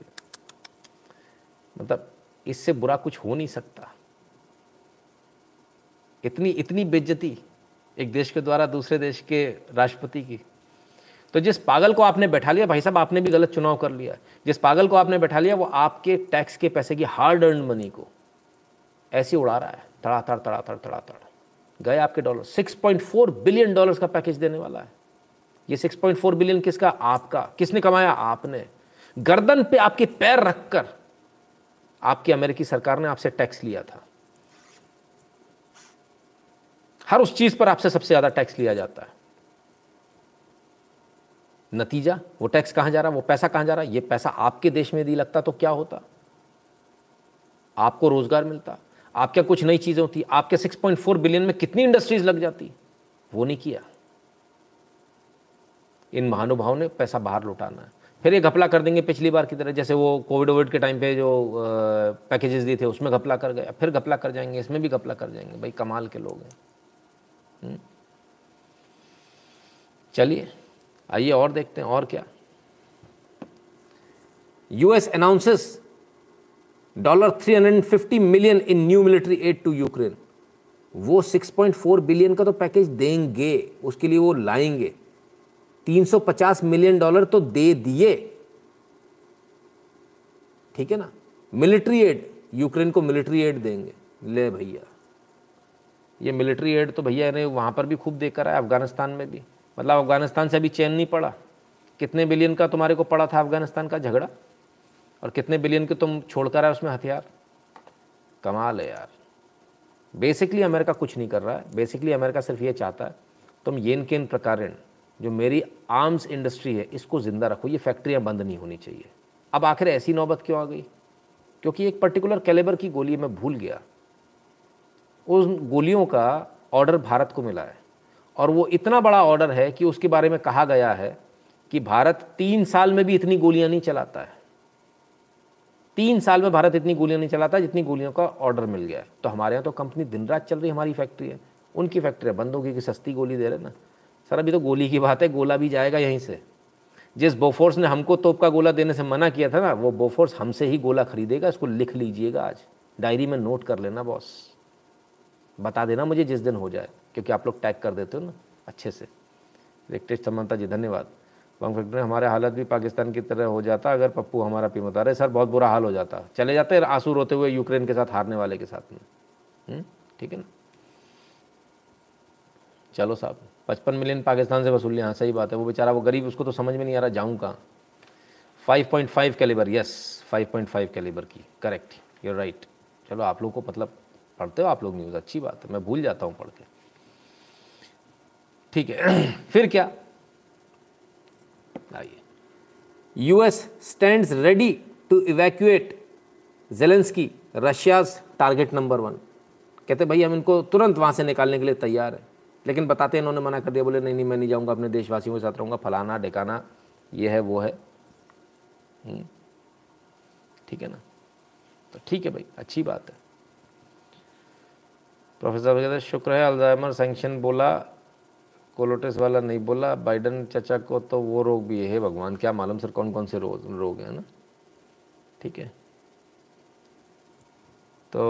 मतलब इससे बुरा कुछ हो नहीं सकता। इतनी इतनी बेज्जती एक देश के द्वारा दूसरे देश के राष्ट्रपति की। तो जिस पागल को आपने बैठा लिया, भाई साहब, आपने भी गलत चुनाव कर लिया। जिस पागल को आपने बैठा लिया, वो आपके टैक्स के पैसे की हार्ड अर्न मनी को। ऐसे उड़ा रहा है, तड़ातड़ तड़ातड़ तड़ातड़। गए आपके डॉलर। 6.4 बिलियन डॉलर्स का पैकेज देने वाला है। ये 6.4 बिलियन किसका? आपका। किसने कमाया? आपने। गर्दन पे आपके पैर रखकर आपकी अमेरिकी सरकार ने आपसे टैक्स लिया था। हर उस चीज़ पर आपसे सबसे ज़्यादा टैक्स लिया जाता है। नतीजा, वो टैक्स कहाँ जा रहा वो पैसा कहाँ जा रहा ये पैसा आपके देश में यदि लगता तो क्या होता? आपको रोज़गार मिलता। आप क्या कुछ नई चीज़ें होती, आपके 6.4 बिलियन में कितनी इंडस्ट्रीज़ लग जाती? वो नहीं किया। इन महानुभाव ने पैसा बाहर लुटाना है। फिर ये घपला कर देंगे पिछली बार की तरह, जैसे वो कोविड वोविड के टाइम पे जो पैकेजेस दिए थे, उसमें घपला कर गया फिर घपला कर जाएँगे, इसमें भी घपला कर जाएँगे। भाई, कमाल के लोग हैं। हम्म। चलिए, आइए और देखते हैं, और क्या। US announces dollar 350 million in new military aid to Ukraine वो 6.4 बिलियन का तो पैकेज देंगे, उसके लिए वो लाएँगे। 350 मिलियन डॉलर तो दे दिए। ठीक है ना? मिलिट्री एड यूक्रेन को मिलिट्री एड देंगे। ले भैया। ये मिलिट्री एड तो भैया ने वहाँ पर भी खूब देकर आया अफ़गानिस्तान में भी। मतलब अफ़गानिस्तान से अभी चैन नहीं पड़ा। कितने बिलियन का तुम्हारे को पड़ा था अफ़गानिस्तान का झगड़ा? और कितने बिलियन के तुम छोड़कर आए उसमें हथियार? कमाल है यार। बेसिकली अमेरिका कुछ नहीं कर रहा है। बेसिकली अमेरिका सिर्फ़ ये चाहता है, तुम येन केन प्रकार जो मेरी आर्म्स इंडस्ट्री है, इसको ज़िंदा रखो। ये फैक्ट्रियाँ बंद नहीं होनी चाहिए। अब आखिर ऐसी नौबत क्यों आ गई? क्योंकि एक पर्टिकुलर कैलेबर की गोली मैं भूल गया। उन गोलियों का ऑर्डर भारत को मिला है। और वो इतना बड़ा ऑर्डर है कि उसके बारे में कहा गया है कि भारत तीन साल में भी इतनी गोलियाँ नहीं चलाता है। तीन साल में भारत इतनी गोलियाँ नहीं चलाता जितनी गोलियों का ऑर्डर मिल गया। है तो हमारे यहाँ तो कंपनी दिन रात चल रही हमारी फैक्ट्री है। उनकी फैक्ट्रियाँ बंद होगी कि सस्ती गोली दे रहे ना। सर, अभी तो गोली की बात है, गोला भी जाएगा यहीं से। जिस बोफोर्स ने हमको तोप का गोला देने से मना किया था ना, वो बोफोर्स हमसे ही गोला खरीदेगा, इसको लिख लीजिएगा आज। डायरी में नोट कर लेना बॉस बता देना मुझे जिस दिन हो जाए, क्योंकि आप लोग टैग कर देते हो ना, अच्छे से। रिक्टेश समंता जी, धन्यवाद। बंग फैक्ट्री हमारे हालत भी पाकिस्तान की तरह हो जाता अगर पप्पू हमारा पी बता रहे सर बहुत बुरा हाल हो जाता। चले जाते आँसू रोते हुए यूक्रेन के साथ हारने वाले के साथ। में हम्म, ठीक है ना? चलो साहब पचपन मिलियन पाकिस्तान से वसूल हाँ सही बात है। वो बेचारा वो गरीब उसको तो समझ में नहीं आ रहा जाऊँ कहाँ? Five point five calibre yes five point five calibre की। करेक्ट यूर राइट चलो आप लोग को मतलब पढ़ते हो आप लोग न्यूज़ अच्छी बात है। मैं भूल जाता हूँ पढ़ के। ठीक है फिर क्या? आइए US stands ready to evacuate Zelensky Russia's target number one कहते भाई, हम इनको तुरंत वहाँ से निकालने के लिए तैयार है। लेकिन बताते हैं, इन्होंने मना कर दिया, बोले, नहीं नहीं, मैं नहीं जाऊँगा, अपने देशवासियों के साथ रहूँगा, फलाना ढिकाना ये है, वो है। हम्म। ठीक है ना? तो ठीक है भाई, अच्छी बात है। प्रोफेसर शुक्र है, अल्जाइमर सेंक्शन बोला कोलोटिस वाला नहीं बोला, बाइडन चचा को तो वो रोग भी है भगवान, क्या मालूम सर कौन कौन से रोग रोग हैं ना? ठीक है। तो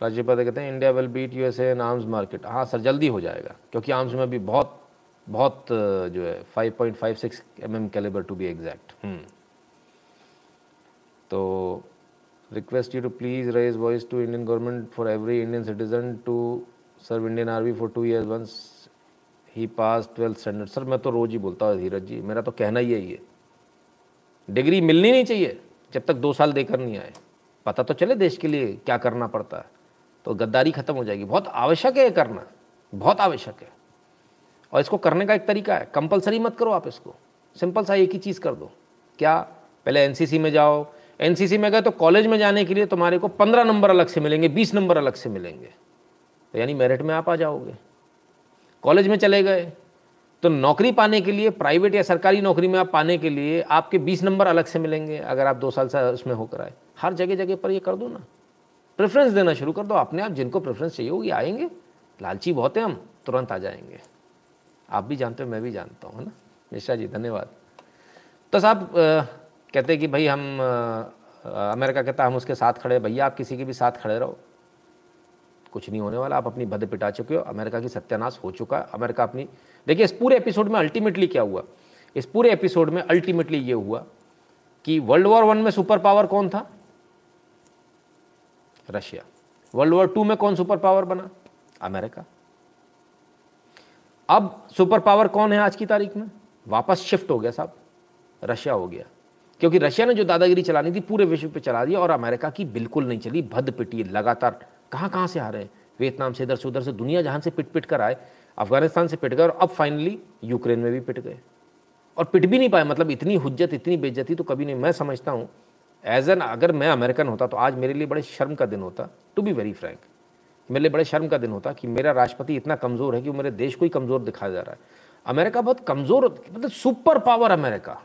राजीव राज्यपाल कहते हैं India will beat USA in arms market हाँ सर, जल्दी हो जाएगा, क्योंकि आर्म्स में भी बहुत बहुत, जो है 5.56 point five six M M calibre to be exact तो request you to please raise voice to Indian government for every Indian citizen to serve Indian army for two years once he pass twelfth standard sir मैं तो रोज़ ही बोलता हूँ धीरज जी, मेरा तो कहना ही है। Degree मिलनी नहीं चाहिए, जब तक दो साल देकर नहीं आए। पता तो चले देश के लिए क्या करना पड़ता है। तो गद्दारी खत्म हो जाएगी। बहुत आवश्यक है ये करना। बहुत आवश्यक है। और इसको करने का एक तरीका है। कंपलसरी मत करो आप इसको। सिंपल सा एक ही चीज़ कर दो। क्या? पहले एनसीसी में जाओ। एनसीसी में गए तो कॉलेज में जाने के लिए तुम्हारे को पंद्रह नंबर अलग से मिलेंगे, बीस नंबर अलग से मिलेंगे। तो यानी मेरिट में आप आ जाओगे। कॉलेज में चले गए। तो नौकरी पाने के लिए, प्राइवेट या सरकारी नौकरी में आप पाने के लिए आपके बीस नंबर अलग से मिलेंगे, अगर आप दो साल से उसमें होकर आए। हर जगह जगह पर ये कर दो ना। प्रेफरेंस देना शुरू कर दो। अपने आप जिनको प्रेफरेंस चाहिए होगी, आएँगे। लालची बहुत है हम, तुरंत आ जाएँगे। आप भी जानते हो, मैं भी जानता हूँ, है ना? मिश्रा जी, धन्यवाद। तो साहब कहते कि भाई हम अमेरिका कहता हम उसके साथ खड़े भैया, आप किसी के भी साथ खड़े रहो। कुछ नहीं होने वाला, आप अपनी भद पिटा चुके हो, अमेरिका की सत्यानाश हो चुका है, अमेरिका अपनी, देखिए, इस पूरे एपिसोड में अल्टीमेटली क्या हुआ? इस पूरे एपिसोड में अल्टीमेटली ये हुआ कि वर्ल्ड वॉर वन में सुपर पावर कौन था? रशिया वर्ल्ड वॉर टू में कौन सुपर पावर बना? अमेरिका. अब सुपर पावर कौन है आज की तारीख में? वापस शिफ्ट हो गया साहब. रशिया हो गया. क्योंकि रशिया ने जो दादागिरी चलानी थी, पूरे विश्व पे चला दिया और अमेरिका की बिल्कुल नहीं चली भद पिटी, लगातार कहाँ कहाँ से आ रहे हैं? वियतनाम से इधर से उधर से दुनिया जहाँ से पिट पिट कर आए, अफ़गानिस्तान से पिट गए और अब फाइनली यूक्रेन में भी पिट गए। और पिट भी नहीं पाए मतलब इतनी हुज्जत, इतनी बेज्जती तो कभी नहीं। मैं समझता हूँ एज एन अगर मैं अमेरिकन होता तो आज मेरे लिए बड़े शर्म का दिन होता टू बी वेरी फ्रैंक मेरे लिए बड़े शर्म का दिन होता कि मेरा राष्ट्रपति इतना कमज़ोर है कि वो मेरे देश को ही कमज़ोर दिखाया जा रहा है। अमेरिका बहुत कमज़ोर मतलब सुपर पावर अमेरिका।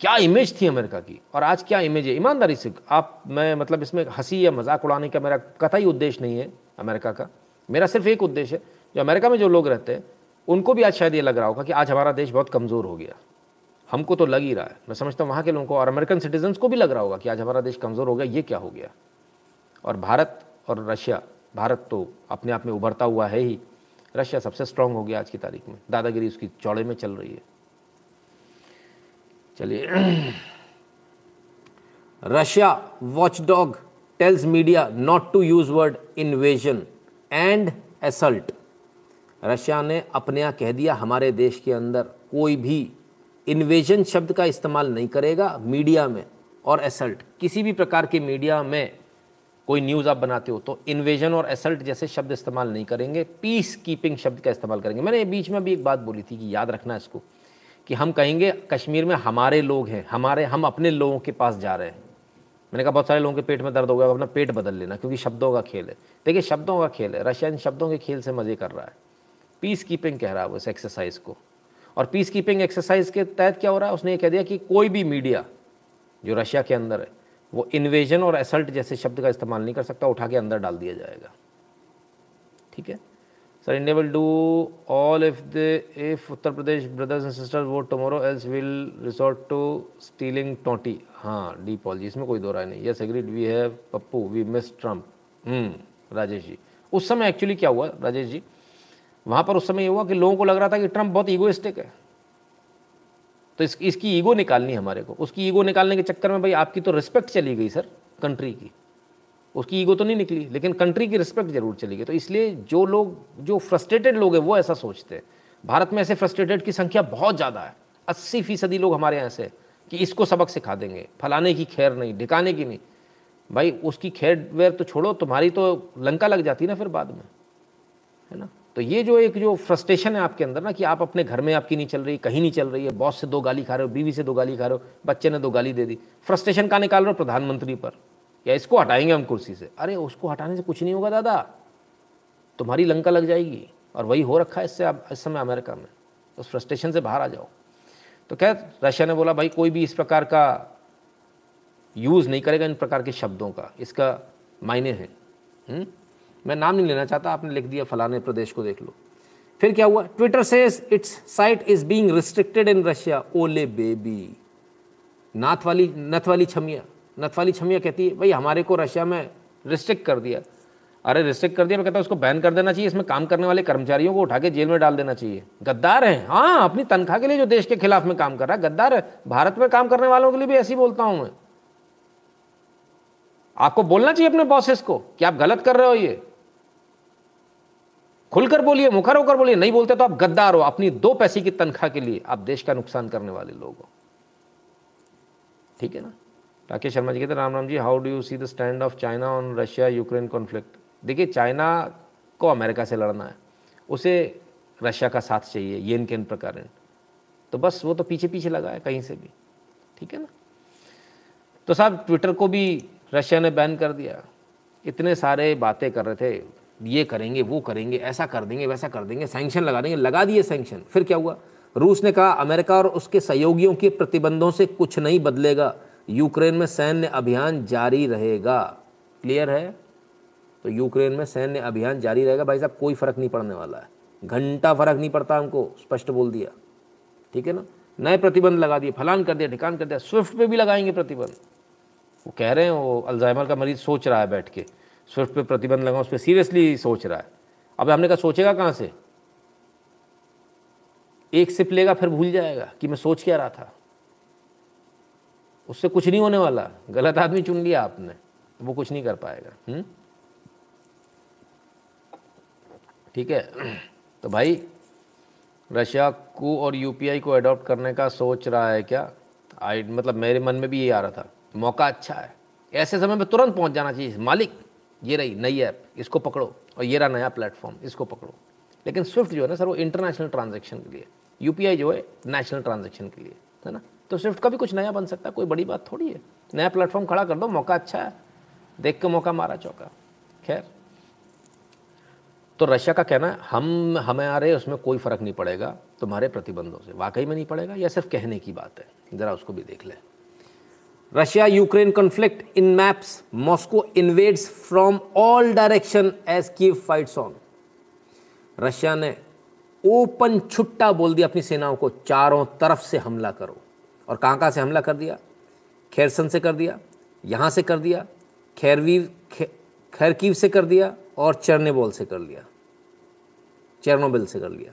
क्या इमेज थी अमेरिका की? और आज क्या इमेज है? ईमानदारी से आप, मैं मतलब इसमें हँसी या मज़ाक उड़ाने का मेरा कतई उद्देश्य नहीं है अमेरिका का। मेरा सिर्फ़ एक उद्देश्य है, जो अमेरिका में जो लोग रहते हैं, उनको भी आज शायद ये लग रहा होगा कि आज हमारा देश बहुत कमज़ोर हो गया। हमको तो लग ही रहा है। मैं समझता हूँ वहाँ के लोगों को और अमेरिकन सिटीजन्स को भी लग रहा होगा कि आज हमारा देश कमज़ोर हो गया, ये क्या हो गया? और भारत और रशिया, भारत तो अपने आप में उभरता हुआ है ही। रशिया सबसे स्ट्रांग हो गया आज की तारीख में। दादागिरी उसकी चौड़े में चल रही है। चलिए। Russia watchdog tells media not to use word invasion and assault Russia ने अपने यहाँ कह दिया, हमारे देश के अंदर कोई भी इन्वेजन शब्द का इस्तेमाल नहीं करेगा मीडिया में और एसल्ट किसी भी प्रकार के मीडिया में कोई न्यूज़ आप बनाते हो तो इन्वेजन और एसल्ट जैसे शब्द इस्तेमाल नहीं करेंगे। पीस कीपिंग शब्द का इस्तेमाल करेंगे। मैंने बीच में भी एक बात बोली थी कि याद रखना इसको। कि हम कहेंगे, कश्मीर में हमारे लोग हैं, हमारे, हम अपने लोगों के पास जा रहे हैं। मैंने कहा, बहुत सारे लोगों के पेट में दर्द हो गया अपना पेट बदल लेना, क्योंकि शब्दों का खेल है। देखिए, शब्दों का खेल है, रशिया इन शब्दों के खेल से मज़े कर रहा है। पीस कीपिंग कह रहा है वो इस एक्सरसाइज को। और पीस कीपिंग एक्सरसाइज के तहत क्या हो रहा है? उसने ये कह दिया कि कोई भी मीडिया जो रशिया के अंदर है, वो इन्वेजन और असल्ट जैसे शब्द का इस्तेमाल नहीं कर सकता, उठा के अंदर डाल दिया जाएगा। ठीक है? Sir India will do all if the if Uttar Pradesh brothers and sisters tomorrow else will resort to stealing toti हाँ डी पॉल जी इसमें कोई दो राय नहीं yes agreed we have Pappu we miss Trump Rajesh ji उस समय actually क्या हुआ राजेश जी वहाँ पर उस समय ये हुआ कि लोगों को लग रहा था कि ट्रंप बहुत ईगोइस्टिक है। तो इस, इसकी ईगो निकालनी हमारे को। उसकी ईगो निकालने के चक्कर में भाई आपकी तो रिस्पेक्ट चली गई सर कंट्री की। उसकी ईगो तो नहीं निकली, लेकिन कंट्री की रिस्पेक्ट ज़रूर चली गई। तो इसलिए जो लोग, जो फ्रस्ट्रेटेड लोग हैं, वो ऐसा सोचते हैं। भारत में ऐसे फ्रस्ट्रेटेड की संख्या बहुत ज़्यादा है। अस्सी फ़ीसदी लोग हमारे यहाँ से कि इसको सबक सिखा देंगे। फलाने की खैर नहीं, ढिकाने की नहीं। भाई, उसकी खैर वेर तो छोड़ो, तुम्हारी तो लंका लग जाती ना फिर बाद में, है ना? तो ये जो एक, जो फ्रस्ट्रेशन है आपके अंदर ना कि आप अपने घर में आपकी नहीं चल रही, कहीं नहीं चल रही है, बॉस से दो गाली खा रहे हो, बीवी से दो गाली खा रहे हो, बच्चे ने दो गाली दे दी। फ्रस्ट्रेशन का निकाल रहे हो? प्रधानमंत्री पर। या इसको हटाएँगे हम कुर्सी से? अरे, उसको हटाने से कुछ नहीं होगा दादा। तुम्हारी लंका लग जाएगी। और वही हो रखा है इससे अब, इस समय अमेरिका में। उस फ्रस्ट्रेशन से बाहर आ जाओ। तो क्या रशिया ने बोला, भाई, कोई भी इस प्रकार का यूज़ नहीं करेगा इन प्रकार के शब्दों का। इसका मायने है। हुँ? मैं नाम नहीं लेना चाहता, आपने लिख दिया फलाने प्रदेश को देख लो। फिर क्या हुआ? ट्विटर से its site is being restricted in Russia ओले बेबी। नाथ वाली, नथ वाली छमिया। नथ वाली छमिया कहती है, भाई, हमारे को रशिया में रिस्ट्रिक्ट कर दिया। अरे रिस्ट्रिक्ट कर दिया, मैं कहता हूँ, उसको बैन कर देना चाहिए, इसमें काम करने वाले कर्मचारियों को उठा के जेल में डाल देना चाहिए। गद्दार है। हाँ अपनी तनख्वाह के लिए जो देश के खिलाफ में काम कर रहा है, गद्दार है। भारत में काम करने वालों के लिए भी ऐसी बोलता हूँ मैं। आपको बोलना चाहिए अपने बॉसेस को, कि आप गलत कर रहे हो ये। खुलकर बोलिए, मुखर होकर बोलिए, नहीं बोलते तो आप गद्दार हो, अपनी दो पैसे की तनख्वाह के लिए आप देश का नुकसान करने वाले लोग हो। ठीक है ना? राकेश शर्मा जी कहते Ram Ram ji how do you see the stand of China on Russia Ukraine conflict देखिए चाइना को अमेरिका से लड़ना है, उसे रशिया का साथ चाहिए येन केन प्रकार तो बस वो तो पीछे पीछे लगा है, कहीं से भी। ठीक है ना? तो साहब ट्विटर को भी रशिया ने बैन कर दिया। इतने सारे बातें कर रहे थे, ये करेंगे, वो करेंगे, ऐसा कर देंगे, वैसा कर देंगे सैंक्शन लगा देंगे, लगा दिए सैंक्शन फिर क्या हुआ? रूस ने कहा अमेरिका और उसके सहयोगियों के प्रतिबंधों से कुछ नहीं बदलेगा। यूक्रेन में सैन्य अभियान जारी रहेगा। क्लियर है? तो यूक्रेन में सैन्य अभियान जारी रहेगा। भाई साहब, कोई फ़र्क नहीं पड़ने वाला है। घंटा फ़र्क नहीं पड़ता हमको, स्पष्ट बोल दिया। ठीक है ना? नए प्रतिबंध लगा दिए, फलान कर दिया ठिकान कर दिया। स्विफ्ट पे भी लगाएँगे प्रतिबंध। वो कह रहे हैं, वो अल्जाइमर का मरीज़ सोच रहा है बैठ के। स्विफ्ट पे प्रतिबंध लगा उस पर सीरियसली सोच रहा है। अब हमने कहा, सोचेगा कहाँ से? एक सिप लेगा, फिर भूल जाएगा कि मैं सोच क्या रहा था। उससे कुछ नहीं होने वाला। गलत आदमी चुन लिया आपने वो कुछ नहीं कर पाएगा। हम्म? ठीक है। तो भाई, रशिया को और यूपीआई को अडॉप्ट करने का सोच रहा है क्या? आई मतलब मेरे मन में भी ये आ रहा था। मौका अच्छा है। ऐसे समय में तुरंत पहुँच जाना चाहिए। मालिक, ये रही नई ऐप इसको पकड़ो। और ये रहा नया प्लेटफॉर्म इसको पकड़ो। लेकिन स्विफ्ट जो है ना सर, वो इंटरनेशनल ट्रांजेक्शन के लिए। यूपीआई जो है नेशनल ट्रांजेक्शन के लिए, है ना? तो स्विफ्ट का भी कुछ नया बन सकता है, कोई बड़ी बात थोड़ी है। नया प्लेटफॉर्म खड़ा कर दो, मौका अच्छा है। देख के मौका मारा चौका। खैर। तो रशिया का कहना है, हम हमारे उसमें कोई फ़र्क नहीं पड़ेगा तुम्हारे प्रतिबंधों से। वाकई में नहीं पड़ेगा, या सिर्फ़ कहने की बात है? ज़रा उसको भी देख लें। Russia, Ukraine conflict in maps Moscow invades from all direction as Kyiv fights on Russia ने ओपन छुट्टा बोल दिया अपनी सेनाओं को, चारों तरफ़ से हमला करो। और कहाँ कहाँ से हमला कर दिया? खैरसन से कर दिया, यहाँ से कर दिया, खैरवीर खैरकीव से कर दिया और चरनेबोल से कर लिया। चेरनोबिल से कर लिया।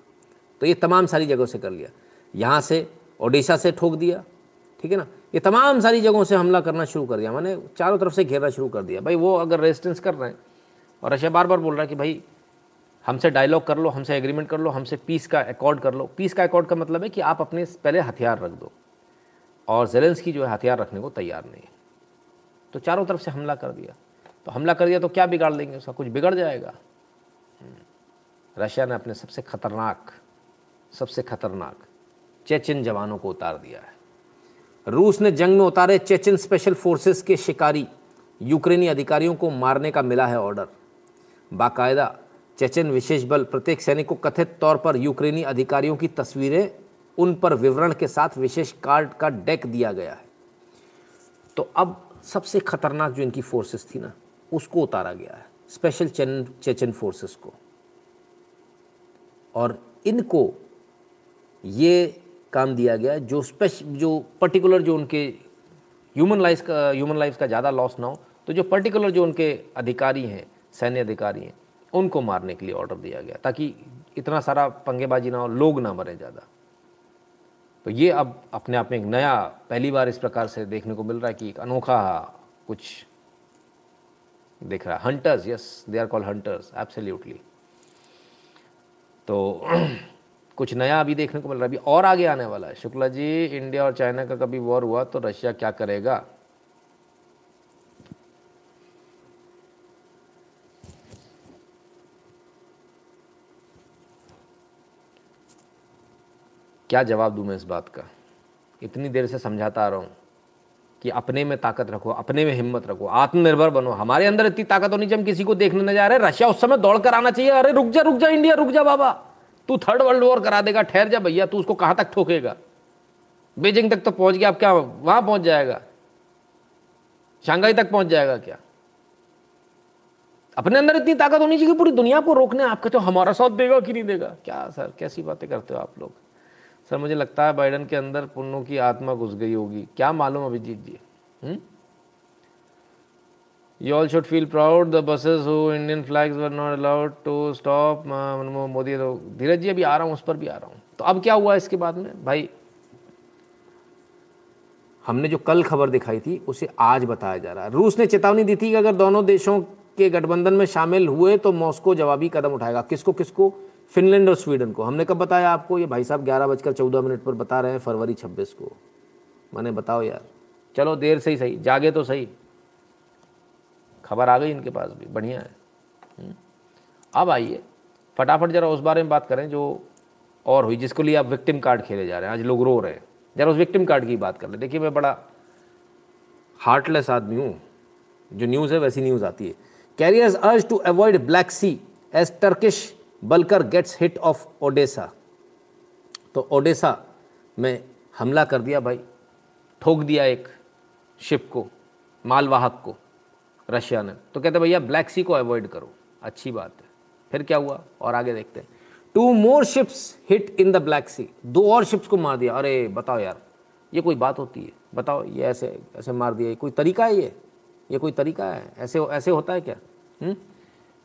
तो ये तमाम सारी जगहों से कर लिया। यहाँ से ओडिशा से ठोक दिया, ठीक है ना? ये तमाम सारी जगहों से हमला करना शुरू कर दिया। मैंने चारों तरफ़ से घेरना शुरू कर दिया। भाई वो अगर रेजिस्टेंस कर रहे हैं और रशिया बार बार बोल रहा है कि भाई हमसे डायलॉग कर लो, हमसे एग्रीमेंट कर लो, हमसे पीस का अकॉर्ड कर लो। पीस का अकॉर्ड का मतलब है कि आप अपने पहले हथियार रख दो। और जेलेंस की जो है हथियार रखने को तैयार नहीं तो चारों तरफ़ से हमला कर दिया। तो हमला कर दिया तो क्या बिगाड़ लेंगे उसका? कुछ बिगड़ जाएगा। हम्म। रशिया ने अपने सबसे खतरनाक सबसे खतरनाक चेचिन जवानों को उतार दिया है। रूस ने जंग में उतारे चेचिन स्पेशल फोर्सेस के शिकारी, यूक्रेनी अधिकारियों को मारने का मिला है ऑर्डर। बाकायदा चेचन विशेष बल प्रत्येक सैनिक को कथित तौर पर यूक्रेनी अधिकारियों की तस्वीरें उन पर विवरण के साथ विशेष कार्ड का डेक दिया गया है। तो अब सबसे खतरनाक जो इनकी फोर्सेस थी ना, उसको उतारा गया है स्पेशल चेन चेचन फोर्सेस को। और इनको ये काम दिया गया जो स्पेश जो पर्टिकुलर जो उनके ह्यूमन लाइफ का ह्यूमन लाइफ का ज़्यादा लॉस ना हो तो जो पर्टिकुलर जो उनके अधिकारी हैं, सैन्य अधिकारी हैं, उनको मारने के लिए ऑर्डर दिया गया ताकि इतना सारा पंगेबाजी ना हो, लोग ना मरे ज़्यादा। तो ये अब अपने आप में एक नया, पहली बार इस प्रकार से देखने को मिल रहा है कि एक अनोखा कुछ दिख रहा है। Hunters yes they are call hunters absolutely तो कुछ नया अभी देखने को मिल रहा है। अभी और आगे आने वाला है। शुक्ला जी, इंडिया और चाइना का कभी वॉर हुआ तो रशिया क्या करेगा? क्या जवाब दूँ मैं इस बात का? इतनी देर से समझाता आ रहा हूँ कि अपने में ताकत रखो, अपने में हिम्मत रखो, आत्मनिर्भर बनो। हमारे अंदर इतनी ताकत होनी चाहिए, हम किसी को देखने न जा रहे। रशिया उस समय दौड़ कर आना चाहिए। अरे रुक जा रुक जा, इंडिया, रुक जा बाबा। तू थर्ड वर्ल्ड वॉर करा देगा, ठहर जा भैया, तू उसको कहाँ तक ठोकेगा? बीजिंग तक तो पहुँच गया, अब क्या वहाँ पहुँच जाएगा? शंघाई तक पहुँच जाएगा क्या? अपने अंदर इतनी ताकत होनी चाहिए पूरी दुनिया को रोकने आप कहते हो हमारा साथ देगा कि नहीं देगा? क्या सर, कैसी बातें करते हो आप लोग? सर, मुझे लगता है बाइडन के अंदर पुन्नों की आत्मा घुस गई होगी। क्या मालूम अभिजीत जी? हम्म You all should feel proud. The buses who Indian flags were not allowed to stop. Modi Dheeraj ji, अभी आ रहा हूँ, उस पर भी आ रहा हूँ। तो अब क्या हुआ इसके बाद में? भाई, हमने जो कल खबर दिखाई थी, उसे आज बताया जा रहा है। रूस ने चेतावनी दी थी कि अगर दोनों देशों के गठबंधन में शामिल हुए तो मॉस्को जवाबी कदम उठाएगा। किसको किसको? फिनलैंड और स्वीडन को। हमने कब बताया आपको? ये भाई साहब ग्यारह बजकर चौदह मिनट पर बता रहे हैं, फरवरी छब्बीस को। मैंने बताओ यार। चलो, देर से ही सही। जागे तो सही। खबर आ गई इनके पास भी। बढ़िया है। हम्म। अब आइए। फटाफट जरा उस बारे में बात करें जो और हुई, जिसको लिए आप विक्टिम कार्ड खेले जा रहे हैं। आज लोग रो रहे हैं। जरा उस विक्टिम कार्ड की बात कर ले। देखिए, मैं बड़ा हार्टलेस आदमी हूँ। जो न्यूज़ है, वैसी न्यूज़ आती है। Carriers urged to avoid Black Sea as Turkish bulker gets hit off Odesa तो ओडेसा में हमला कर दिया भाई। ठोक दिया एक शिप को, मालवाहक को, रशिया ने। तो कहते भैया ब्लैक सी को अवॉइड करो। अच्छी बात है। फिर क्या हुआ? और आगे देखते हैं। Two more ships hit in the Black Sea दो और शिप्स को मार दिया। अरे, बताओ यार, ये कोई बात होती है? बताओ, ये ऐसे ऐसे मार दिया। ये कोई तरीका है ये? ये कोई तरीका है? ऐसे ऐसे होता है क्या?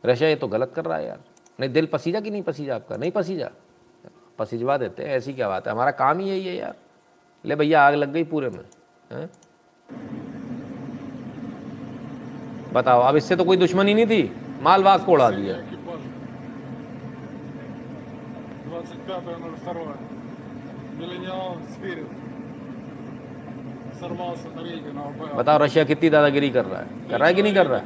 रशिया ये तो गलत कर रहा है यार। नहीं, दिल पसीजा कि नहीं पसीजा आपका? नहीं पसीजा। पसीजवा देते हैं, ऐसी क्या बात है? हमारा काम ही यही है यार। ले भैया, आग लग गई पूरे में, है? बताओ, अब इससे तो कोई दुश्मनी नहीं थी। माल वाग को उड़ा दिया। बताओ, रशिया कितनी दादागिरी कर रहा है? कर रहा है कि नहीं कर रहा? है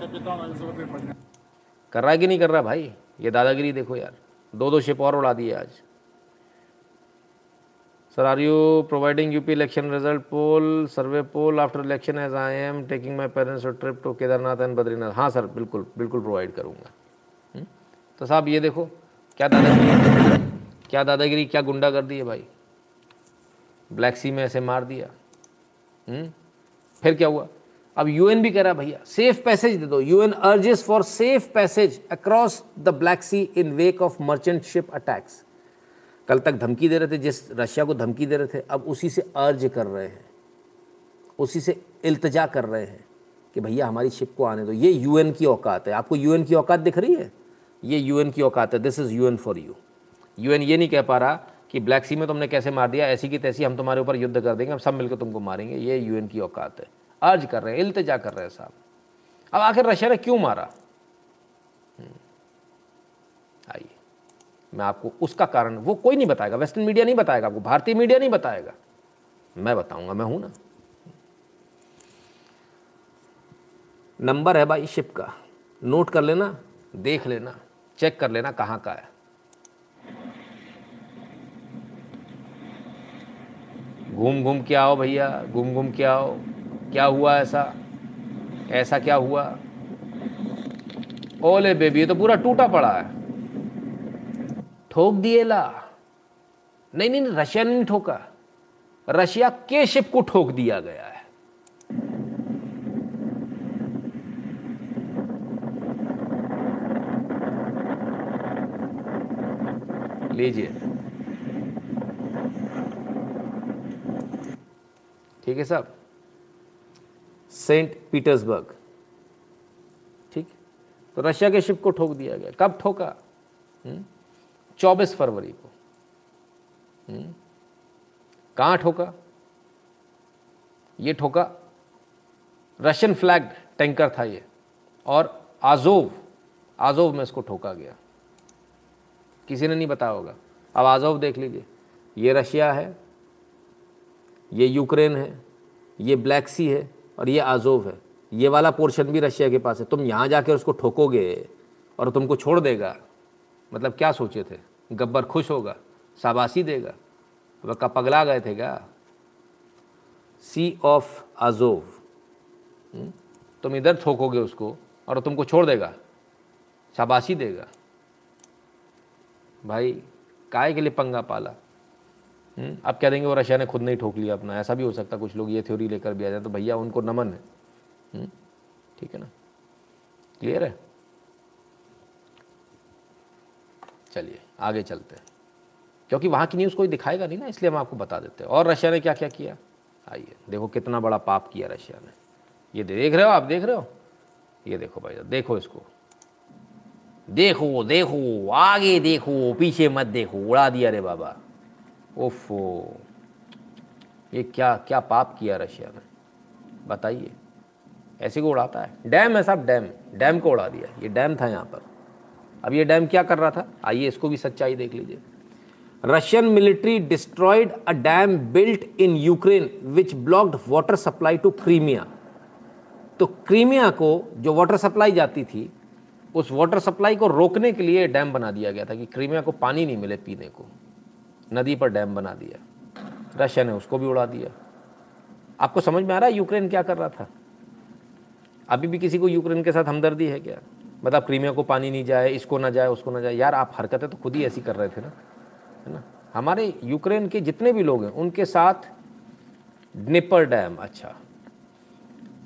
कर रहा है कि नहीं कर रहा भाई? ये दादागिरी देखो यार, दो दो शिप और उड़ा दिए आज। Sir are you providing UP election result poll survey poll after election as I am taking my parents trip to Kedarnath and Badrinath हाँ सर बिल्कुल बिल्कुल प्रोवाइड करूँगा। हम्म? तो साहब, ये देखो, क्या दादागिरी क्या दादागिरी, क्या गुंडा कर दी है भाई? ब्लैक सी में ऐसे मार दिया। हम्म? फिर क्या हुआ? अब यूएन भी कह रहा है भैया सेफ़ पैसेज दे दो। UN urges for safe passage across the Black Sea in wake of merchant ship attacks कल तक धमकी दे रहे थे, जिस रशिया को धमकी दे रहे थे, अब उसी से अर्ज़ कर रहे हैं। उसी से इल्तजा कर रहे हैं कि भैया हमारी शिप को आने दो। ये यूएन की औकात है। आपको यूएन की औकात दिख रही है? ये यूएन की औकात है। This is UN for you UN ये नहीं कह पा रहा कि ब्लैक सी में तुमने कैसे मार दिया। ऐसी की तैसी हम तुम्हारे ऊपर युद्ध कर देंगे, हम सब मिलकर तुमको मारेंगे। ये यूएन की औकात है। अर्ज़ कर रहे हैं इल्तजा कर रहे हैं साहब। अब आखिर रशिया ने क्यों मारा? हम्म, आइए मैं आपको उसका कारण वो कोई नहीं बताएगा वेस्टर्न मीडिया नहीं बताएगा आपको भारतीय मीडिया नहीं बताएगा। मैं बताऊँगा मैं हूँ ना। नंबर है भाई शिप का। नोट कर लेना देख लेना चेक कर लेना कहाँ का है। घूम घूम के आओ भैया घूम घूम के आओ। क्या हुआ ऐसा? ऐसा क्या हुआ? ओले बेबी, ये तो पूरा टूटा पड़ा है। ठोक दिए ला। नहीं नहीं रशिया ने नहीं ठोका। रशिया के शिप को ठोक दिया गया है। लीजिए। ठीक है साहब सेंट पीटर्सबर्ग। ठीक? तो रशिया के शिप को ठोक दिया गया। कब ठोका? चौबीस फरवरी को। हम्म? कहाँ ठोका? ये ठोका रशियन फ्लैग टैंकर था ये। और आजोव आजोव में इसको ठोका गया। किसी ने नहीं बताया होगा। अब आजोव देख लीजिए। ये रशिया है, ये यूक्रेन है, ये ब्लैक सी है और ये आजोव है। ये वाला पोर्शन भी रशिया के पास है। तुम यहाँ जाकर उसको ठोकोगे और तुमको छोड़ देगा। मतलब क्या सोचे थे? गब्बर खुश होगा, शाबाशी देगा। वह का पगला गए थे क्या? Sea of Azov? तुम इधर ठोकोगे उसको और तुमको छोड़ देगा, शाबाशी देगा। भाई, काय के लिए पंगा पाला? हम्म? अब कह देंगे? वो रशिया ने खुद नहीं ठोक लिया अपना। ऐसा भी हो सकता कुछ लोग ये थ्योरी लेकर भी आ जाए तो भैया उनको नमन है। हम्म? ठीक है ना? क्लियर है? चलिए, आगे चलते हैं। क्योंकि वहाँ की न्यूज़ कोई दिखाएगा नहीं ना, इसलिए हम आपको बता देते हैं। और रशिया ने क्या क्या? किया आइए, देखो कितना बड़ा पाप किया रशिया ने। ये देख रहे हो आप? देख रहे हो? ये देखो भाई देखो इसको। देखो देखो, आगे देखो, पीछे मत देखो, उड़ा दिया रे बाबा। ओफो, ये क्या क्या पाप किया रशिया ने? बताइए। ऐसे को उड़ाता है? डैम है साहब, डैम। डैम को उड़ा दिया। ये डैम था यहाँ पर। अब ये डैम क्या कर रहा था? आइए इसको भी सच्चाई देख लीजिए। Russian military destroyed a dam built in Ukraine, which blocked water supply to Crimea. तो क्रीमिया को जो वाटर सप्लाई जाती थी, उस वाटर सप्लाई को रोकने के लिए डैम बना दिया गया था कि क्रीमिया को पानी नहीं मिले पीने को। नदी पर डैम बना दिया। रशिया ने उसको भी उड़ा दिया। आपको समझ में आ रहा है यूक्रेन क्या कर रहा था? अभी भी किसी को यूक्रेन के साथ हमदर्दी है क्या? मतलब क्रीमिया को पानी नहीं जाए, इसको ना जाए, उसको ना जाए। यार आप हरकतें तो खुद ही ऐसी कर रहे थे ना, है ना? हमारे यूक्रेन के जितने भी लोग हैं, उनके साथ निपर डैम अच्छा।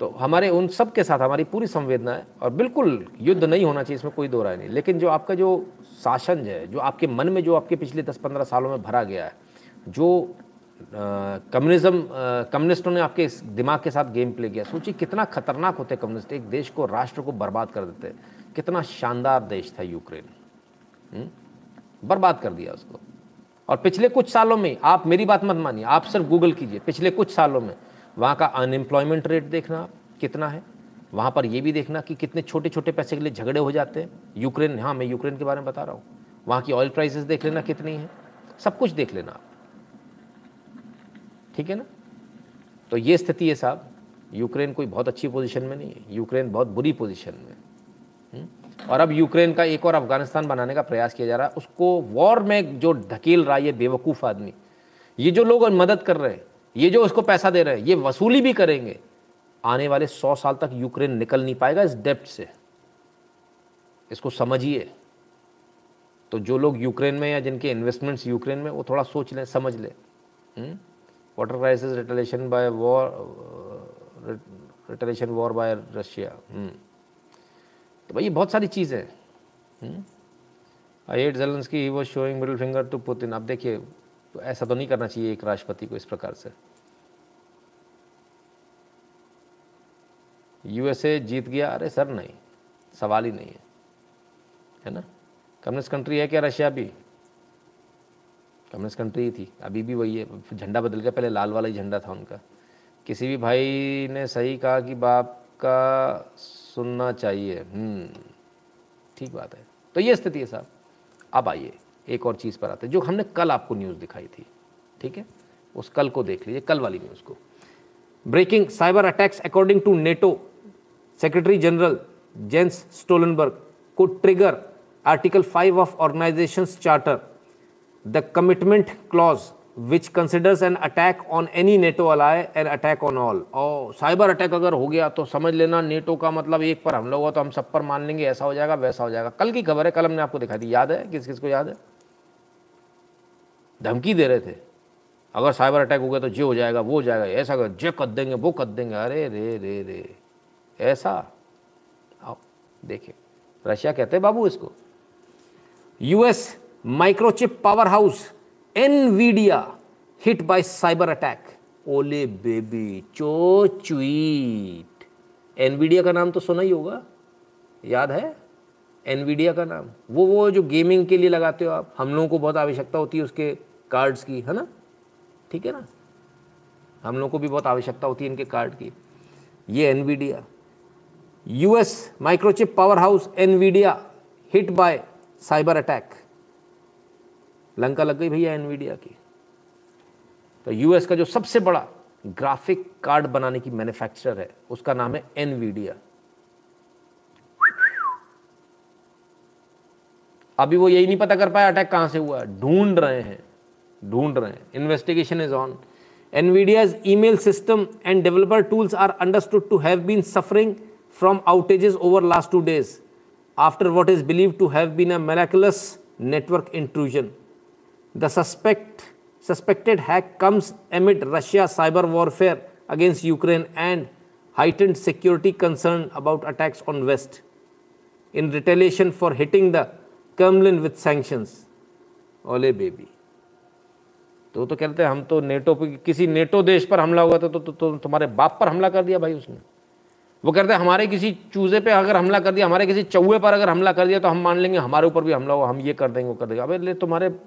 तो हमारे उन सब के साथ हमारी पूरी संवेदना है और बिल्कुल युद्ध नहीं होना चाहिए, इसमें कोई दो राय नहीं। लेकिन जो आपका जो शासन जो है, जो आपके मन में, जो आपके पिछले दस पंद्रह सालों में भरा गया है, जो कम्युनिज्म कम्युनिस्टों ने आपके दिमाग के साथ गेम प्ले किया। सोचिए कितना खतरनाक होते कम्युनिस्ट। एक देश को, राष्ट्र को बर्बाद कर देते कितना शानदार देश था यूक्रेन। हम्म? बर्बाद कर दिया उसको। और पिछले कुछ सालों में, आप मेरी बात मत मानिए, आप सिर्फ़ गूगल कीजिए, पिछले कुछ सालों में, वहाँ का अनएम्प्लॉयमेंट रेट देखना कितना है? वहाँ पर यह भी देखना कि कितने छोटे छोटे पैसे के लिए झगड़े हो जाते हैं। यूक्रेन हाँ मैं यूक्रेन के बारे में बता रहा हूँ। वहाँ की ऑयल प्राइसेस देख लेना कितनी है। सब कुछ देख लेना आप। ठीक है ना? तो ये स्थिति है साहब। यूक्रेन कोई बहुत अच्छी पोजीशन में नहीं है। यूक्रेन बहुत बुरी पोजीशन में हम्म? और अब यूक्रेन का एक और अफ़गानिस्तान बनाने का प्रयास किया जा रहा है। उसको वॉर में जो ढकेल रहा है ये बेवकूफ़ आदमी, ये जो लोग मदद कर रहे हैं, ये जो उसको पैसा दे रहे हैं, ये वसूली भी करेंगे। आने वाले सौ साल तक यूक्रेन निकल नहीं पाएगा इस डेप्ट से। इसको समझिए। तो जो लोग यूक्रेन में या जिनके इन्वेस्टमेंट्स यूक्रेन में, वो थोड़ा सोच लें, समझ लें। Water crisis retaliation by war retaliation war by Russia तो भाई ये बहुत सारी चीज़ें I hate Zelensky he was showing middle finger to Putin अब देखिए तो ऐसा तो नहीं करना चाहिए एक राष्ट्रपति को इस प्रकार से। यूएसए जीत गया अरे सर नहीं सवाल ही नहीं है। है ना? कम्युनिस्ट कंट्री है क्या रशिया भी? कम्युनिस्ट कंट्री ही थी अभी भी वही है। झंडा बदल गया पहले लाल वाला ही झंडा था उनका। किसी भी भाई ने सही कहा कि बाप का सुनना चाहिए। हम्म, ठीक बात है। तो ये स्थिति है साहब। अब आइए एक और चीज़ पर आते हैं जो हमने कल आपको न्यूज़ दिखाई थी। ठीक है? उस कल को देख लीजिए कल वाली न्यूज़ को। Breaking cyber attacks according to NATO. Secretary general Jens Stoltenberg को trigger article 5 of organization's charter. The commitment clause, which considers an attack on any NATO ally, an attack on all. और cyber attack अगर हो गया तो समझ लेना NATO का मतलब एक पर हमला हुआ तो हम सब पर मान लेंगे, ऐसा हो जाएगा, वैसा हो जाएगा। कल की खबर है, कल हमने आपको दिखाई दी। याद है? किस किस को याद है? धमकी दे रहे थे। अगर साइबर अटैक हो गया तो जे हो जाएगा, वो हो जाएगा, ऐसा कर, जे कर देंगे, वो कर देंगे। अरे रे रे रे। ऐसा। आओ, देखिए। रशिया कहते बाबू, इसको। US microchip power house, Nvidia, hit by cyber attack. ओले बेबी, चो चुईट। एनवीडिया का नाम तो सुना ही होगा। याद है? एनवीडिया का नाम। वो वो जो गेमिंग के लिए लगाते हो आप, हम लोगों को बहुत आवश्यकता होती है उसके कार्ड्स की, है ना? ठीक है ना? हम लोगों को भी बहुत आवश्यकता होती है इनके कार्ड की। ये Nvidia. US microchip power house Nvidia hit by cyber attack Lanka लग गई भैया एनवीडिया की। तो यूएस का जो सबसे बड़ा ग्राफिक कार्ड बनाने की मैन्युफैक्चरर है, उसका नाम है एनवीडिया अभी वो यही नहीं पता कर पाया अटैक कहाँ से हुआ। ढूंढ रहे हैं, ढूंढ रहे हैं। Investigation is on NVIDIA's email system and developer tools are understood to have been suffering from outages over last two days after what is believed to have been a miraculous network intrusion. The suspect, suspected hack comes amid Russia's cyber warfare against Ukraine and heightened security concern about attacks on West in retaliation for hitting the Kremlin with sanctions. Ole baby. तो तो कहते हैं हम तो NATO पे किसी NATO देश पर हमला हुआ था तो, तो, तो तुम्हारे बाप पर हमला कर दिया भाई उसने वो कहते हैं, हमारे किसी चूजे पे अगर हमला कर दिया, हमारे किसी चौहे पर अगर हमला कर दिया तो हम मान लेंगे हमारे ऊपर भी हमला हुआ, हम ये कर देंगे, वो कर देंगे। अबे, ले, तुम्हारे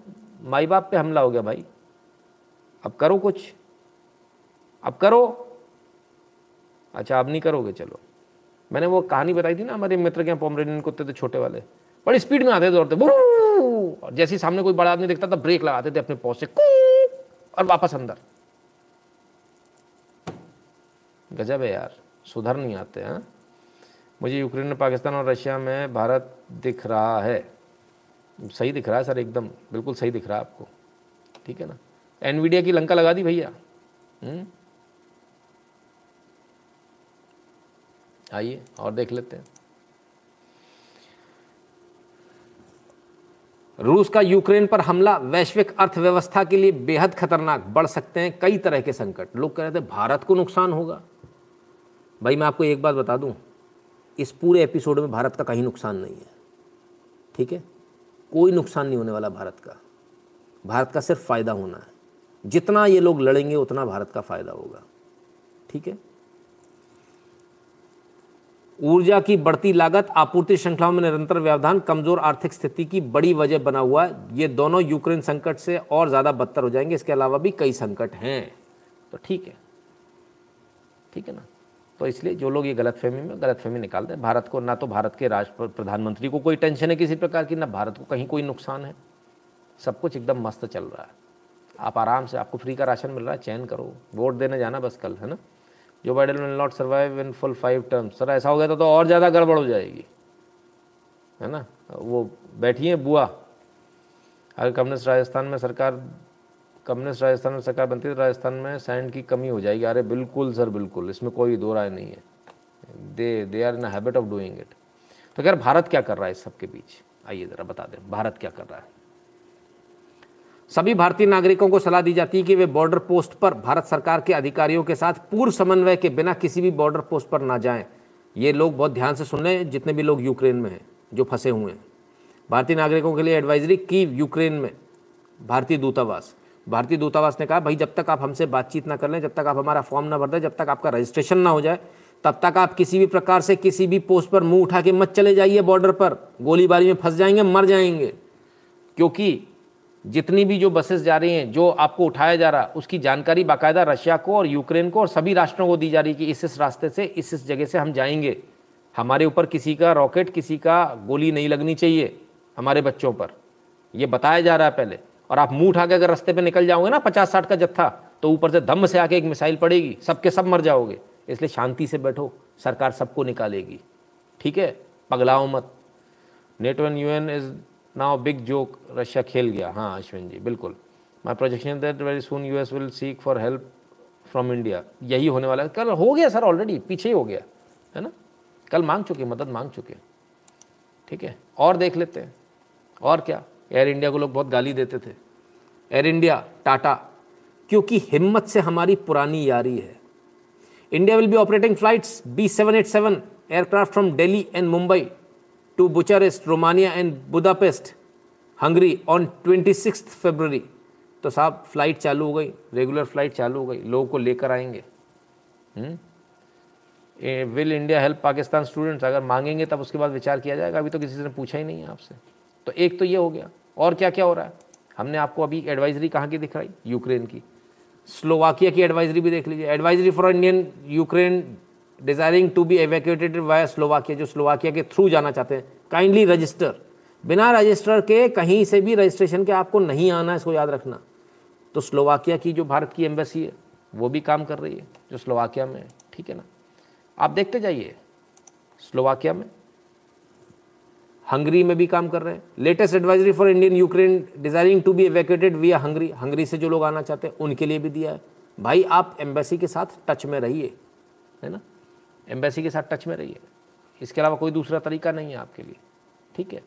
माई बाप पे हमला हो गया भाई। अब करो कुछ। अब करो। अच्छा अब नहीं करोगे, चलो। मैंने वो कहानी बताई थी ना, हमारे मित्र के पोमरेनियन कुत्ते थे, छोटे वाले। बड़ी स्पीड में आते थे दौड़ते और जैसे ही सामने कोई बड़ा आदमी दिखता था, ब्रेक लगाते थे अपने पौ से और वापस अंदर। गजब है यार। सुधर नहीं आते हैं। मुझे यूक्रेन, पाकिस्तान और रशिया में भारत दिख रहा है। सही दिख रहा है सर, एकदम, बिल्कुल सही दिख रहा है आपको। ठीक है ना? एनवीडिया की लंका लगा दी भैया। हम्म? आइए और देख लेते हैं। रूस का यूक्रेन पर हमला, वैश्विक अर्थव्यवस्था के लिए बेहद खतरनाक, बढ़ सकते हैं कई तरह के संकट। लोग कह रहे थे, भारत को नुकसान होगा। भाई, मैं आपको एक बात बता दूँ, इस पूरे एपिसोड में भारत का कहीं नुकसान नहीं है, ठीक है? कोई नुकसान नहीं होने वाला भारत का। भारत का सिर्फ़ फ़ायदा होना है। जितना ये लोग लड़ेंगे, उतना भारत का फ़ायदा होगा, ठीक है? ऊर्जा की बढ़ती लागत, आपूर्ति श्रृंखलाओं में निरंतर व्यवधान, कमज़ोर आर्थिक स्थिति की बड़ी वजह बना हुआ है। ये दोनों यूक्रेन संकट से और ज़्यादा बदतर हो जाएँगे। इसके अलावा भी कई संकट हैं। तो ठीक है ठीक है ना? तो इसलिए जो लोग ये गलत फहमी में गलत फहमी निकालते हैं भारत को ना तो भारत के राष्ट्र प्रधानमंत्री को कोई टेंशन है किसी प्रकार की ना भारत को कहीं कोई नुकसान है। सब कुछ एकदम मस्त चल रहा है। आप आराम से आपको फ्री का राशन मिल रहा है चैन करो। वोट देने जाना बस कल है ना? जो Biden will not survive in full five terms sir ऐसा हो गया तो, तो और ज़्यादा गड़बड़ हो जाएगी। है ना? वो बैठी बुआ। अगर कम्युनिस्ट राजस्थान में सरकार कम्युनिस्ट राजस्थान में सरकार बनती है तो राजस्थान में सैंड की कमी हो जाएगी। अरे, बिल्कुल सर, बिल्कुल। इसमें कोई दो राय नहीं है। They they are in habit of doing it तो खैर, भारत क्या कर रहा है इस सबके बीच? आइए ज़रा बता दें, भारत क्या कर रहा है? सभी भारतीय नागरिकों को सलाह दी जाती है कि वे बॉर्डर पोस्ट पर भारत सरकार के अधिकारियों के साथ पूर्व समन्वय के बिना किसी भी बॉर्डर पोस्ट पर ना जाएँ। ये लोग बहुत ध्यान से सुन रहे हैं जितने भी लोग यूक्रेन में हैं, जो फंसे हुए हैं। भारतीय नागरिकों के लिए एडवाइजरी की यूक्रेन में, भारतीय दूतावास। भारतीय दूतावास ने कहा, भाई, जब तक आप हमसे बातचीत ना कर लें, जब तक आप हमारा फॉर्म ना भर दें, जब तक आपका रजिस्ट्रेशन ना हो जाए, तब तक आप किसी भी प्रकार से किसी भी पोस्ट पर मुँह उठा के मत चले जाइए बॉर्डर पर। गोलीबारी में फंस जाएँगे, मर जाएँगे। क्योंकि जितनी भी जो बसेस जा रही हैं, जो आपको उठाया जा रहा, उसकी जानकारी बाकायदा रशिया को और यूक्रेन को और सभी राष्ट्रों को दी जा रही कि इस इस रास्ते से, इस इस जगह से हम जाएँगे। हमारे ऊपर किसी का रॉकेट, किसी का गोली नहीं लगनी चाहिए हमारे बच्चों पर। यह बताया जा रहा है पहले। और आप मुँह उठा के अगर रास्ते पे निकल जाओगे ना पचास साठ का जत्था तो ऊपर से धम्म से आके एक मिसाइल पड़ेगी, सबके सब मर जाओगे। इसलिए शांति से बैठो, सरकार सबको निकालेगी। ठीक है? पगलाओ मत। NATO and UN is now big joke, Russia खेल गया। हाँ अश्विन जी, बिल्कुल। My projection that very soon U S will seek for help from India यही होने वाला है। कल हो गया सर ऑलरेडी पीछे ही हो गया। है ना? कल मांग चुके, मदद मांग चुके। ठीक है? और देख लेते हैं। और क्या? एयर इंडिया को लोग बहुत गाली देते थे। एयर इंडिया टाटा क्योंकि हिम्मत से हमारी पुरानी यारी है। India will be operating flights B seven eight seven aircraft from Delhi and Mumbai to Bucharest, Romania and Budapest Hungary on twenty six February तो साहब फ़्लाइट चालू हो गई रेगुलर फ़्लाइट चालू हो गई लोगों को लेकर आएँगे। Will India help Pakistan students अगर मांगेंगे तब उसके बाद विचार किया जाएगा अभी तो किसी ने पूछा ही नहीं है आपसे। तो एक तो ये हो गया। और क्या क्या हो रहा है? हमने आपको अभी एडवाइजरी कहाँ की दिखाई? यूक्रेन की। स्लोवाकिया की एडवाइजरी भी देख लीजिए। Advisory for Indian Ukraine desiring to be evacuated via Slovakia जो स्लोवाकिया के थ्रू जाना चाहते हैं। काइंडली रजिस्टर बिना रजिस्टर के कहीं से भी रजिस्ट्रेशन के आपको नहीं आना, इसको याद रखना। तो स्लोवाकिया की जो भारत की एम्बेसी है, वो भी काम कर रही है, जो स्लोवाकिया में है। ठीक है ना? आप देखते जाइए। स्लोवाकिया में हंगरी में भी काम कर रहे हैं। Latest advisory for Indian Ukraine desiring to be evacuated via Hungary. Hungary से जो लोग आना चाहते हैं, उनके लिए भी दिया है। भाई, आप एम्बेसी के साथ टच में रहिए, है ना? एम्बेसी के साथ टच में रहिए। इसके अलावा कोई दूसरा तरीका नहीं है आपके लिए, ठीक है?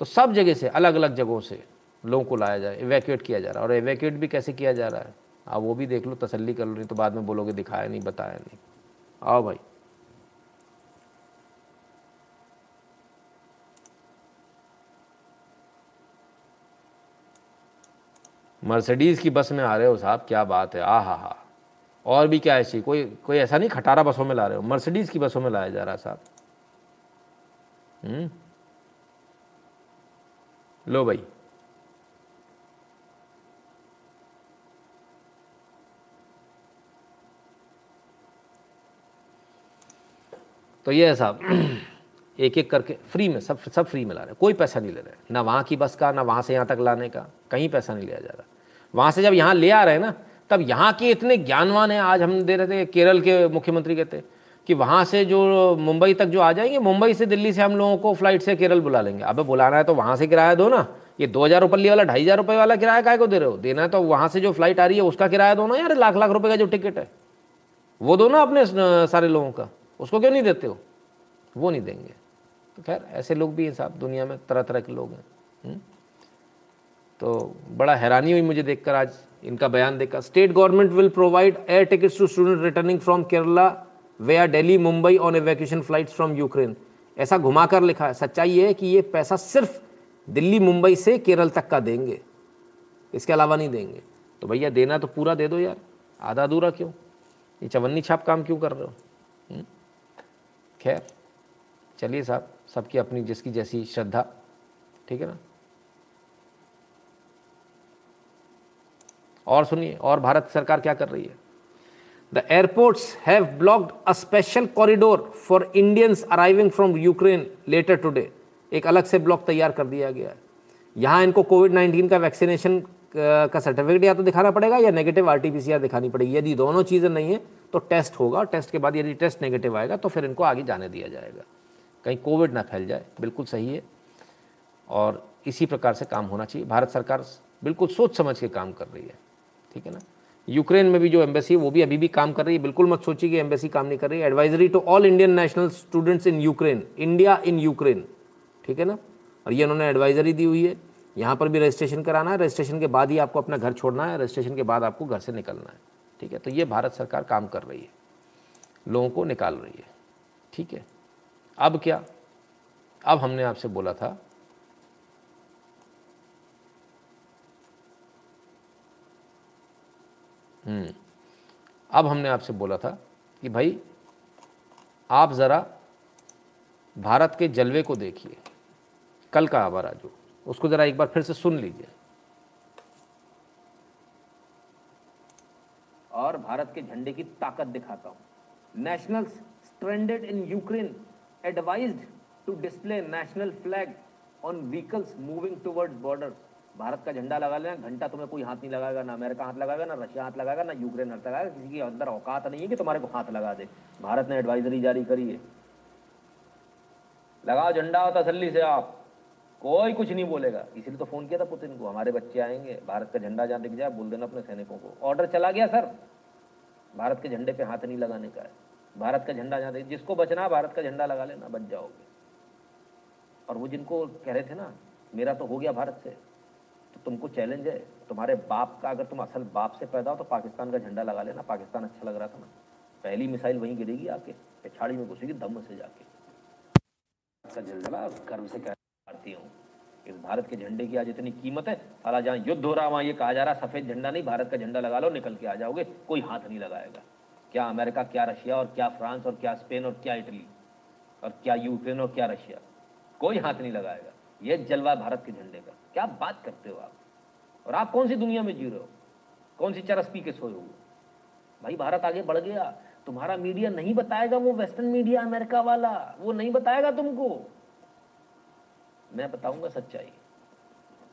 तो सब जगह से अलग अलग जगहों से लोगों को लाया जाए एवैक्यूएट किया जा रहा है। और एवैक्यूएट भी कैसे किया जा रहा है? आप वो भी देख लो, तसल्ली कर लो, नहीं तो बाद में बोलोगे दिखाया नहीं, बताया नहीं। आओ भाई। मर्सिडीज़ की बस में आ रहे हो साहब, क्या बात है? आ हा हा। और भी क्या ऐसी? कोई कोई ऐसा नहीं खटारा बसों में ला रहे हो? मर्सिडीज़ की बसों में लाया जा रहा है साहब। हम्म? लो भाई। तो ये है साहब। एक एक करके फ्री में, सब सब फ्री में ला रहे हैं। कोई पैसा नहीं ले रहे ना वहाँ की बस का, ना वहाँ से यहाँ तक लाने का, कहीं पैसा नहीं लिया जा रहा। वहाँ से जब यहाँ ले आ रहे हैं ना, तब यहाँ के इतने ज्ञानवान हैं, आज हम दे रहे थे, केरल के मुख्यमंत्री कहते कि वहाँ से जो मुंबई तक जो आ जाएँगे, मुंबई से दिल्ली से हम लोगों को फ़्लाइट से केरल बुला लेंगे। अब बुलाना है तो वहाँ से किराया दो ना। ये दो हज़ार रुपये वाला, ढाई हज़ार रुपये वाला किराया काय को दे रहे हो? देना है तो वहाँ से जो फ़्लाइट आ रही है, उसका किराया दो ना। यार, लाख लाख रुपये का जो टिकट है, वो दो ना अपने, सारे लोगों का। उसको क्यों नहीं देते हो? वो नहीं देंगे। खैर, ऐसे लोग भी हैं साहब, दुनिया में तरह तरह के लोग हैं। हुँ? तो बड़ा हैरानी हुई मुझे देखकर आज इनका बयान देखकर। State government will provide air tickets to student returning from Kerala where Delhi Mumbai on evacuation flights from Ukraine ऐसा घुमाकर लिखा है, सच्चाई है कि ये पैसा सिर्फ़ दिल्ली, मुंबई से केरल तक का देंगे। इसके अलावा नहीं देंगे। तो भैया, देना तो पूरा दे दो यार। आधा अधूरा क्यों? ये चवन्नी छाप काम क्यों कर रहे हो? खैर, चलिए साहब। सबकी अपनी जिसकी जैसी श्रद्धा। ठीक है ना? और सुनिए, और भारत सरकार क्या कर रही है? The airports have blocked a special corridor for Indians arriving from Ukraine later today एक अलग से ब्लॉक तैयार कर दिया गया है। यहाँ इनको कोविड नाइन्टीन का वैक्सीनेशन का सर्टिफिकेट या तो दिखाना पड़ेगा या नेगेटिव आरटीपीसीआर दिखानी पड़ेगी। यदि दोनों चीज़ें नहीं है तो टेस्ट होगा। टेस्ट के बाद यदि टेस्ट नेगेटिव आएगा तो फिर इनको आगे जाने दिया जाएगा। कहीं कोविड ना फैल जाए, बिल्कुल सही है। और इसी प्रकार से काम होना चाहिए। भारत सरकार बिल्कुल सोच समझ के काम कर रही है, ठीक है ना? यूक्रेन में भी जो एम्बेसी है, वो भी अभी भी काम कर रही है। बिल्कुल मत सोचिए कि एम्बेसी काम नहीं कर रही है। Advisory to all Indian national students in Ukraine India in Ukraine ठीक है ना? और ये उन्होंने एडवाइजरी दी हुई है। यहाँ पर भी रजिस्ट्रेशन कराना है। रजिस्ट्रेशन के बाद ही आपको अपना घर छोड़ना है। रजिस्ट्रेशन के बाद आपको घर से निकलना है, ठीक है? तो ये भारत सरकार काम कर रही है। लोगों को निकाल रही है, ठीक है? अब क्या? अब हमने आपसे बोला था हम्म अब हमने आपसे बोला था कि भाई, आप ज़रा भारत के जलवे को देखिए। कल का आवारा जो उसको ज़रा एक बार फिर से सुन लीजिए। और भारत के झंडे की ताकत दिखाता हूँ। Nationals stranded in Ukraine advised to display national flag on vehicles moving towards borders Bharat का झंडा लगा लेना, घंटा तुम्हें कोई हाथ नहीं लगाएगा, ना अमेरिका हाथ लगाएगा, ना रशिया हाथ लगाएगा, ना यूक्रेन हाथ लगाएगा, किसी के अंदर औकात नहीं है कि तुम्हारे को हाथ लगा दे। भारत ने एडवाइजरी जारी करी है। लगाओ झंडा तसल्ली से आप कोई कुछ नहीं बोलेगा। इसलिए तो फ़ोन किया था पुतिन को, हमारे बच्चे आएँगे, भारत का झंडा जहाँ दिख जाए, बोल देना अपने सैनिकों को। ऑर्डर चला गया सर भारत के झंडे पे हाथ नहीं लगाने का है। भारत का झंडा जहाँ जिसको बचना भारत का झंडा लगा लेना, बच जाओगे। और वो जिनको कह रहे थे ना, मेरा तो हो गया भारत से तो तुमको चैलेंज है। तुम्हारे बाप का, अगर तुम असल बाप से पैदा हो तो पाकिस्तान का झंडा लगा लेना। पाकिस्तान अच्छा लग रहा था ना। पहली मिसाइल वहीं गिरेगी आके, पिछाड़ी में घुसेगी दम से जाके। गर्व से कह भारतीय हूँ इस भारत के झंडे की आज इतनी कीमत है। साला जहाँ युद्ध हो रहा वहाँ ये कहा जा रहा सफ़ेद झंडा नहीं, भारत का झंडा लगा लो, निकल के आ जाओगे, कोई हाथ नहीं लगाएगा। क्या अमेरिका, क्या रशिया और क्या फ्रांस और क्या स्पेन और क्या इटली और क्या यूक्रेन और क्या रशिया? कोई हाथ नहीं लगाएगा। ये जलवा भारत के झंडे का। क्या बात करते हो आप? और आप कौन सी दुनिया में जी रहे हो? कौन सी चरस पी के सोए हो? भाई, भारत आगे बढ़ गया। तुम्हारा मीडिया नहीं बताएगा वो वेस्टर्न मीडिया अमेरिका वाला। वो नहीं बताएगा तुमको। मैं बताऊँगा सच्चाई।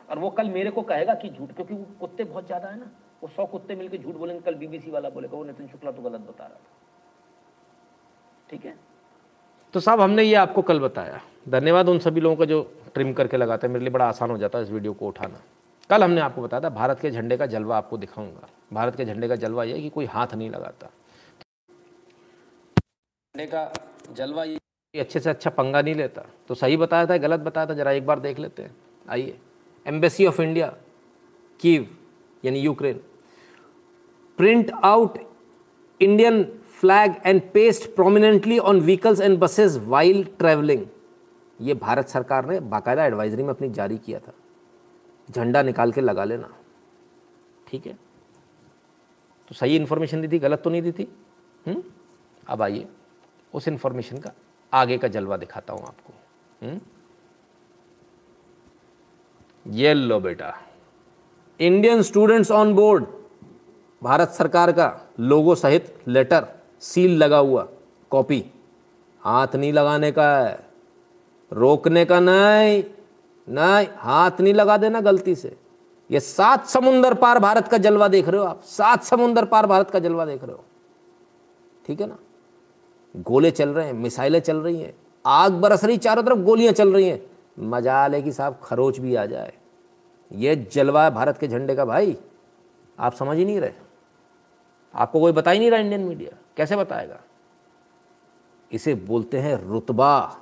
और वो कल मेरे को कहेगा कि झूठ, क्योंकि वो कुत्ते बहुत ज़्यादा है ना। वो सौ कुत्ते मिलकर झूठ बोलेंगे कल बीबीसी वाला बोलेगा वो नितिन शुक्ला तो गलत बता रहा था। ठीक है? तो साहब हमने ये आपको कल बताया। धन्यवाद उन सभी लोगों का जो ट्रिम करके लगाते हैं। मेरे लिए बड़ा आसान हो जाता है इस वीडियो को उठाना। कल हमने आपको बताया था भारत के झंडे का जलवा आपको दिखाऊँगा। भारत के झंडे का जलवा ये कि कोई हाथ नहीं लगाता। झंडे का जलवा ये अच्छे से अच्छा पंगा नहीं लेता। तो सही बताया था गलत बताया था जरा एक बार देख लेते हैं। आइए। एम्बेसी ऑफ़ इंडिया कीव यानी Ukraine. Print out Indian flag and paste prominently on vehicles and buses while travelling ये भारत सरकार ने बाकायदा एडवाइजरी में अपनी जारी किया था। झंडा निकाल के लगा लेना। ठीक है? तो सही इन्फॉर्मेशन दी थी, गलत तो नहीं दी थी? हुँ? अब आइए, उस इन्फॉर्मेशन का आगे का जलवा दिखाता हूँ आपको। हुँ? ये लो बेटा। Indian students on board Bharat सरकार का लोगो सहित लेटर सील लगा हुआ कॉपी हाथ नहीं लगाने का है। रोकने का नहीं नहीं, हाथ नहीं लगा देना गलती से। ये सात समुंदर पार भारत का जलवा देख रहे हो आप। सात समुंदर पार भारत का जलवा देख रहे हो। ठीक है ना? गोले चल रहे हैं, मिसाइलें चल रही हैं। आग बरस रही, चारों तरफ़ गोलियाँ चल रही हैं। मज़ा ले कि साहब खरोच भी आ जाए। ये जलवा है भारत के झंडे का भाई, आप समझ ही नहीं रहे। आपको कोई बता ही नहीं रहा इंडियन मीडिया कैसे बताएगा? इसे बोलते हैं रुतबा,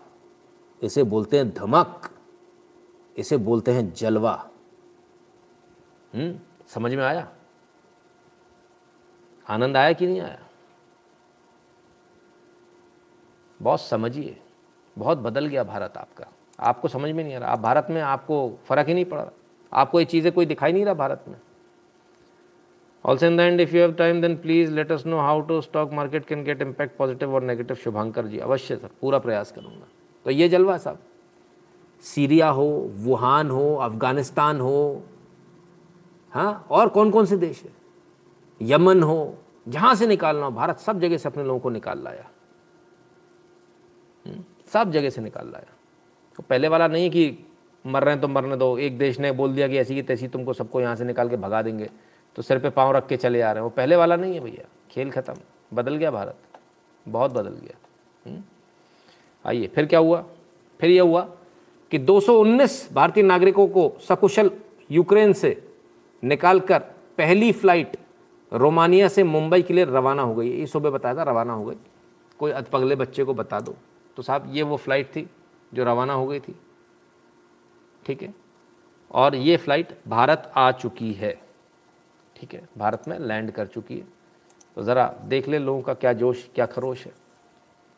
इसे बोलते हैं धमक, इसे बोलते हैं जलवा। हम्म समझ में आया? आनंद आया कि नहीं आया? बहुत समझिए, बहुत बदल गया भारत आपका। आपको समझ में नहीं आ रहा, आप भारत में आपको फ़र्क ही नहीं पड़ रहा। आपको ये चीज़ें कोई दिखाई नहीं रहा भारत में। Also in the end if you have time then please let us know how to stock market can get impact positive और नेगेटिव शुभांकर जी, अवश्य सर, पूरा प्रयास करूँगा। तो ये जलवा साहब, सीरिया हो, वुहान हो, अफ़गानिस्तान हो हाँ और कौन कौन से देश है? यमन हो, जहाँ से निकालना हो, भारत सब जगह से अपने लोगों को निकाल लाया। सब जगह से निकाल लाया। तो पहले वाला नहीं कि मर रहे हैं तो मरने दो। एक देश ने बोल दिया कि ऐसी की तैसी तुमको सबको यहाँ से निकाल के भगा देंगे। तो सिर पे पाँव रख के चले आ रहे हैं। वो पहले वाला नहीं है भैया। खेल ख़त्म। बदल गया भारत। बहुत बदल गया। आइए, फिर क्या हुआ? फिर यह हुआ कि 219 भारतीय नागरिकों को सकुशल यूक्रेन से निकालकर पहली फ़्लाइट रोमानिया से मुंबई के लिए रवाना हो गई। ये सुबह बताया था, रवाना हो गई। कोई अधपगले बच्चे को बता दो। तो साहब, ये वो फ़्लाइट थी जो रवाना हो गई थी। ठीक है? और ये फ़्लाइट भारत आ चुकी है। ठीक है? भारत में लैंड कर चुकी है। तो ज़रा देख ले लोगों का क्या जोश, क्या खरोश है।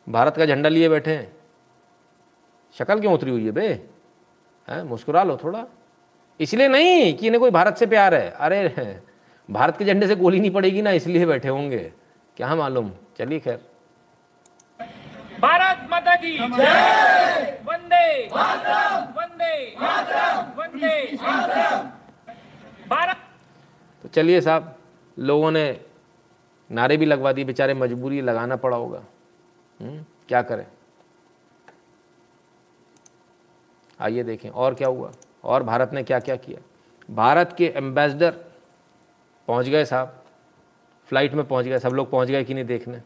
भारत का झंडा लिए बैठे हैं। शक्ल क्यों उतरी हुई है बे? हैं? मुस्कुरा लो थोड़ा। इसलिए नहीं कि इन्हें कोई भारत से प्यार है। अरे, भारत के झंडे से गोली नहीं पड़ेगी ना, इसलिए बैठे होंगे। क्या मालूम? चलिए खैर। भारत माता की वंदे वंदे भारत तो चलिए साहब, लोगों ने नारे भी लगवा दिए, बेचारे मजबूरी लगाना पड़ा होगा। क्या करें? आइए देखें, और क्या हुआ? और भारत ने क्या क्या? किया भारत के एम्बेसडर पहुँच गए साहब। फ़्लाइट में पहुँच गए, सब लोग पहुँच गए कि नहीं देखने?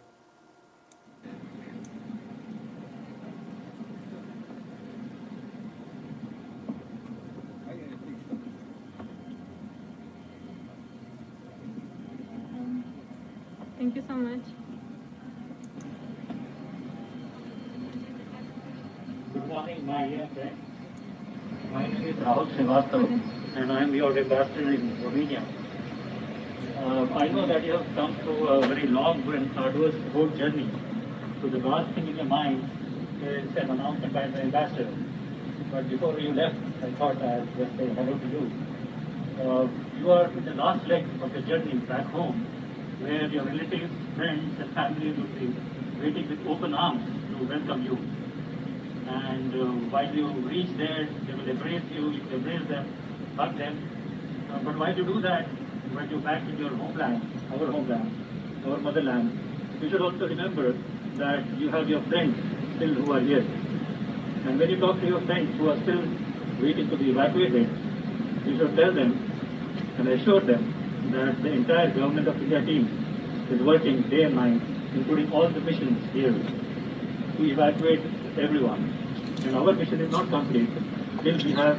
Ambassador in Romania. Uh, I know that you have come through a very long and arduous road journey. So the last thing in your mind is an announcement by the ambassador. But before you left, I thought I'd just say hello to you. Uh, you are in the last leg of your journey back home, where your relatives, friends, and family will be waiting with open arms to welcome you. And uh, while you reach there, they will embrace you, you will embrace them, hug them. Uh, but while you do that, when you're back in your homeland, our homeland, our motherland, you should also remember that you have your friends still who are here. And when you talk to your friends who are still waiting to be evacuated, you should tell them and assure them that the entire government of India team is working day and night, including all the missions here, to evacuate everyone. And our mission is not complete till we have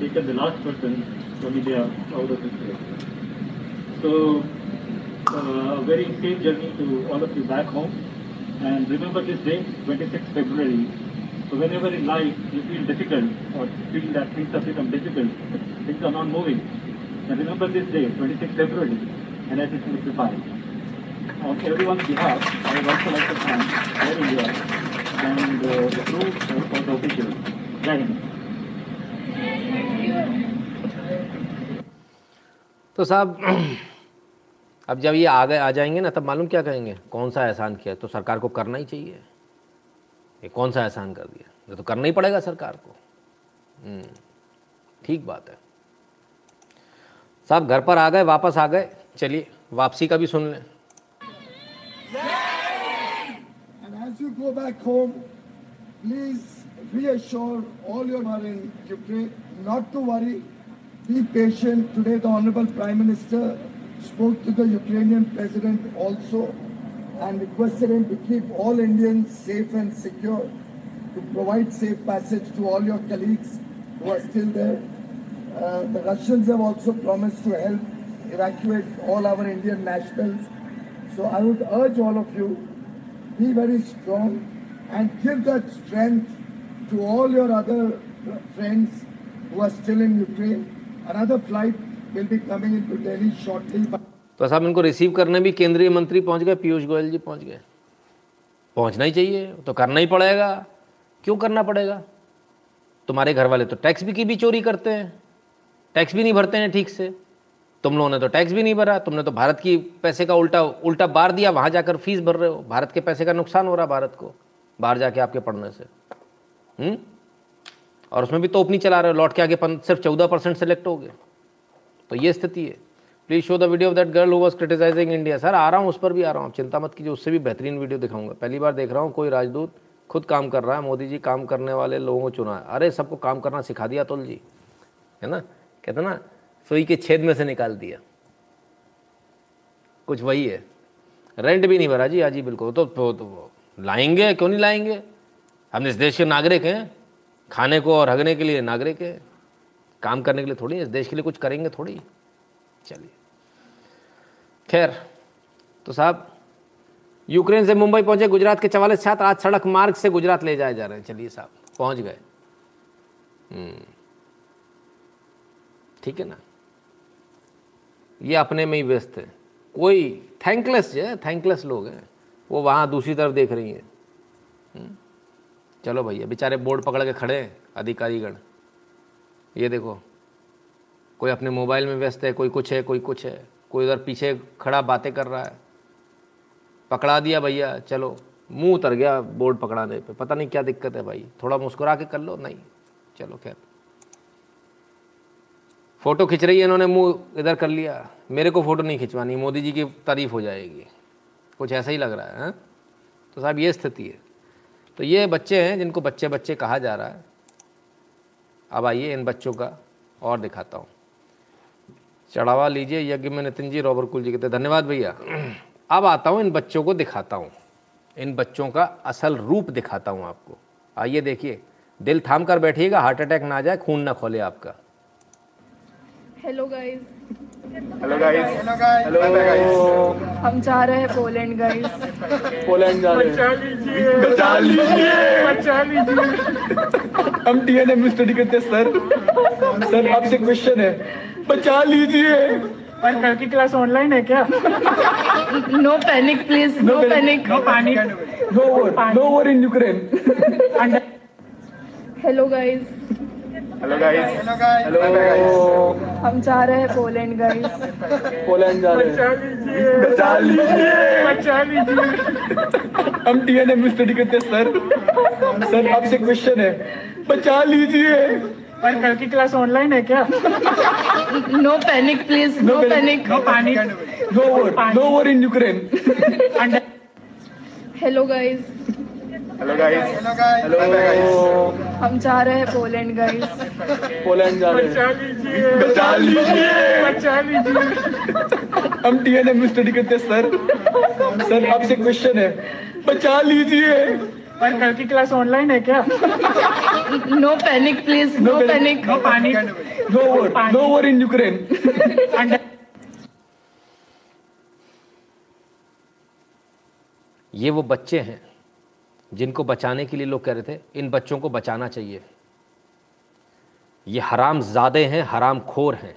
taken the last person India out of this place. So, uh, very safe journey to all of you back home. And remember this day, 26th February. So whenever in life you feel difficult or feel that things have become difficult, things are not moving, then remember this day, 26th February, and let it simplify. On everyone's behalf, I would also like to thank Air India and uh, the crew uh, for the officials. Thank Hind. तो साहब अब जब ये आ गए आ जाएँगे ना तब मालूम क्या कहेंगे कौन सा एहसान किया? तो सरकार को करना ही चाहिए। ये कौन सा एहसान कर दिया? ये तो करना ही पड़ेगा सरकार को। हम्म, ठीक बात है। साहब घर पर आ गए वापस आ गए। चलिए वापसी का भी सुन लें। Please reassure all your who are in not to worry. Be patient. Today, the Honorable Prime Minister spoke to the Ukrainian President also and requested him to keep all Indians safe and secure, to provide safe passage to all your colleagues who are still there. Uh, the Russians have also promised to help evacuate all our Indian nationals. So I would urge all of you, be very strong and give that strength to all your other friends who are still in Ukraine. Another flight will be coming into Delhi shortly. तो साहब, इनको receive करने भी केंद्रीय मंत्री पहुँच गए, पीयूष गोयल जी पहुँच गए। पहुँचना ही चाहिए तो करना ही पड़ेगा। क्यों करना पड़ेगा? तुम्हारे घर वाले तो टैक्स भी की भी चोरी करते हैं। टैक्स भी नहीं भरते हैं ठीक से। तुम लोगों ने तो टैक्स भी नहीं भरा, तुमने तो भारत की पैसे का उल्टा उल्टा बार दिया, वहाँ जाकर फ़ीस भर रहे हो। भारत के पैसे का नुकसान हो रहा भारत को, बाहर जाके आपके पढ़ने से। हम्म? और उसमें भी तोप नहीं चला रहे हो लौट के आगे सिर्फ़ चौदह परसेंट सेलेक्ट हो गए। तो ये स्थिति है। Please show the video of that girl who was criticising India sir आ रहा हूँ उस पर भी आ रहा हूँ। चिंता मत कीजिए उससे भी बेहतरीन वीडियो दिखाऊँगा। पहली बार देख रहा हूँ कोई राजदूत खुद काम कर रहा है मोदी जी काम करने वाले लोगों को चुना है। अरे सबको काम करना सिखा दिया अतुल जी है ना? कहते ना सुई के छेद में से निकाल दिया। कुछ वही है। रेंट भी नहीं भरा जी ही बिल्कुल। तो, तो, तो लाएँगे क्यों नहीं लाएँगे? हम इस देश के नागरिक हैं। खाने को और हगने के लिए नागरिक है काम करने के लिए थोड़ी, इस देश के लिए कुछ करेंगे थोड़ी। चलिए। खैर तो साहब, यूक्रेन से मुंबई पहुँचे, गुजरात के चवालीस छात्र आज सड़क मार्ग से गुजरात ले जाए जा रहे हैं। चलिए साहब, पहुँच गए। हम्म। ठीक है ना? ये अपने में ही व्यस्त है। कोई थैंकलेस है थैंकलेस लोग हैं। वो वहाँ दूसरी तरफ़ देख रही हैं। हम्म। चलो भैया, बेचारे बोर्ड पकड़ के खड़े हैं, अधिकारीगण। ये देखो, कोई अपने मोबाइल में व्यस्त है, कोई कुछ है, कोई कुछ है, कोई उधर पीछे खड़ा बातें कर रहा है। पकड़ा दिया भैया, चलो, मुँह उतर गया बोर्ड पकड़ाने पे। पता नहीं क्या दिक्कत है भाई, थोड़ा मुस्कुरा के कर लो, नहीं, चलो खैर। फ़ोटो खिंच रही है इन्होंने, मुँह इधर कर लिया। मेरे को फ़ोटो नहीं खिंचवानी, मोदी जी की तारीफ़ हो जाएगी। कुछ ऐसा ही लग रहा है, हा? तो साहब, ये स्थिति है। तो ये बच्चे हैं जिनको बच्चे बच्चे कहा जा रहा है। अब आइए इन बच्चों का और दिखाता हूँ। चढ़ावा लीजिए यज्ञ में नितिन जी, रॉबर कुल जी कहते धन्यवाद भैया। अब आता हूँ इन बच्चों को दिखाता हूँ। इन बच्चों का असल रूप दिखाता हूँ आपको। आइए देखिए, दिल थाम कर बैठिएगा, हार्ट अटैक ना जाए, खून ना खोले आपका। Hello guys hello guys hello guys हम जा रहे हैं पोलैंड गाइस पोलैंड जा रहे हैं. बचा लीजिए। बचा लीजिए। हम डीएनए में स्टडी करते हैं सर सर आपसे क्वेश्चन है। बचा लीजिए। और कल की क्लास ऑनलाइन है क्या? No panic please no panic no pani no war no war in Ukraine hello guys hello guys hello guys हम जा रहे हैं पोलैंड गाइस पोलैंड जा रहे हैं। बचा लीजिए। बचा लीजिए। हम डीएनए में स्टडी करते हैं सर सर आपसे क्वेश्चन है। बचा लीजिए। और कल की क्लास ऑनलाइन है क्या? No panic please no panic no pani no war no war in Ukraine hello guys hello guys hello guys हम जा रहे हैं पोलैंड गाइस पोलैंड जा रहे हैं। बचा लीजिए। बचा लीजिए। हम डीएनए में स्टडी करते हैं सर सर आपसे क्वेश्चन है। बचा लीजिए। और कल की क्लास ऑनलाइन है क्या? No panic please no panic no pani No war. No war in Ukraine. ये वो बच्चे हैं। जिनको बचाने के लिए लोग कह रहे थे, इन बच्चों को बचाना चाहिए। ये हराम ज़ादे हैं, हराम खोर हैं।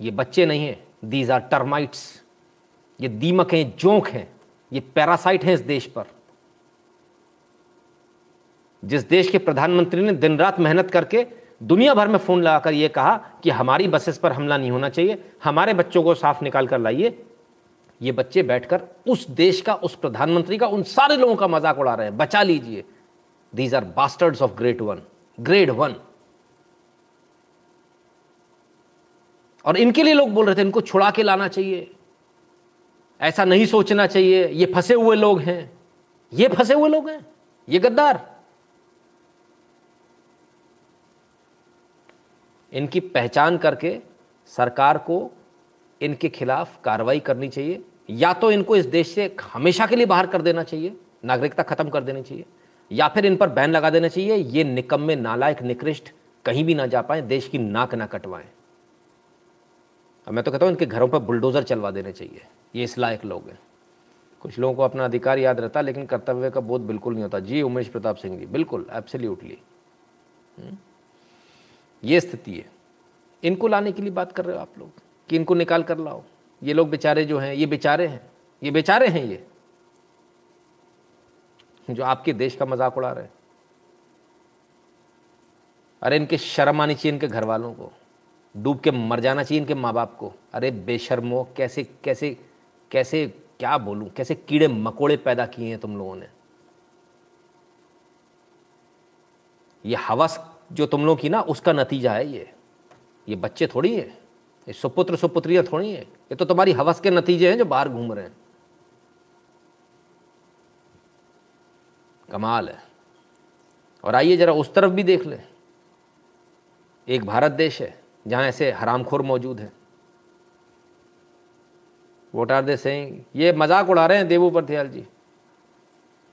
ये बच्चे नहीं हैं। दीज आर टर्माइट्स ये दीमक हैं, जोंक हैं। ये पैरासाइट हैं इस देश पर। जिस देश के प्रधानमंत्री ने दिन रात मेहनत करके दुनिया भर में फ़ोन लगाकर ये कहा कि हमारी बसेस पर हमला नहीं होना चाहिए, हमारे बच्चों को साफ़ निकाल कर लाइए ये बच्चे बैठकर उस देश का, उस प्रधानमंत्री का, उन सारे लोगों का मज़ाक उड़ा रहे हैं। बचा लीजिए। These are bastards of great one grade one और इनके लिए लोग बोल रहे थे, इनको छुड़ा के लाना चाहिए। ऐसा नहीं सोचना चाहिए। ये फंसे हुए लोग हैं। ये फंसे हुए लोग हैं। ये गद्दार। इनकी पहचान करके सरकार को इनके खिलाफ कार्रवाई करनी चाहिए, या तो इनको इस देश से हमेशा के लिए बाहर कर देना चाहिए, नागरिकता खत्म कर देनी चाहिए, या फिर इन पर बैन लगा देना चाहिए, ये निकम्मे नालायक, निकृष्ट कहीं भी ना जा पाए, देश की नाक ना कटवाएँ। मैं तो कहता हूँ, इनके घरों पर बुलडोज़र चलवा देने चाहिए, ये इस लायक लोग हैं। कुछ लोगों को अपना अधिकार याद रहता, लेकिन कर्तव्य का बोध बिल्कुल नहीं होता। जी, उमेश प्रताप सिंह जी, बिल्कुल एब्सोल्युटली ये स्थिति है। इनको लाने के लिए बात कर रहे हो आप लोग? कि इनको निकाल कर लाओ। ये लोग बेचारे जो हैं, ये बेचारे हैं, ये बेचारे हैं ये। जो आपके देश का मज़ाक उड़ा रहे हैं। अरे इनके शर्म आनी चाहिए इनके घर वालों को। डूब के मर जाना चाहिए इनके माँ बाप को। अरे बेशर्मो कैसे कैसे कैसे, क्या बोलूँ, कैसे कीड़े मकोड़े पैदा किए हैं तुम लोगों ने। ये हवस जो तुम लोग की ना, उसका नतीजा है ये। ये बच्चे थोड़ी है। ये सुपुत्र सुपुत्रियाँ थोड़ी है। ये तो तुम्हारी हवस के नतीजे हैं जो बाहर घूम रहे हैं। कमाल है। और आइए जरा उस तरफ़ भी देख लें। एक भारत देश है, जहाँ ऐसे हरामखोर मौजूद हैं। वोट आर दे सेइंग ये मज़ाक उड़ा रहे हैं देवू प्रथियाल जी।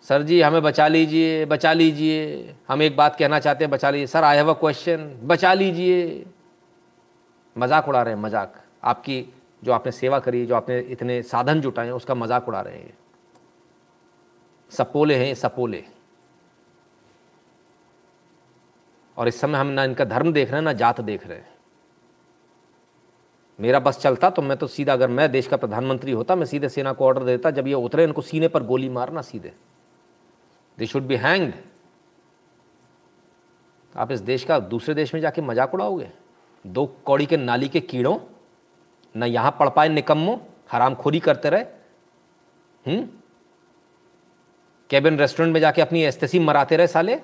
सर जी, हमें बचा लीजिए बचा लीजिए। हम एक बात कहना चाहते हैं, बचा लीजिए। Sir I have a question बचा लीजिए। मज़ाक उड़ा रहे हैं, मज़ाक। आपकी जो आपने सेवा करी, जो आपने इतने साधन जुटाए हैं उसका मज़ाक उड़ा रहे हैं। सपोले हैं सपोले। और इस समय हम ना इनका धर्म देख रहे हैं, ना जात देख रहे हैं। मेरा बस चलता तो मैं तो सीधा, अगर मैं देश का प्रधानमंत्री होता, मैं सीधे सेना को ऑर्डर देता, जब ये उतरे, इनको सीने पर गोली मारना सीधे। दे शुड बी हैंग्ड आप इस देश का दूसरे देश में जाके मज़ाक उड़ाओगे? दो कौड़ी के नाली के कीड़ों, न यहाँ पड़ पाए निकम्मो, हरामखोरी करते रहे। हम्म? कैबिन रेस्टोरेंट में जाके अपनी एस्तेसी मराते रहे साले।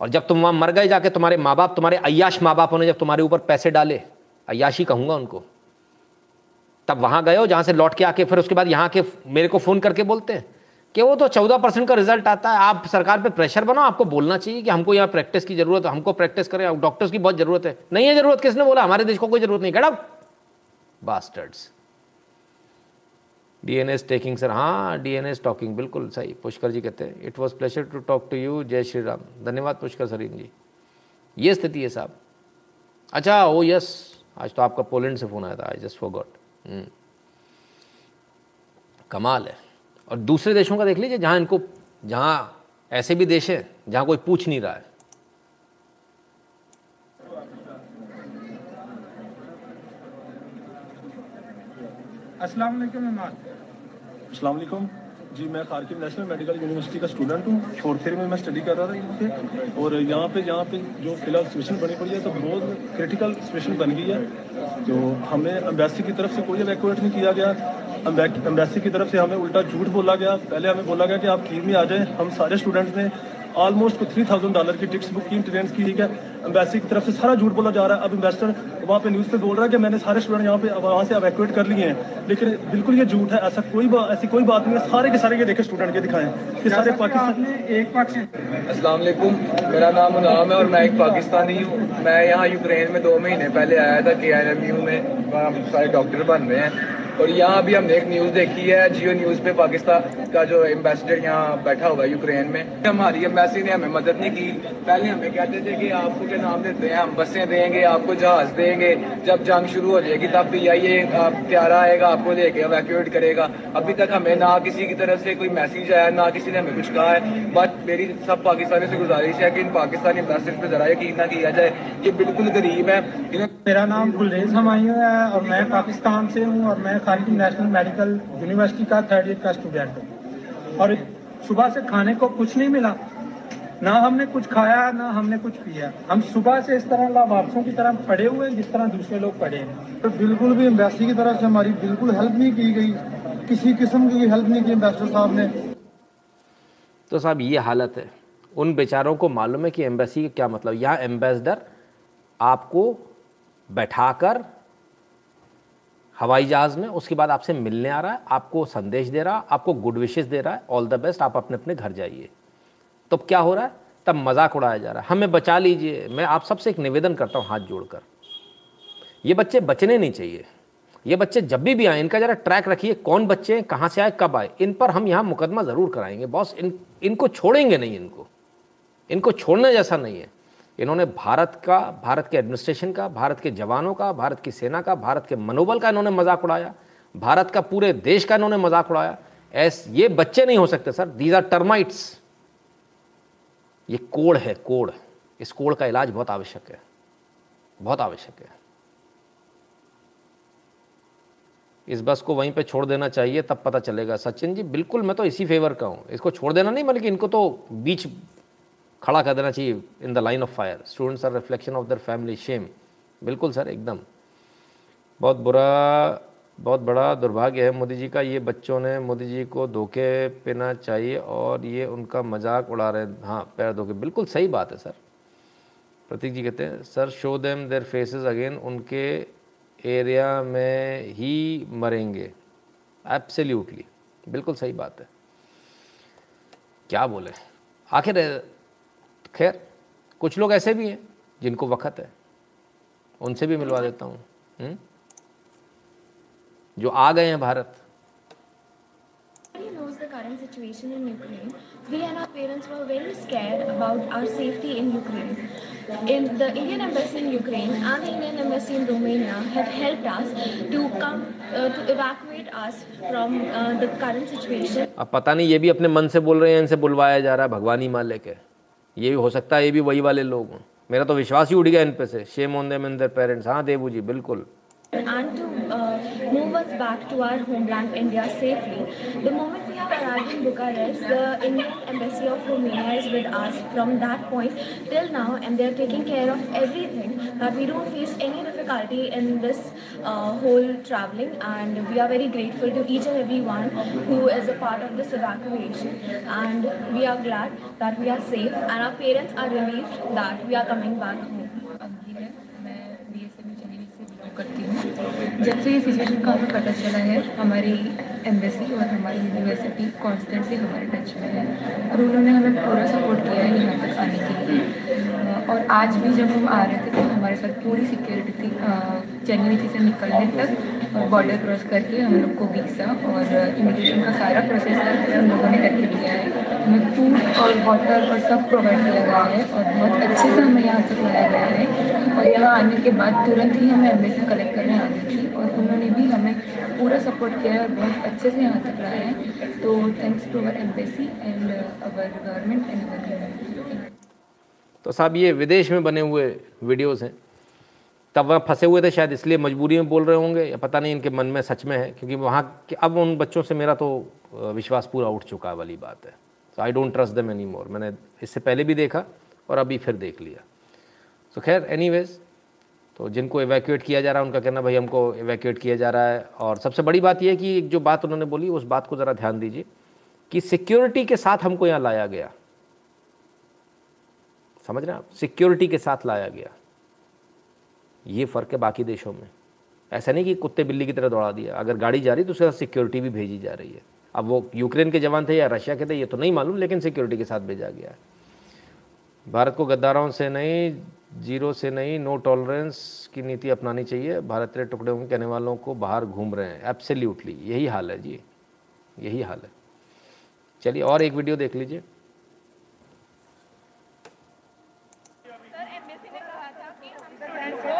और जब तुम वहाँ मर गए, जाके तुम्हारे माँ बाप तुम्हारे अयाश माँ बापों ने जब तुम्हारे ऊपर पैसे डाले अयाशी कहूँगा उनको। तब वहाँ गए हो जहाँ से लौट के आके, फिर उसके बाद यहाँ के मेरे को फ़ोन करके बोलते हैं। कि वो तो चौदह परसेंट का रिज़ल्ट आता है। आप सरकार पे प्रेशर बनाओ, आपको बोलना चाहिए कि हमको यहाँ प्रैक्टिस की ज़रूरत है, हमको प्रैक्टिस करें डॉक्टर्स की बहुत ज़रूरत है। नहीं है ज़रूरत, किसने बोला? हमारे देश को कोई ज़रूरत नहीं। गड़ा बास्टर्ड्स डीएनएस टेकिंग सर हाँ डीएनएस टॉकिंग बिल्कुल सही। पुष्कर जी कहते हैं it was pleasure to talk to you जय श्री राम. धन्यवाद पुष्कर, सरीन जी। ये स्थिति है साहब। अच्छा ओ यस आज तो आपका पोलैंड से फ़ोन आया था आई जस्ट फॉर गॉट कमाल है। और दूसरे देशों का देख लीजिए जहाँ इनको जहाँ ऐसे भी देश हैं जहाँ कोई पूछ नहीं रहा है। अस्सलाम वालेकुम जी, मैं खारकिव नेशनल मेडिकल यूनिवर्सिटी का स्टूडेंट हूँ। ईयर में मैं स्टडी कर रहा था यहाँ पे। और यहाँ पे यहाँ पे जो फ़िलहाल सिचुएशन बनी पड़ी है तो बहुत क्रिटिकल सिचुएशन बन गई है। तो हमें अम्बेसी की तरफ़ से कोई एवेकुएट नहीं किया गया। अम्बेसी की तरफ़ से हमें उल्टा झूठ बोला गया। पहले हमें बोला गया कि आप कीव में आ जाए। हम सारे स्टूडेंट्स ने ऑलमोस्ट थ्री थाउज़ेंड डॉलर की टिकट्स बुक की ट्रेन की ठीक है? एम्बेसी की तरफ़ से सारा झूठ बोला जा रहा है। अब इन्वेस्टर वहाँ पे न्यूज़ पे बोल रहा है कि मैंने सारे स्टूडेंट यहाँ पे वहाँ से एवैकुएट कर लिए हैं। लेकिन बिल्कुल ये झूठ है ऐसा कोई ऐसी कोई बात नहीं है। सारे के सारे ये देखे स्टूडेंट के दिखाएँ कि सारे पाकिस्तान एक पाकिस्तान अस्सलाम मेरा नाम उनाम है और मैं एक पाकिस्तानी हूँ। मैं यहाँ यूक्रेन में दो महीने पहले आया था के में। हम सारे डॉक्टर बन रहे हैं। और यहाँ अभी हमने एक न्यूज़ देखी है, जियो न्यूज़ पे पाकिस्तान का जो एम्बेसडर यहाँ बैठा हुआ है यूक्रेन में। हमारी एम्बेसी ने हमें मदद नहीं की। पहले हमें कहते थे कि आपको क्या नाम देते हैं, हम बसें देंगे, आपको जहाज़ देंगे। जब जंग शुरू हो जाएगी, तब भी आइए प्यारा आएगा, आपको लेके एवैक्यूएट करेगा। अभी तक हमें ना किसी की तरफ़ से कोई मैसेज आया, ना किसी ने हमें कुछ कहा है। बट मेरी सब पाकिस्तानी से गुजारिश है कि इन पाकिस्तानी एम्बेसडर पर ज़रा यकीन ना किया जाए ये बिल्कुल गरीब है। मेरा नाम गुलरेज हमायूं है और मैं पाकिस्तान से हूँ और मैं खालिद नेशनल मेडिकल यूनिवर्सिटी का थर्ड ईयर का स्टूडेंट हूँ। और सुबह से खाने को कुछ नहीं मिला। ना हमने कुछ खाया ना हमने कुछ पिया। हम सुबह से इस तरह लाभार्थों की तरह पड़े हुए हैं जिस तरह दूसरे लोग पड़े हैं। तो बिल्कुल भी एम्बेसी की तरफ़ से हमारी बिल्कुल हेल्प नहीं की गई। किसी किस्म की हेल्प नहीं की एम्बेसडर साहब ने। तो साहब ये हालत है। उन बेचारों को मालूम है कि एम्बेसी का क्या मतलब? यहाँ एम्बेसडर आपको बैठाकर हवाई जहाज़ में, उसके बाद आपसे मिलने आ रहा है, आपको संदेश दे रहा है आपको गुड विशेष दे रहा है ऑल द बेस्ट आप अपने अपने घर जाइए। तो क्या हो रहा है? तब मज़ाक उड़ाया जा रहा है। हमें बचा लीजिए। मैं आप सबसे एक निवेदन करता हूँ हाथ जोड़कर। ये बच्चे बचने नहीं चाहिए। ये बच्चे जब भी भी आए, इनका ज़रा ट्रैक रखिए, कौन बच्चे हैं, कहाँ से आए, कब आए। इन पर हम यहाँ मुकदमा ज़रूर कराएँगे। बॉस, इन, इनको छोड़ेंगे नहीं इनको। इनको छोड़ने जैसा नहीं है। इन्होंने भारत का, भारत के एडमिनिस्ट्रेशन का, भारत के जवानों का, भारत की सेना का, भारत के मनोबल का इन्होंने मज़ाक उड़ाया। भारत का पूरे देश का इन्होंने मज़ाक उड़ाया। ऐस, ये बच्चे नहीं हो सकते, सर। दीज आर टर्माइट्स ये कोड़ है, कोड़। इस कोड़ का इलाज बहुत आवश्यक है। बहुत आवश्यक है। इस बस को वहीं पे छोड़ देना चाहिए, तब पता चलेगा। सचिन जी, बिल्कुल मैं तो इसी फेवर का हूँ। इसको छोड़ देना नहीं, बल्कि इनको तो बीच खड़ा कर देना चाहिए in the line of fire students are reflection of their family shame बिल्कुल सर, एकदम। बहुत बुरा, बहुत बड़ा दुर्भाग्य है मोदी जी का। ये बच्चों ने मोदी जी को धोखे पेना चाहिए और ये उनका मज़ाक उड़ा रहे हैं। हाँ पैर धोखे। बिल्कुल सही बात है सर। प्रतीक जी कहते हैं, sir show them their faces again उनके एरिया में ही मरेंगे। एब्सोल्युटली बिल्कुल सही बात है। क्या बोले? आखिर खैर कुछ लोग ऐसे भी हैं जिनको वक़्त है। उनसे भी मिलवा देता हूँ हम्म? जो आ गए हैं भारत। अब पता नहीं ये भी अपने मन से बोल रहे हैं इनसे बुलवाया जा रहा है भगवानी मालिक है ये भी हो सकता है, ये भी वही वाले लोग हों। मेरा तो विश्वास ही उड़ गया इन पे से। Shame on them in their parents हाँ, देवू जी, बिल्कुल। And to move us back to our homeland India safely the moment arrived in Bucharest, the Indian Embassy of Romania is with us from that point till now and they are taking care of everything that we don't face any difficulty in this uh, whole traveling and we are very grateful to each and every one who is a part of this evacuation and we are glad that we are safe and our parents are relieved that we are coming back home. करती हूँ। जब से ये situation का हमें पता चला है, हमारी एम्बेसी और हमारी यूनिवर्सिटी कॉन्स्टेंटली हमारे टच में है और उन्होंने हमें पूरा सपोर्ट किया है यहाँ तक आने के लिए। और आज भी जब हम आ रहे थे तो हमारे साथ पूरी सिक्योरिटी थी चेन्नई से निकलने तक और बॉर्डर क्रॉस करके हम लोग को वीज़ा और इमिग्रेशन का सारा प्रोसेस हम लोगों ने करके दिया है। हमें फ़ूड और वाटर और सब प्रोवाइड किया गया है और बहुत अच्छे से हमें यहाँ तक लाया गया है। और यहाँ आने के बाद तुरंत ही हमें एम्बेसी कलेक्ट करने आ गई थी और उन्होंने भी हमें पूरा सपोर्ट किया है और बहुत अच्छे से यहाँ तक लाया है। तो thanks to our embassy and our government and our तो साहब, ये विदेश में बने हुए वीडियोस हैं। तब वह फंसे हुए थे, शायद इसलिए मजबूरी में बोल रहे होंगे, या पता नहीं इनके मन में सच में है, क्योंकि वहाँ अब उन बच्चों से मेरा तो विश्वास पूरा उठ चुका है, वाली बात है। So I don't trust them any more मैंने इससे पहले भी देखा और अभी फिर देख लिया। सो खैर एनी तो जिनको एवैक्यूएट किया जा रहा है, उनका कहना भाई हमको एवैक्यूएट किया जा रहा है। और सबसे बड़ी बात यह है कि जो बात उन्होंने बोली, उस बात को ज़रा ध्यान दीजिए कि सिक्योरिटी के साथ हमको यहाँ लाया गया। समझ रहे हैं आप? सिक्योरिटी के साथ लाया गया। ये फ़र्क है बाकी देशों में। ऐसा नहीं कि कुत्ते बिल्ली की तरह दौड़ा दिया। अगर गाड़ी जा रही तो उसके साथ सिक्योरिटी भी भेजी जा रही है। अब वो यूक्रेन के जवान थे या रशिया के थे, ये तो नहीं मालूम, लेकिन सिक्योरिटी के साथ भेजा गया है। भारत को गद्दारों से नहीं, ज़ीरो से नहीं नो टॉलरेंस की नीति अपनानी चाहिए। भारत के टुकड़े में कहने वालों को बाहर घूम रहे हैं। एब्सोल्युटली यही हाल है जी। यही हाल है। चलिए और एक वीडियो देख लीजिए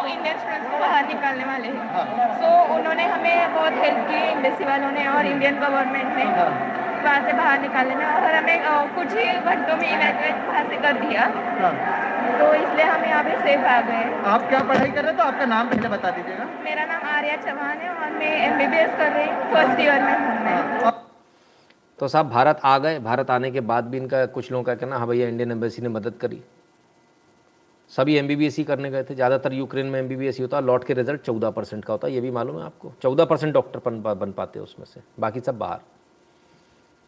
इंडियन स्टूडेंट्स निकालने वाले हैं। सो so, उन्होंने हमें बहुत हेल्प की एम्बेसी वालों ने और इंडियन गवर्नमेंट ने। वहाँ से बाहर निकालने में और हमें कुछ ही घंटों में इवैक्यूएट वहाँ से कर दिया। तो इसलिए हम यहाँ पे सेफ़ आ गए। आप क्या पढ़ाई कर रहे हैं? तो आपका नाम पहले बता दीजिएगा। मेरा नाम आर्या चौहान है और मैं एमबीबीएस कर रही हूँ। फ़र्स्ट ईयर में हूँ तो साहब भारत आ गए। भारत आने के बाद भी इनका कुछ लोगों का कहना हाँ भैया इंडियन एम्बेसी ने मदद करी। सभी एम ही करने गए थे, ज़्यादातर यूक्रेन में एम ही होता है लौट के रिज़ल्ट चौदह परसेंट का होता है ये भी मालूम है आपको। चौदह परसेंट डॉक्टर बन बन पाते हैं उसमें से, बाकी सब बाहर।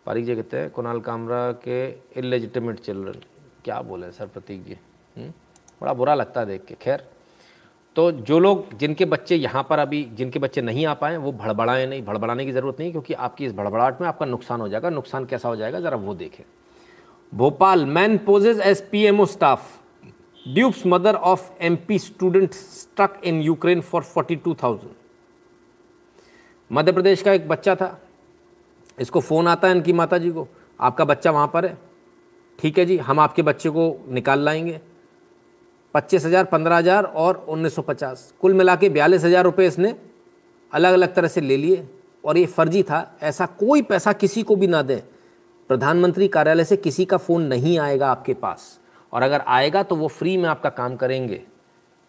पारिक जी कहते हैं, कुणाल कामरा के इलेजिटिमेट चिल्ड्रन क्या बोले सर प्रतीक जी? हम्म? बड़ा बुरा लगता है देख के, खैर। तो जो लोग, जिनके बच्चे यहाँ पर अभी, जिनके बच्चे नहीं आ पाए, वो भड़बड़ाएँ नहीं, भड़बड़ाने की ज़रूरत नहीं क्योंकि आपकी इस भड़बड़ाहट में आपका नुकसान हो जाएगा। नुकसान कैसा हो जाएगा, ज़रा वो देखें। Bhopal man poses as PMO staff dupes mother of MP student struck in Ukraine for 42,000 Madhya Pradesh का एक बच्चा था। इसको फ़ोन आता है इनकी माता जी को। आपका बच्चा वहाँ पर है। ठीक है जी हम आपके बच्चे को निकाल लाएँगे। पच्चीस हज़ार पंद्रह हज़ार और उन्नीस सौ पचास। कुल मिला के बयालीस हज़ार रुपये इसने अलग अलग तरह से ले लिए। और ये फर्जी था। ऐसा कोई पैसा किसी को भी ना दें। प्रधानमंत्री कार्यालय से किसी का फ़ोन नहीं आएगा आपके पास। और अगर आएगा तो वो फ्री में आपका काम करेंगे।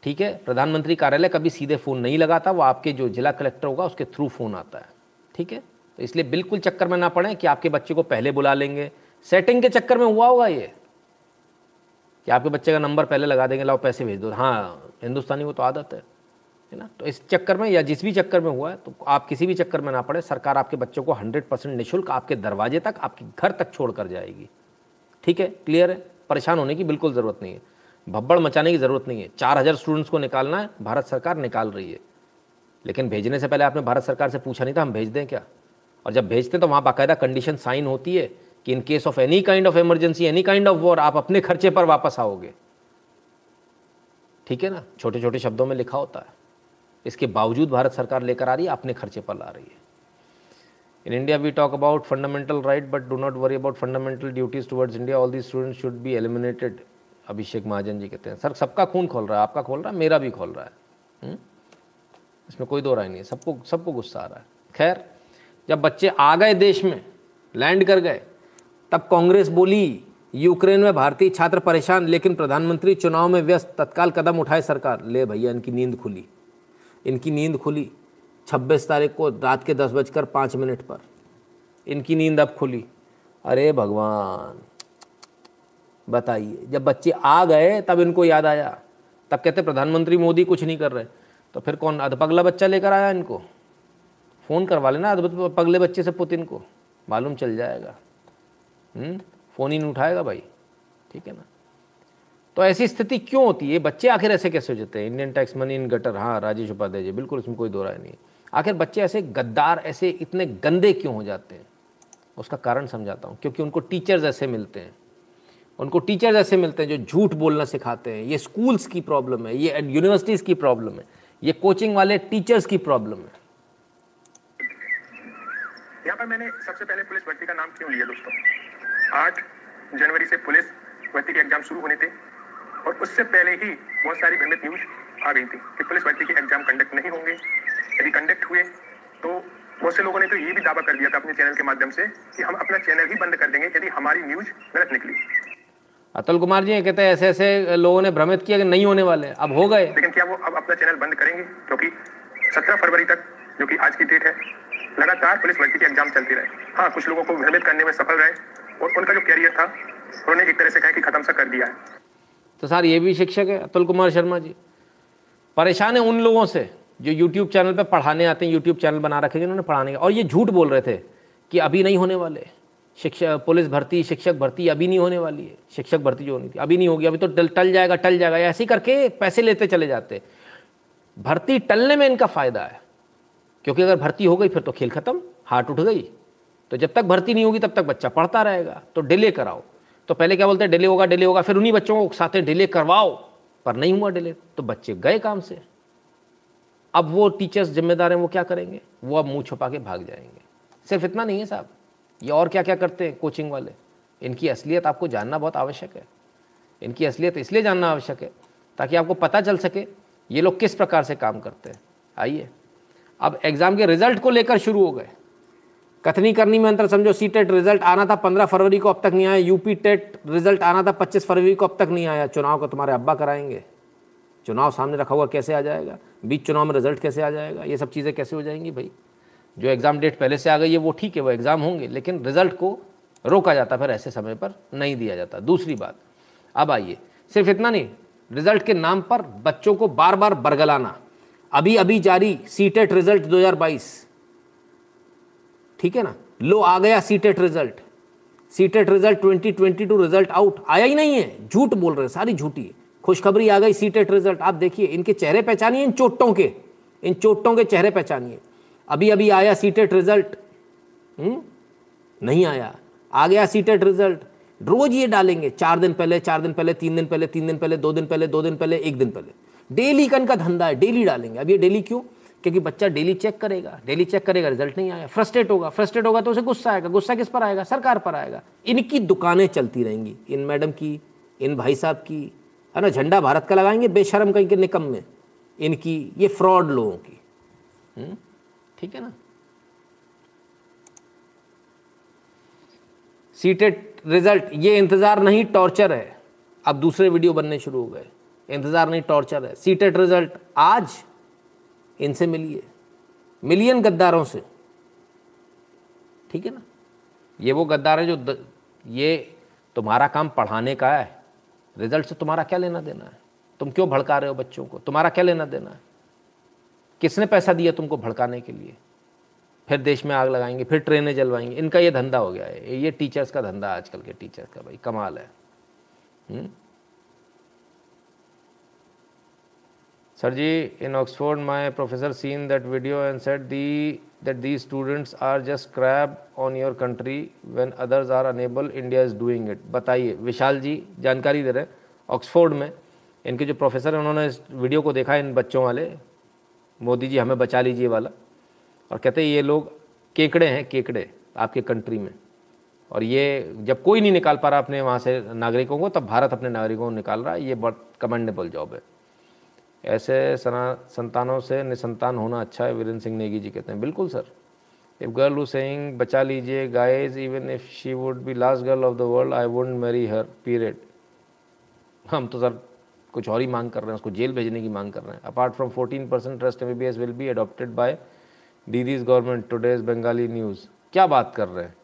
ठीक है? प्रधानमंत्री कार्यालय कभी सीधे फ़ोन नहीं लगाता, वो आपके जो जिला कलेक्टर होगा, उसके थ्रू फ़ोन आता है। ठीक है? तो इसलिए बिल्कुल चक्कर में ना पड़े कि आपके बच्चे को पहले बुला लेंगे। सेटिंग के चक्कर में हुआ होगा ये। कि आपके बच्चे का नंबर पहले लगा देंगे, लाओ पैसे भेज दो। हाँ हिंदुस्तानी को तो आदत है। है ना? तो इस चक्कर में या जिस भी चक्कर में हुआ है तो आप किसी भी चक्कर में ना पड़े। सरकार आपके बच्चों को हंड्रेड परसेंट निःशुल्क आपके दरवाजे तक, आपके घर तक छोड़ कर जाएगी। ठीक है? क्लियर है? परेशान होने की बिल्कुल ज़रूरत नहीं है। भब्बड़ मचाने की ज़रूरत नहीं है। चार हज़ार स्टूडेंट्स को निकालना है, भारत सरकार निकाल रही है। लेकिन भेजने से पहले आपने भारत सरकार से पूछा नहीं था, हम भेज दें क्या? और जब भेजते हैं तो वहाँ बाकायदा कंडीशन साइन होती है कि in case of any kind of emergency any kind of war आप अपने खर्चे पर वापस आओगे। ठीक है ना? छोटे छोटे शब्दों में लिखा होता है। इसके बावजूद भारत सरकार लेकर आ रही है अपने खर्चे पर ला रही है। In India we talk about fundamental right but do not worry about fundamental duties towards India all the students should be eliminated Abhishek Mahajan ji कहते हैं, सर, सबका खून खोल रहा है, आपका खोल रहा है, मेरा भी खोल रहा है। हुँ? इसमें कोई दो राय नहीं है, सबको सबको गुस्सा आ रहा है। खैर, जब बच्चे आ गए देश में लैंड कर गए, तब कांग्रेस बोली, यूक्रेन में भारतीय छात्र परेशान, लेकिन प्रधानमंत्री चुनाव में व्यस्त, तत्काल कदम उठाए सरकार। ले भैया, इनकी नींद खुली। इनकी नींद खुली। 26 तारीख को रात के दस बजकर पाँच मिनट पर। इनकी नींद अब खुली। अरे भगवान, बताइए। जब बच्चे आ गए, तब इनको याद आया। तब कहते, प्रधानमंत्री मोदी कुछ नहीं कर रहे। तो फिर कौन, अधपगला बच्चा लेकर आया इनको? फ़ोन करवा लेना अध पगले बच्चे से पुतिन को। मालूम चल जाएगा। हम्म? फ़ोन ही नहीं उठाएगा भाई। ठीक है ना? तो ऐसी स्थिति क्यों होती है? बच्चे आखिर ऐसे कैसे हो जाते हैं? Indian tax money in gutter हाँ राजेश उपाध्याय जी, बिल्कुल इसमें कोई दो राय नहीं है। आखिर बच्चे ऐसे गद्दार, ऐसे इतने गंदे क्यों हो जाते हैं? उसका कारण समझाता हूँ, क्योंकि उनको टीचर्स ऐसे मिलते हैं। उनको टीचर्स ऐसे मिलते हैं जो झूठ बोलना सिखाते हैं। ये स्कूल्स की प्रॉब्लम है, ये यूनिवर्सिटीज़ की प्रॉब्लम है, ये कोचिंग वाले टीचर्स की प्रॉब्लम है। यहाँ पर मैंने सबसे पहले पुलिस भर्ती का नाम क्यों लिया दोस्तों? आठ जनवरी से पुलिस भर्ती के एग्ज़ाम शुरू होने थे। और उससे पहले ही बहुत सारी भ्रमित न्यूज़ आ गई थी कि पुलिस भर्ती के एग्ज़ाम कंडक्ट नहीं होंगे। यदि कंडक्ट हुए तो बहुत से लोगों ने तो ये भी दावा कर दिया था अपने चैनल के माध्यम से कि हम अपना चैनल ही बंद कर देंगे यदि हमारी न्यूज़ गलत निकली। अतुल कुमार जी कहते हैं ऐसे ऐसे लोगों ने भ्रमित किया कि नहीं होने वाले अब हो गए। लेकिन क्या वो अब अपना चैनल बंद करेंगे? क्योंकि सत्रह फरवरी तक जो कि आज की डेट है लगातार पुलिस भर्ती के एग्ज़ाम चलते रहे। हाँ कुछ लोगों को भ्रमित करने में सफल रहे और उनका जो कैरियर था उन्होंने एक तरह से कहा कि खत्म सा कर दिया है। तो सर, ये भी शिक्षक है, अतुल कुमार शर्मा जी। परेशान है उन लोगों से जो यूट्यूब चैनल पर पढ़ाने आते हैं यूट्यूब चैनल बना रखे जिन्होंने पढ़ाने का और ये झूठ बोल रहे थे कि अभी नहीं होने वाले। शिक्षक पुलिस भर्ती, शिक्षक भर्ती अभी नहीं होने वाली है। शिक्षक भर्ती जो होनी थी, अभी नहीं होगी, अभी तो टल टल जाएगा टल जाएगा। ऐसे ही करके पैसे लेते चले जाते। भर्ती टलने में इनका फ़ायदा है, क्योंकि अगर भर्ती हो गई, फिर तो खेल खत्म हार्ट उठ गई। तो जब तक भर्ती नहीं होगी, तब तक बच्चा पढ़ता रहेगा। तो डिले कराओ। तो पहले क्या बोलते हैं, डिले होगा डिले होगा, फिर उन्हीं बच्चों को साथ डिले करवाओ। पर नहीं हुआ डिले तो बच्चे गए काम से। अब वो टीचर्स जिम्मेदार हैं, वो क्या करेंगे? वो अब मुँह छुपा के भाग जाएँगे। सिर्फ़ इतना नहीं है साहब, ये और क्या क्या करते हैं कोचिंग वाले? इनकी असलियत आपको जानना बहुत आवश्यक है। इनकी असलियत इसलिए जानना आवश्यक है, ताकि आपको पता चल सके ये लोग किस प्रकार से काम करते हैं। आइए, अब एग्ज़ाम के रिज़ल्ट को लेकर शुरू हो गए। कथनी करनी में अंतर समझो सी टेट रिज़ल्ट आना था पंद्रह फरवरी को, अब तक नहीं आया। यूपी टेट रिज़ल्ट आना था पच्चीस फरवरी को, अब तक नहीं आया। चुनाव को तुम्हारे अब्बा कराएँगे। चुनाव सामने रखा हुआ कैसे आ जाएगा? बीच चुनाव में रिज़ल्ट कैसे आ जाएगा? ये सब चीज़ें कैसे हो जाएँगी भाई? जो एग्ज़ाम डेट पहले से आ गई है, वो ठीक है, वो एग्ज़ाम होंगे, लेकिन रिज़ल्ट को रोका जाता, फिर ऐसे समय पर नहीं दिया जाता। दूसरी बात, अब आइए। सिर्फ़ इतना नहीं रिज़ल्ट के नाम पर बच्चों को बार बार बरगलाना अभी अभी जारी सी टेट रिज़ल्ट 2022 ठीक है ना? लो, आ गया C TET result C TET result 2022 result out आया ही नहीं है। झूठ बोल रहे हैं, सारी झूठी है। खुशखबरी आ गई सी टेट रिज़ल्ट आप देखिए, इनके चेहरे पहचानिए, इन चोटों के। इन चोटों के चेहरे पहचानिए। अभी अभी आया सी टेट रिज़ल्ट नहीं आया। आ गया सीटेट रिज़ल्ट रोज ये डालेंगे, चार दिन पहले, चार दिन पहले, तीन दिन पहले, तीन दिन पहले, दो दिन पहले, दो दिन पहले, एक दिन पहले। डेली का धंधा है, डेली डालेंगे। अब ये डेली क्यों? क्योंकि बच्चा डेली चेक करेगा डेली चेक करेगा रिज़ल्ट नहीं आया फ्रस्ट्रेट होगा फ्रस्ट्रेट होगा तो उसे गुस्सा आएगा, गुस्सा किस पर आएगा? सरकार पर आएगा। इनकी दुकानें चलती रहेंगी, इन मैडम की, इन भाई साहब की, है ना? झंडा भारत का लगाएँगे, बेशरम कहीं के निकम में। इनकी, ये फ्रॉड लोगों की। हम्म? ठीक है ना? सीटेट रिज़ल्ट ये इंतज़ार नहीं टॉर्चर है। अब दूसरे वीडियो बनने शुरू हो गए। इंतज़ार नहीं टॉर्चर है। सीटेट रिज़ल्ट आज इनसे मिलिए। मिलियन गद्दारों से। ठीक है ना? ये वो गद्दार है जो द, ये तुम्हारा काम पढ़ाने का है। रिज़ल्ट से तुम्हारा क्या लेना देना है? तुम क्यों भड़का रहे हो बच्चों को? तुम्हारा क्या लेना देना है? किसने पैसा दिया तुमको भड़काने के लिए? फिर देश में आग लगाएँगे फिर ट्रेनें जलवाएँगे। इनका ये धंधा हो गया है। ये टीचर्स का धंधा आजकल के टीचर्स का भाई। कमाल है। हुँ? Sir ji, in Oxford, my professor seen that video and said the that these students are just crab on your country when others are unable. India is doing it. बताइए विशाल जी जानकारी दे रहे हैं ऑक्सफोर्ड में इनके जो प्रोफेसर हैं उन्होंने इस वीडियो को देखा इन बच्चों वाले मोदी जी हमें बचा लीजिए वाला और कहते हैं ये लोग केकड़े हैं केकड़े आपके कंट्री में और ये जब कोई नहीं निकाल पा रहा अपने वहाँ से नागरिकों को तब भारत अपने नागरिकों को निकाल रहा है ये बहुत कमेंडेबल जॉब है ऐसे संतानों से निसंतान होना अच्छा है, वीरेंद्र सिंह नेगी जी कहते हैं। बिल्कुल, sir. If girl who saying बचा लीजिए guys even if she would be last girl of the world I would marry her period हम तो सर, कुछ और ही मांग कर रहे हैं, उसको जेल भेजने की मांग कर रहे हैं। Apart from fourteen percent trust M will be adopted by Didi's government today's Bengali news क्या बात कर रहे हैं?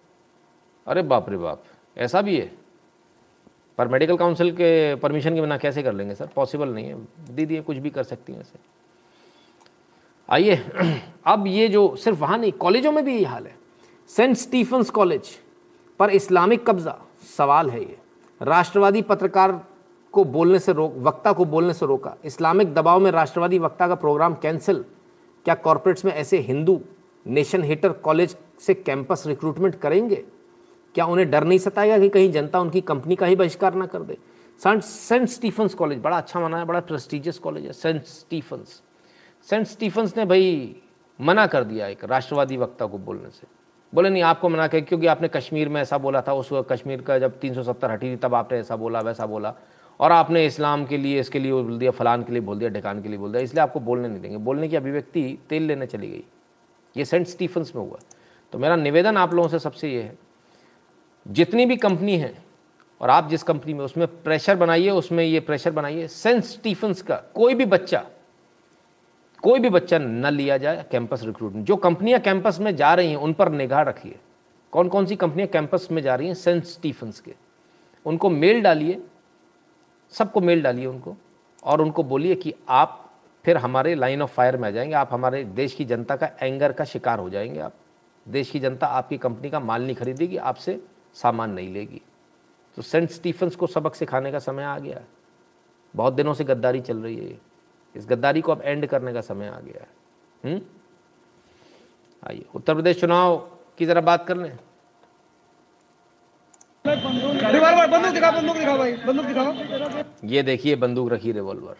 अरे बाप रे बाप, ऐसा भी है? पर मेडिकल काउंसिल के परमिशन के बिना कैसे कर लेंगे, सर? पॉसिबल नहीं है। दीदी कुछ भी कर सकती हैं ऐसे। आइए, अब ये जो सिर्फ़ वहाँ नहीं, कॉलेजों में भी यही हाल है। सेंट स्टीफन्स कॉलेज पर इस्लामिक कब्जा, सवाल है ये। राष्ट्रवादी पत्रकार को बोलने से रोक, वक्ता को बोलने से रोका। इस्लामिक दबाव में राष्ट्रवादी वक्ता का प्रोग्राम कैंसिल क्या कॉरपोरेट्स में ऐसे हिंदू नेशन हेटर कॉलेज से कैंपस रिक्रूटमेंट करेंगे? क्या उन्हें डर नहीं सताएगा कि कहीं जनता उनकी कंपनी का ही बहिष्कार ना कर दे? सेंट सेंट स्टीफन्स कॉलेज बड़ा अच्छा माना है, बड़ा प्रेस्टिजियस कॉलेज है सेंट स्टीफन्स सेंट स्टीफन्स ने भाई मना कर दिया एक राष्ट्रवादी वक्ता को बोलने से। बोले, नहीं, आपको मना कर, क्योंकि आपने कश्मीर में ऐसा बोला था, उस वक्त कश्मीर का जब 370 हटी थी, तब आपने ऐसा बोला, वैसा बोला। और आपने इस्लाम के लिए, इसके लिए बोल दिया, फलान के लिए बोल दिया, ढकान के लिए बोल दिया, इसलिए आपको बोलने नहीं देंगे। बोलने की अभिव्यक्ति तेल लेने चली गई। ये सेंट स्टीफन्स में हुआ। तो मेरा निवेदन आप लोगों से सबसे ये है जितनी भी कंपनी है, और आप जिस कंपनी में, उसमें प्रेशर बनाइए, उसमें ये प्रेशर बनाइए। सेंट स्टीफन्स का कोई भी बच्चा, कोई भी बच्चा न लिया जाए कैंपस रिक्रूटमेंट जो कंपनियाँ कैंपस में जा रही हैं, उन पर निगाह रखिए। कौन कौन सी कंपनियाँ कैंपस में जा रही हैं? सेंट स्टीफन्स के। उनको मेल डालिए, सबको मेल डालिए उनको, और उनको बोलिए कि आप फिर हमारे लाइन ऑफ़ फायर में आ जाएँगे। आप हमारे देश की जनता का एंगर का शिकार हो जाएँगे आप। देश की जनता आपकी कंपनी का माल नहीं खरीदेगी, आपसे सामान नहीं लेगी। तो सेंट स्टीफन्स को सबक सिखाने का समय आ गया। है बहुत दिनों से गद्दारी चल रही है इस गद्दारी को अब एंड करने का समय आ गया है। हम्म? आइए उत्तर प्रदेश चुनाव की ज़रा बात कर लें। रिवॉल्वर बंदूक दिखाओ बंदूक दिखाओ भाई बंदूक दिखाओ। ये देखिए बंदूक रखी रिवॉल्वर।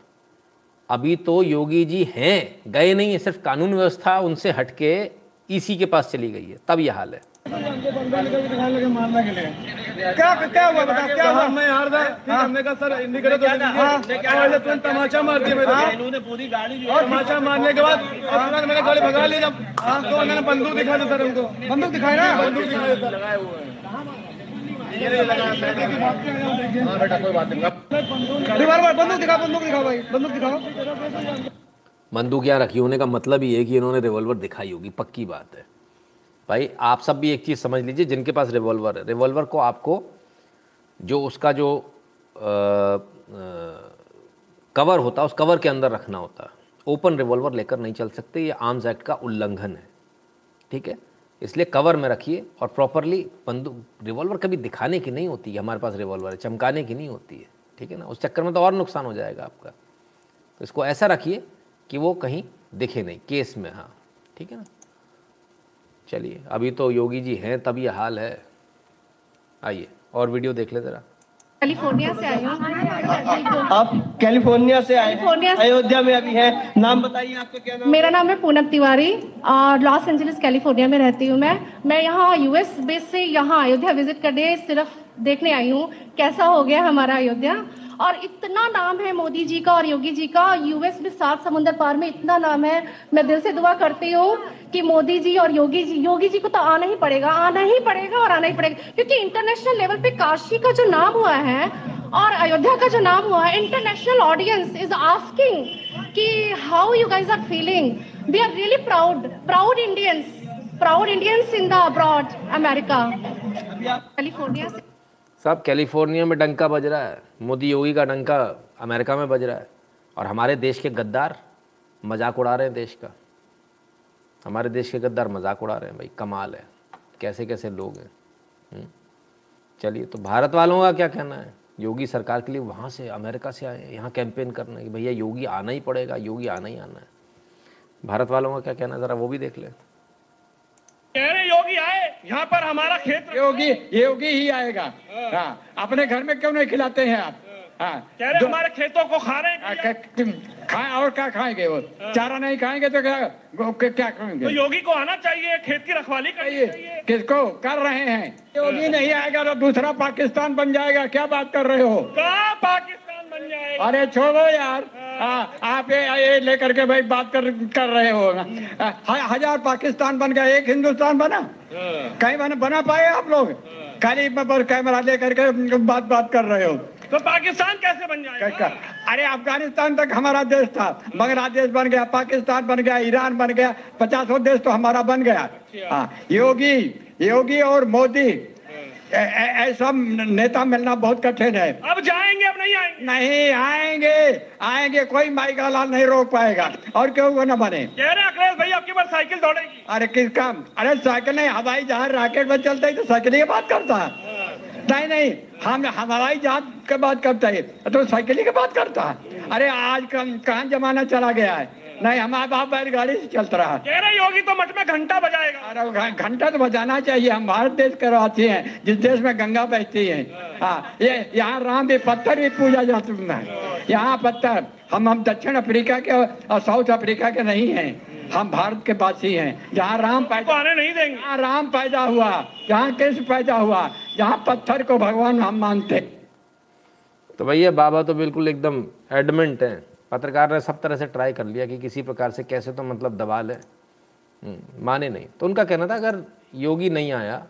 अभी तो योगी जी हैं गए नहीं है सिर्फ़ कानून व्यवस्था उनसे हटके ईसी के पास चली गई है। तब यह हाल है। मारने के लिए क्या क्या हुआ बता क्या हुआ? मैं हार था। हमने कहा सर इंडिकेटर तो पहले तुरंत तमाचा मार दिया मेरे इन्होंने पूरी गाड़ी और तमाचा मारने के बाद तुरंत मैंने गाड़ी भगा ली जब। तो उन्होंने बंदूक दिखा दी सर उनको बंदूक दिखाए ना? बंदूक दिखा दी लगाए हुए रिवॉल्वर बंदूक दिखाओ बंदूक दिखाओ भाई। बंदूक दिखाओ। बंदूक यहाँ रखी होने का मतलब ही है कि इन्होंने रिवॉल्वर दिखाई होगी। पक्की बात है। भाई आप सब भी एक चीज़ समझ लीजिए जिनके पास रिवॉल्वर है। रिवॉल्वर को आपको जो उसका जो अ, अ, कवर होता है उस कवर के अंदर रखना होता है। ओपन रिवॉल्वर लेकर नहीं चल सकते ये आर्म्स एक्ट का उल्लंघन है। ठीक है? इसलिए कवर में रखिए और प्रॉपरली बंदूक रिवॉल्वर कभी दिखाने की नहीं होती है हमारे पास रिवॉल्वर है चमकाने की नहीं होती है। ठीक है ना? उस चक्कर में तो और नुकसान हो जाएगा आपका। तो इसको ऐसा रखिए कि वो कहीं दिखे नहीं केस में हाँ। ठीक है ना? चलिए। अभी तो योगी जी हैं तब ये हाल है। आइए और वीडियो देख ले ज़रा। कैलिफ़ोर्निया से आई हूँ? आप कैलिफ़ोर्निया से आए कैलिफ़ोर्निया अयोध्या में अभी हैं। नाम बताइए आपका क्या नाम मेरा नाम है पूनम तिवारी और लॉस एंजलिस कैलिफ़ोर्निया में रहती हूँ मैं। मैं यहाँ यूएस बेस से यहाँ अयोध्या विज़िट करने सिर्फ़ देखने आई हूँ। कैसा हो गया हमारा अयोध्या? और इतना नाम है मोदी जी का और योगी जी का यूएस में सात समुंदर पार में इतना नाम है। मैं दिल से दुआ करती हूँ कि मोदी जी और योगी जी योगी जी को तो आना ही पड़ेगा आना ही पड़ेगा और आना ही पड़ेगा क्योंकि इंटरनेशनल लेवल पे काशी का जो नाम हुआ है और अयोध्या का जो नाम हुआ है इंटरनेशनल ऑडियंस इज़ आस्किंग कि how you guys are feeling we are really proud proud Indians proud Indians in the abroad America California से साहब कैलिफ़ोर्निया में डंका बज रहा है, मोदी योगी का डंका अमेरिका में बज रहा है। और हमारे देश के गद्दार मज़ाक उड़ा रहे हैं देश का। हमारे देश के गद्दार मज़ाक उड़ा रहे हैं, भाई, कमाल है। कैसे कैसे लोग हैं हम्म? चलिए तो भारत वालों का क्या कहना है? योगी सरकार के लिए वहाँ से, अमेरिका से आए यहाँ कैंपेन करना। है कि भैया, योगी आना ही पड़ेगा, योगी आना ही आना है। भारत वालों का क्या कहना है? ज़रा वो भी देख लें। कह रहे योगी आए यहाँ पर हमारा खेत योगी योगी ही आएगा। हाँ। अपने घर में क्यों नहीं खिलाते हैं आप? हाँ। कह रहे हमारे खेतों को खा रहे हैं हाँ, खाए और क्या खाएँगे वो? चारा नहीं खाएँगे तो क्या क्या क्या तो खाएँगे योगी को आना चाहिए खेत की रखवाली करनी चाहिए। किसको? कर रहे हैं। योगी नहीं आएगा तो दूसरा पाकिस्तान बन जाएगा क्या बात कर रहे हो? कहाँ पाकिस्तान? अरे छोड़ो यार। हाँ, आप ये ये लेकर के भाई बात कर कर रहे हो। ह- हज़ार पाकिस्तान बन गया एक हिंदुस्तान बना। कहीं बना बना पाए आप लोग? खाली पर कैमरा लेकर के बात बात कर रहे हो। तो पाकिस्तान कैसे बन जाएगा? अरे अफ़गानिस्तान तक हमारा देश था बांग्लादेश बन गया पाकिस्तान बन गया ईरान बन गया पचासों देश तो हमारा बन गया। हाँ योगी योगी और मोदी। ऐसा नेता मिलना बहुत कठिन है। अब जाएँगे अब नहीं आएँगे। नहीं आएँगे आएँगे कोई माई का लाल नहीं रोक पाएगा। और क्यों वो न बने? कह रहे अखिलेश भाई आपकी बार साइकिल दौड़ेगी। अरे किस काम? अरे साइकिल नहीं हवाई जहाज़ राकेट में चलता है तो साइकिल की बात करता है। नहीं नहीं हम हवाई जहाज़ की बात करता है तो साइकिल की बात करता है। अरे आज कहाँ जमाना चला गया है? नहीं हमारे बाप बैलगाड़ी से चलता रहा। कह रहे योगी तो मठ में घंटा बजाएगा। अरे घंटा तो बजाना चाहिए। हम भारत देश के रहते हैं जिस देश में गंगा बहती है। हाँ ये यहाँ राम भी पत्थर भी पूजा जाता है। यहाँ पत्थर हम हम दक्षिण अफ्रीका के और साउथ अफ्रीका के नहीं हैं। हम भारत के वासी हैं। जहाँ राम पैदा आने नहीं देंगे। जहाँ राम पैदा हुआ जहाँ कृष्ण पैदा हुआ जहाँ पत्थर को भगवान हम मानते। तो भैया बाबा तो बिल्कुल एकदम एडमेंट हैं। पत्रकार ने सब तरह से ट्राई कर लिया कि किसी प्रकार से कैसे तो मतलब दबा लें। हम्म, माने नहीं। तो उनका कहना था अगर योगी नहीं आया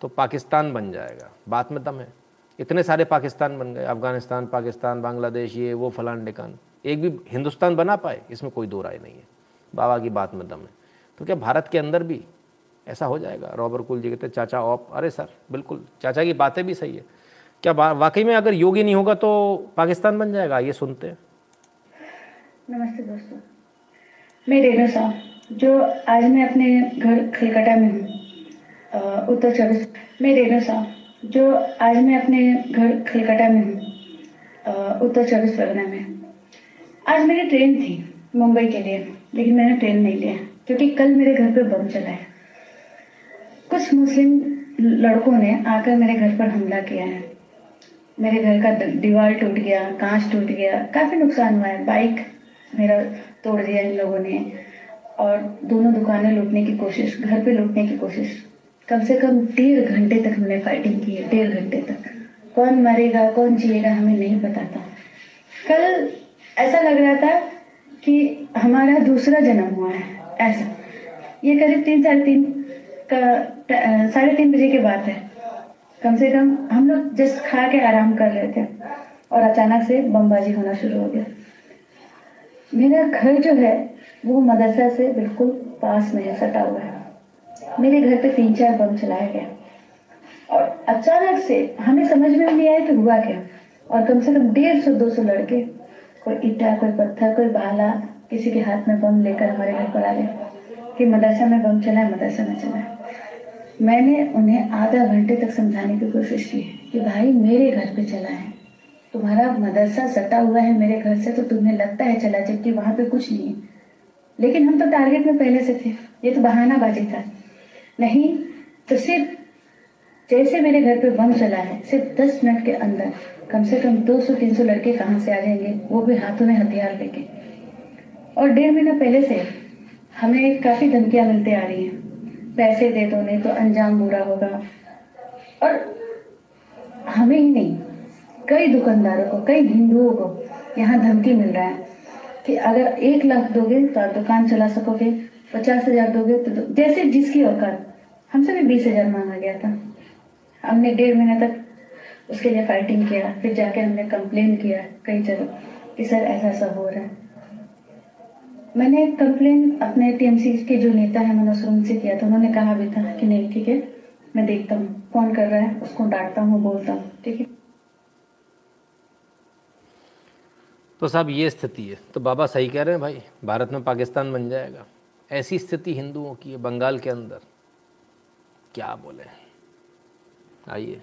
तो पाकिस्तान बन जाएगा। बात में दम है। इतने सारे पाकिस्तान बन गए। अफ़गानिस्तान पाकिस्तान बांग्लादेश ये वो फलान ढिकान। एक भी हिंदुस्तान बना पाए इसमें कोई दो राय नहीं है। बाबा की बात में दम है। तो क्या भारत के अंदर भी ऐसा हो जाएगा? रॉबर कुल जी कहते चाचा ऑप। अरे सर बिल्कुल। चाचा की बातें भी सही है। क्या वाकई में अगर योगी नहीं होगा तो पाकिस्तान बन जाएगा? ये सुनते हैं। नमस्ते दोस्तों। मैं रेणु साहु, जो आज मैं अपने घर खलकटा में हूँ उत्तर चौबीस। मैं रेणु साहु, जो आज मैं अपने घर खलकटा में हूँ उत्तर चौबीस परगना में। आज मेरी ट्रेन थी मुंबई के लिए, लेकिन मैंने ट्रेन नहीं लिया, क्योंकि कल मेरे घर पर बम चला है। कुछ मुस्लिम लड़कों ने आकर मेरे घर पर हमला किया है। मेरे घर का दीवार टूट गया, कांच टूट गया, काफ़ी नुकसान हुआ है, बाइक मेरा तोड़ दिया इन लोगों ने। और दोनों दुकानें लूटने की कोशिश, घर पे लूटने की कोशिश। कम से कम डेढ़ घंटे तक हमने फाइटिंग की है, डेढ़ घंटे तक। कौन मरेगा, कौन जिएगा, हमें नहीं पता था। कल ऐसा लग रहा था कि हमारा दूसरा जन्म हुआ है, ऐसा। ये करीब तीन, साढ़े तीन का साढ़े तीन बजे की बात है। कम से कम हम लोग जस्ट खा के आराम कर रहे थे और अचानक से बमबाजी होना शुरू हो गया। मेरा घर जो है, वो मदरसा से बिल्कुल पास में है, सटा हुआ है। मेरे घर पे तीन चार बम चलाया गया और अचानक से हमें समझ में नहीं आया कि हुआ क्या। और कम से कम डेढ़ सौ, दो सौ लड़के, कोई ईटा, कोई पत्थर, कोई भाला किसी के हाथ में बम लेकर हमारे घर पर आ गए कि मदरसा में बम चला है मदरसा में चला है मैंने उन्हें आधा घंटे तक समझाने की कोशिश की कि भाई मेरे घर पे चला है तुम्हारा मदरसा सटा हुआ है मेरे घर से तो तुम्हें लगता है चला, जबकि वहाँ पे कुछ नहीं है। लेकिन हम तो टारगेट में पहले से थे। ये तो बहानाबाजी था। नहीं तो सिर्फ़ जैसे मेरे घर पे बम चला है, सिर्फ़ दस मिनट के अंदर। कम से कम दो सौ, तीन सौ लड़के कहाँ से आ जाएँगे? वो भी हाथों में हथियार लेके। और डेढ़ महीना पहले से हमें काफ़ी धमकियाँ मिलती आ रही हैं। पैसे दे दो, नहीं तो अंजाम बुरा होगा। और हमें ही नहीं। कई दुकानदारों को, कई हिंदुओं को यहाँ धमकी मिल रहा है कि अगर एक लाख दोगे तो आप दुकान चला सकोगे, पचास हज़ार दोगे तो दो- जैसे जिसकी औकात। हमसे भी बीस हज़ार मांगा गया था। हमने डेढ़ महीने तक उसके लिए फाइटिंग किया, फिर जाके हमने कंप्लेन किया कई जगह कि सर ऐसा ऐसा हो रहा है। मैंने कंप्लेन अपने टीएमसी के जो नेता है मनोज सुरन से किया था। उन्होंने कहा भी था कि नहीं, ठीक है, मैं देखता हूँ, कौन कर रहा है, उसको डांटता हूँ, बोलता हूँ, ठीक है। तो साहब ये स्थिति है। तो बाबा सही कह रहे हैं, भाई, भारत में पाकिस्तान बन जाएगा। ऐसी स्थिति हिंदुओं की है, बंगाल के अंदर। क्या बोले? आइए।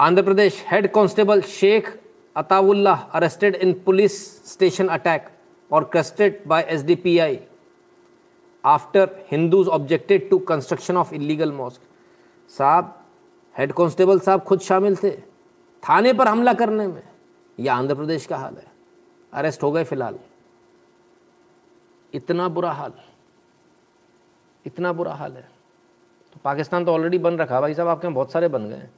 Andhra Pradesh head constable Sheikh Ataullah arrested in police station attack और crusted by SDPI after Hindus objected to construction of illegal mosque. साहब, हेड कांस्टेबल साहब खुद शामिल थे। थाने पर हमला करने में यह आंध्र प्रदेश का हाल है। अरेस्ट हो गए फ़िलहाल। इतना बुरा हाल, इतना बुरा हाल है। तो पाकिस्तान तो ऑलरेडी बन रखा। भाई साहब, आपके यहाँ बहुत सारे बन गए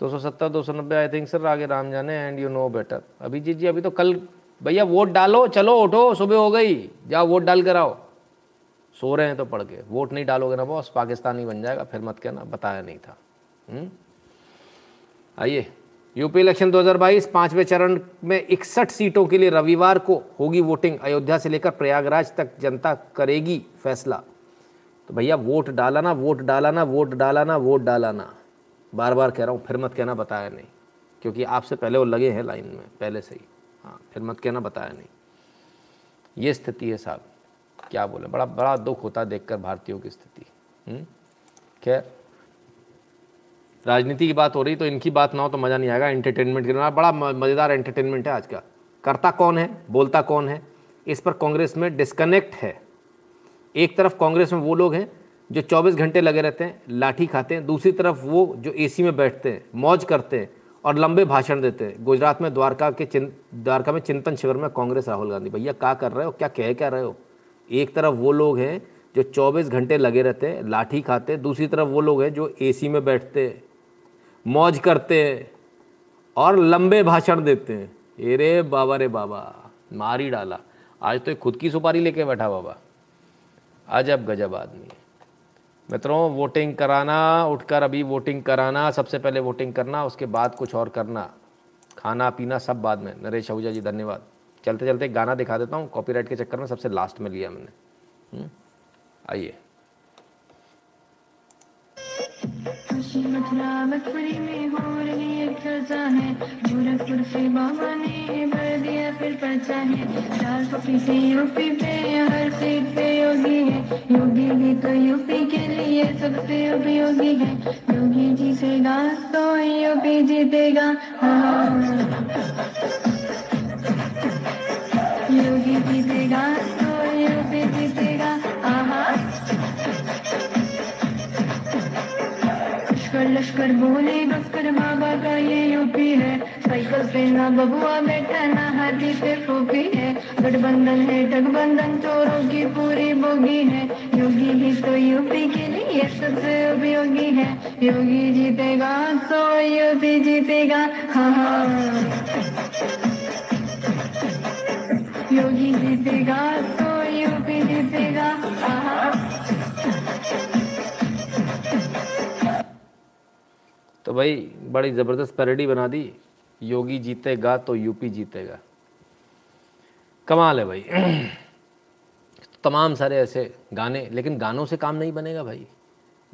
दो सौ सत्तर, दो सौ नब्बे आई थिंक सर आगे राम जाने and you know better Abhijeet ji जी अभी तो कल, भैया वोट डालो, चलो, उठो, सुबह हो गई। जाओ, वोट डाल कर आओ। सो रहे हैं तो पढ़ के। वोट नहीं डालोगे ना बॉस पाकिस्तान ही बन जाएगा। फिर मत कहना, बताया नहीं था। हम्म? आइए। यूपी इलेक्शन 2022 पाँचवें चरण में इकसठ सीटों के लिए रविवार को होगी वोटिंग। अयोध्या से लेकर प्रयागराज तक जनता करेगी फैसला। तो भैया, वोट डालाना वोट डालाना वोट डालाना वोट डालाना। बार बार कह रहा हूँ, फिर मत कहना, बताया नहीं। क्योंकि आपसे पहले वो लगे हैं लाइन में, पहले से ही। हाँ फिर मत कहना, बताया नहीं। ये स्थिति है साहब। क्या बोले? बड़ा बड़ा दुख होता देखकर भारतीयों की स्थिति। हम्म? खैर राजनीति की बात हो रही तो इनकी बात ना हो तो मज़ा नहीं आएगा एंटरटेनमेंट के लिए। बड़ा मज़ेदार एंटरटेनमेंट है आज का। करता कौन है, बोलता कौन है? इस पर कांग्रेस में डिस्कनेक्ट है। एक तरफ़ कांग्रेस में वो लोग हैं जो 24 घंटे लगे रहते हैं, लाठी खाते हैं, दूसरी तरफ़ वो जो एसी में बैठते हैं, मौज करते हैं और लंबे भाषण देते हैं। गुजरात में द्वारका के चिं द्वारका में चिंतन शिविर में कांग्रेस राहुल गांधी। भैया, क्या कर रहे हो? क्या कह, क्या रहे हो? एक तरफ़ वो लोग हैं जो 24 घंटे लगे रहते हैं, लाठी खाते दूसरी तरफ़ वो लोग हैं जो एसी में बैठते मौज करते हैं और लंबे भाषण देते हैं। अरे बाबा, रे बाबा, मार ही डाला। आज तो एक खुद की सुपारी लेके बैठा बाबा। अजब गजब आदमी है। मित्रों वोटिंग कराना, उठकर अभी वोटिंग कराना, सबसे पहले वोटिंग करना, उसके बाद कुछ और करना। खाना, पीना, सब बाद में। नरेश आहूजा जी, धन्यवाद। चलते चलते गाना दिखा देता हूँ। कॉपीराइट के चक्कर में सबसे लास्ट में लिया मैंने हम्म? आइए खुशी मथुरा मथुरी में हो रही चर्चा है गोरखपुर से बाबा ने भर दिया फिर पर्चा है चार सौ फ़ीसदी यूपी पे हर सीट पे योगी है योगी जी तो यूपी के लिए सबसे उपयोगी है योगी जी से गास तो यूपी जीतेगा हाँ। योगी जीतेगा तो कर बोले बस्कर बाबा का ये यूपी है। साइकिल पे ना बबुआ बैठा ना हाथी पे फूफी है। गठबंधन है, ठगबंधन चोरों की पूरी बोगी है। योगी ही तो यूपी के लिए सबसे उपयोगी है। योगी जीतेगा तो यूपी जीतेगा। हाँ हाँ। योगी जीतेगा तो यूपी जीतेगा। तो भाई, बड़ी ज़बरदस्त पैरेडी बना दी। योगी जीतेगा तो यूपी जीतेगा। कमाल है भाई। तमाम सारे ऐसे गाने, लेकिन गानों से काम नहीं बनेगा भाई।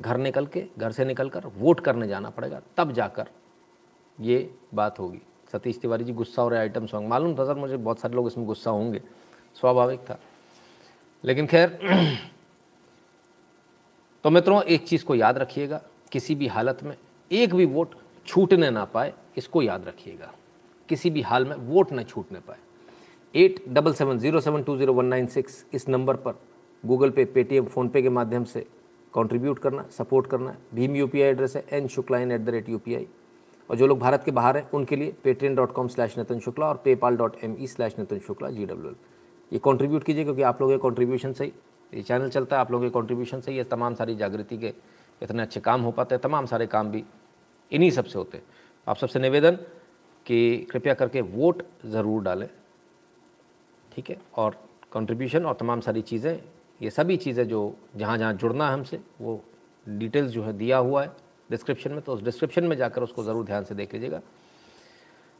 घर निकल के, घर से निकल कर वोट करने जाना पड़ेगा, तब जाकर ये बात होगी। सतीश तिवारी जी, गुस्सा हो रहे आइटम सॉन्ग मालूम था सर, मुझे बहुत सारे लोग इसमें गुस्सा होंगे। स्वाभाविक था। लेकिन खैर तो मित्रों, एक चीज़ को याद रखिएगा। किसी भी हालत में एक भी वोट छूटने ना पाए, इसको याद रखिएगा। किसी भी हाल में वोट न छूटने पाए। At double seven zero seven two zero one nine six इस नंबर पर गूगल पे, पेटीएम, फ़ोनपे के माध्यम से कंट्रीब्यूट करना, सपोर्ट करना भीम यूपीआई एड्रेस है N Shukla in at the rate U और जो लोग भारत के बाहर हैं, उनके लिए Paytm dot com slash Nitin Shukla और PayPal dot M E slash Nitin Shukla G W L ये कंट्रीब्यूट कीजिए, क्योंकि आप लोगों के कॉन्ट्रीब्यूशन से ही ये चैनल चलता है, आप लोगों के कॉन्ट्रीब्यूशन से ये तमाम सारी जागृति के इतने अच्छे काम हो पाते हैं। तमाम सारे काम भी इन्हीं सबसे होते हैं। आप सबसे निवेदन कि कृपया करके वोट ज़रूर डालें, ठीक है? और कंट्रीब्यूशन और तमाम सारी चीज़ें, ये सभी चीज़ें जो जहाँ जहाँ जुड़ना है हमसे, वो डिटेल्स जो है दिया हुआ है डिस्क्रिप्शन में तो उस डिस्क्रिप्शन में जाकर उसको ज़रूर ध्यान से देख लीजिएगा।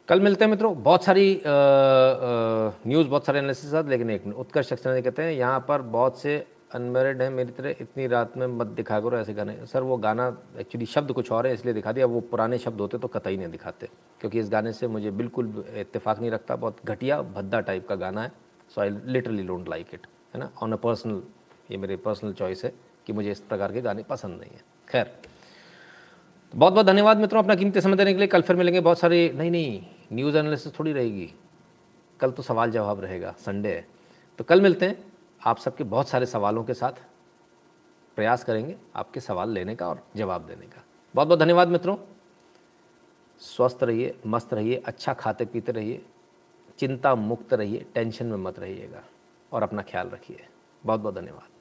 कल मिलते हैं मित्रों, बहुत सारी न्यूज़ बहुत सारे एनालिसिस लेकिन एक उत्कर्ष सक्सेना कहते हैं, यहाँ पर बहुत से अनमेरिड है, मेरी तरह इतनी रात में मत दिखा करो ऐसे गाने। सर, वो गाना एक्चुअली शब्द कुछ और है, इसलिए दिखा दिया। वो पुराने शब्द होते तो कतई नहीं दिखाते, क्योंकि इस गाने से मुझे बिल्कुल इत्तेफाक नहीं रखता। बहुत घटिया, भद्दा टाइप का गाना है so I literally don't like it है ना? ऑन अ पर्सनल ये मेरे पर्सनल चॉइस है कि मुझे इस प्रकार के गाने पसंद नहीं है। खैर बहुत बहुत धन्यवाद मित्रों अपना कीमती समय देने के लिए। कल फिर मिलेंगे बहुत सारे, नहीं नहीं न्यूज़ एनालिसिस थोड़ी रहेगी। कल तो सवाल जवाब रहेगा संडे है। तो कल मिलते हैं। आप सबके बहुत सारे सवालों के साथ प्रयास करेंगे आपके सवाल लेने का और जवाब देने का। बहुत बहुत धन्यवाद मित्रों। स्वस्थ रहिए, मस्त रहिए अच्छा खाते पीते रहिए, चिंता मुक्त रहिए, टेंशन में मत रहिएगा और अपना ख्याल रखिए। बहुत बहुत धन्यवाद।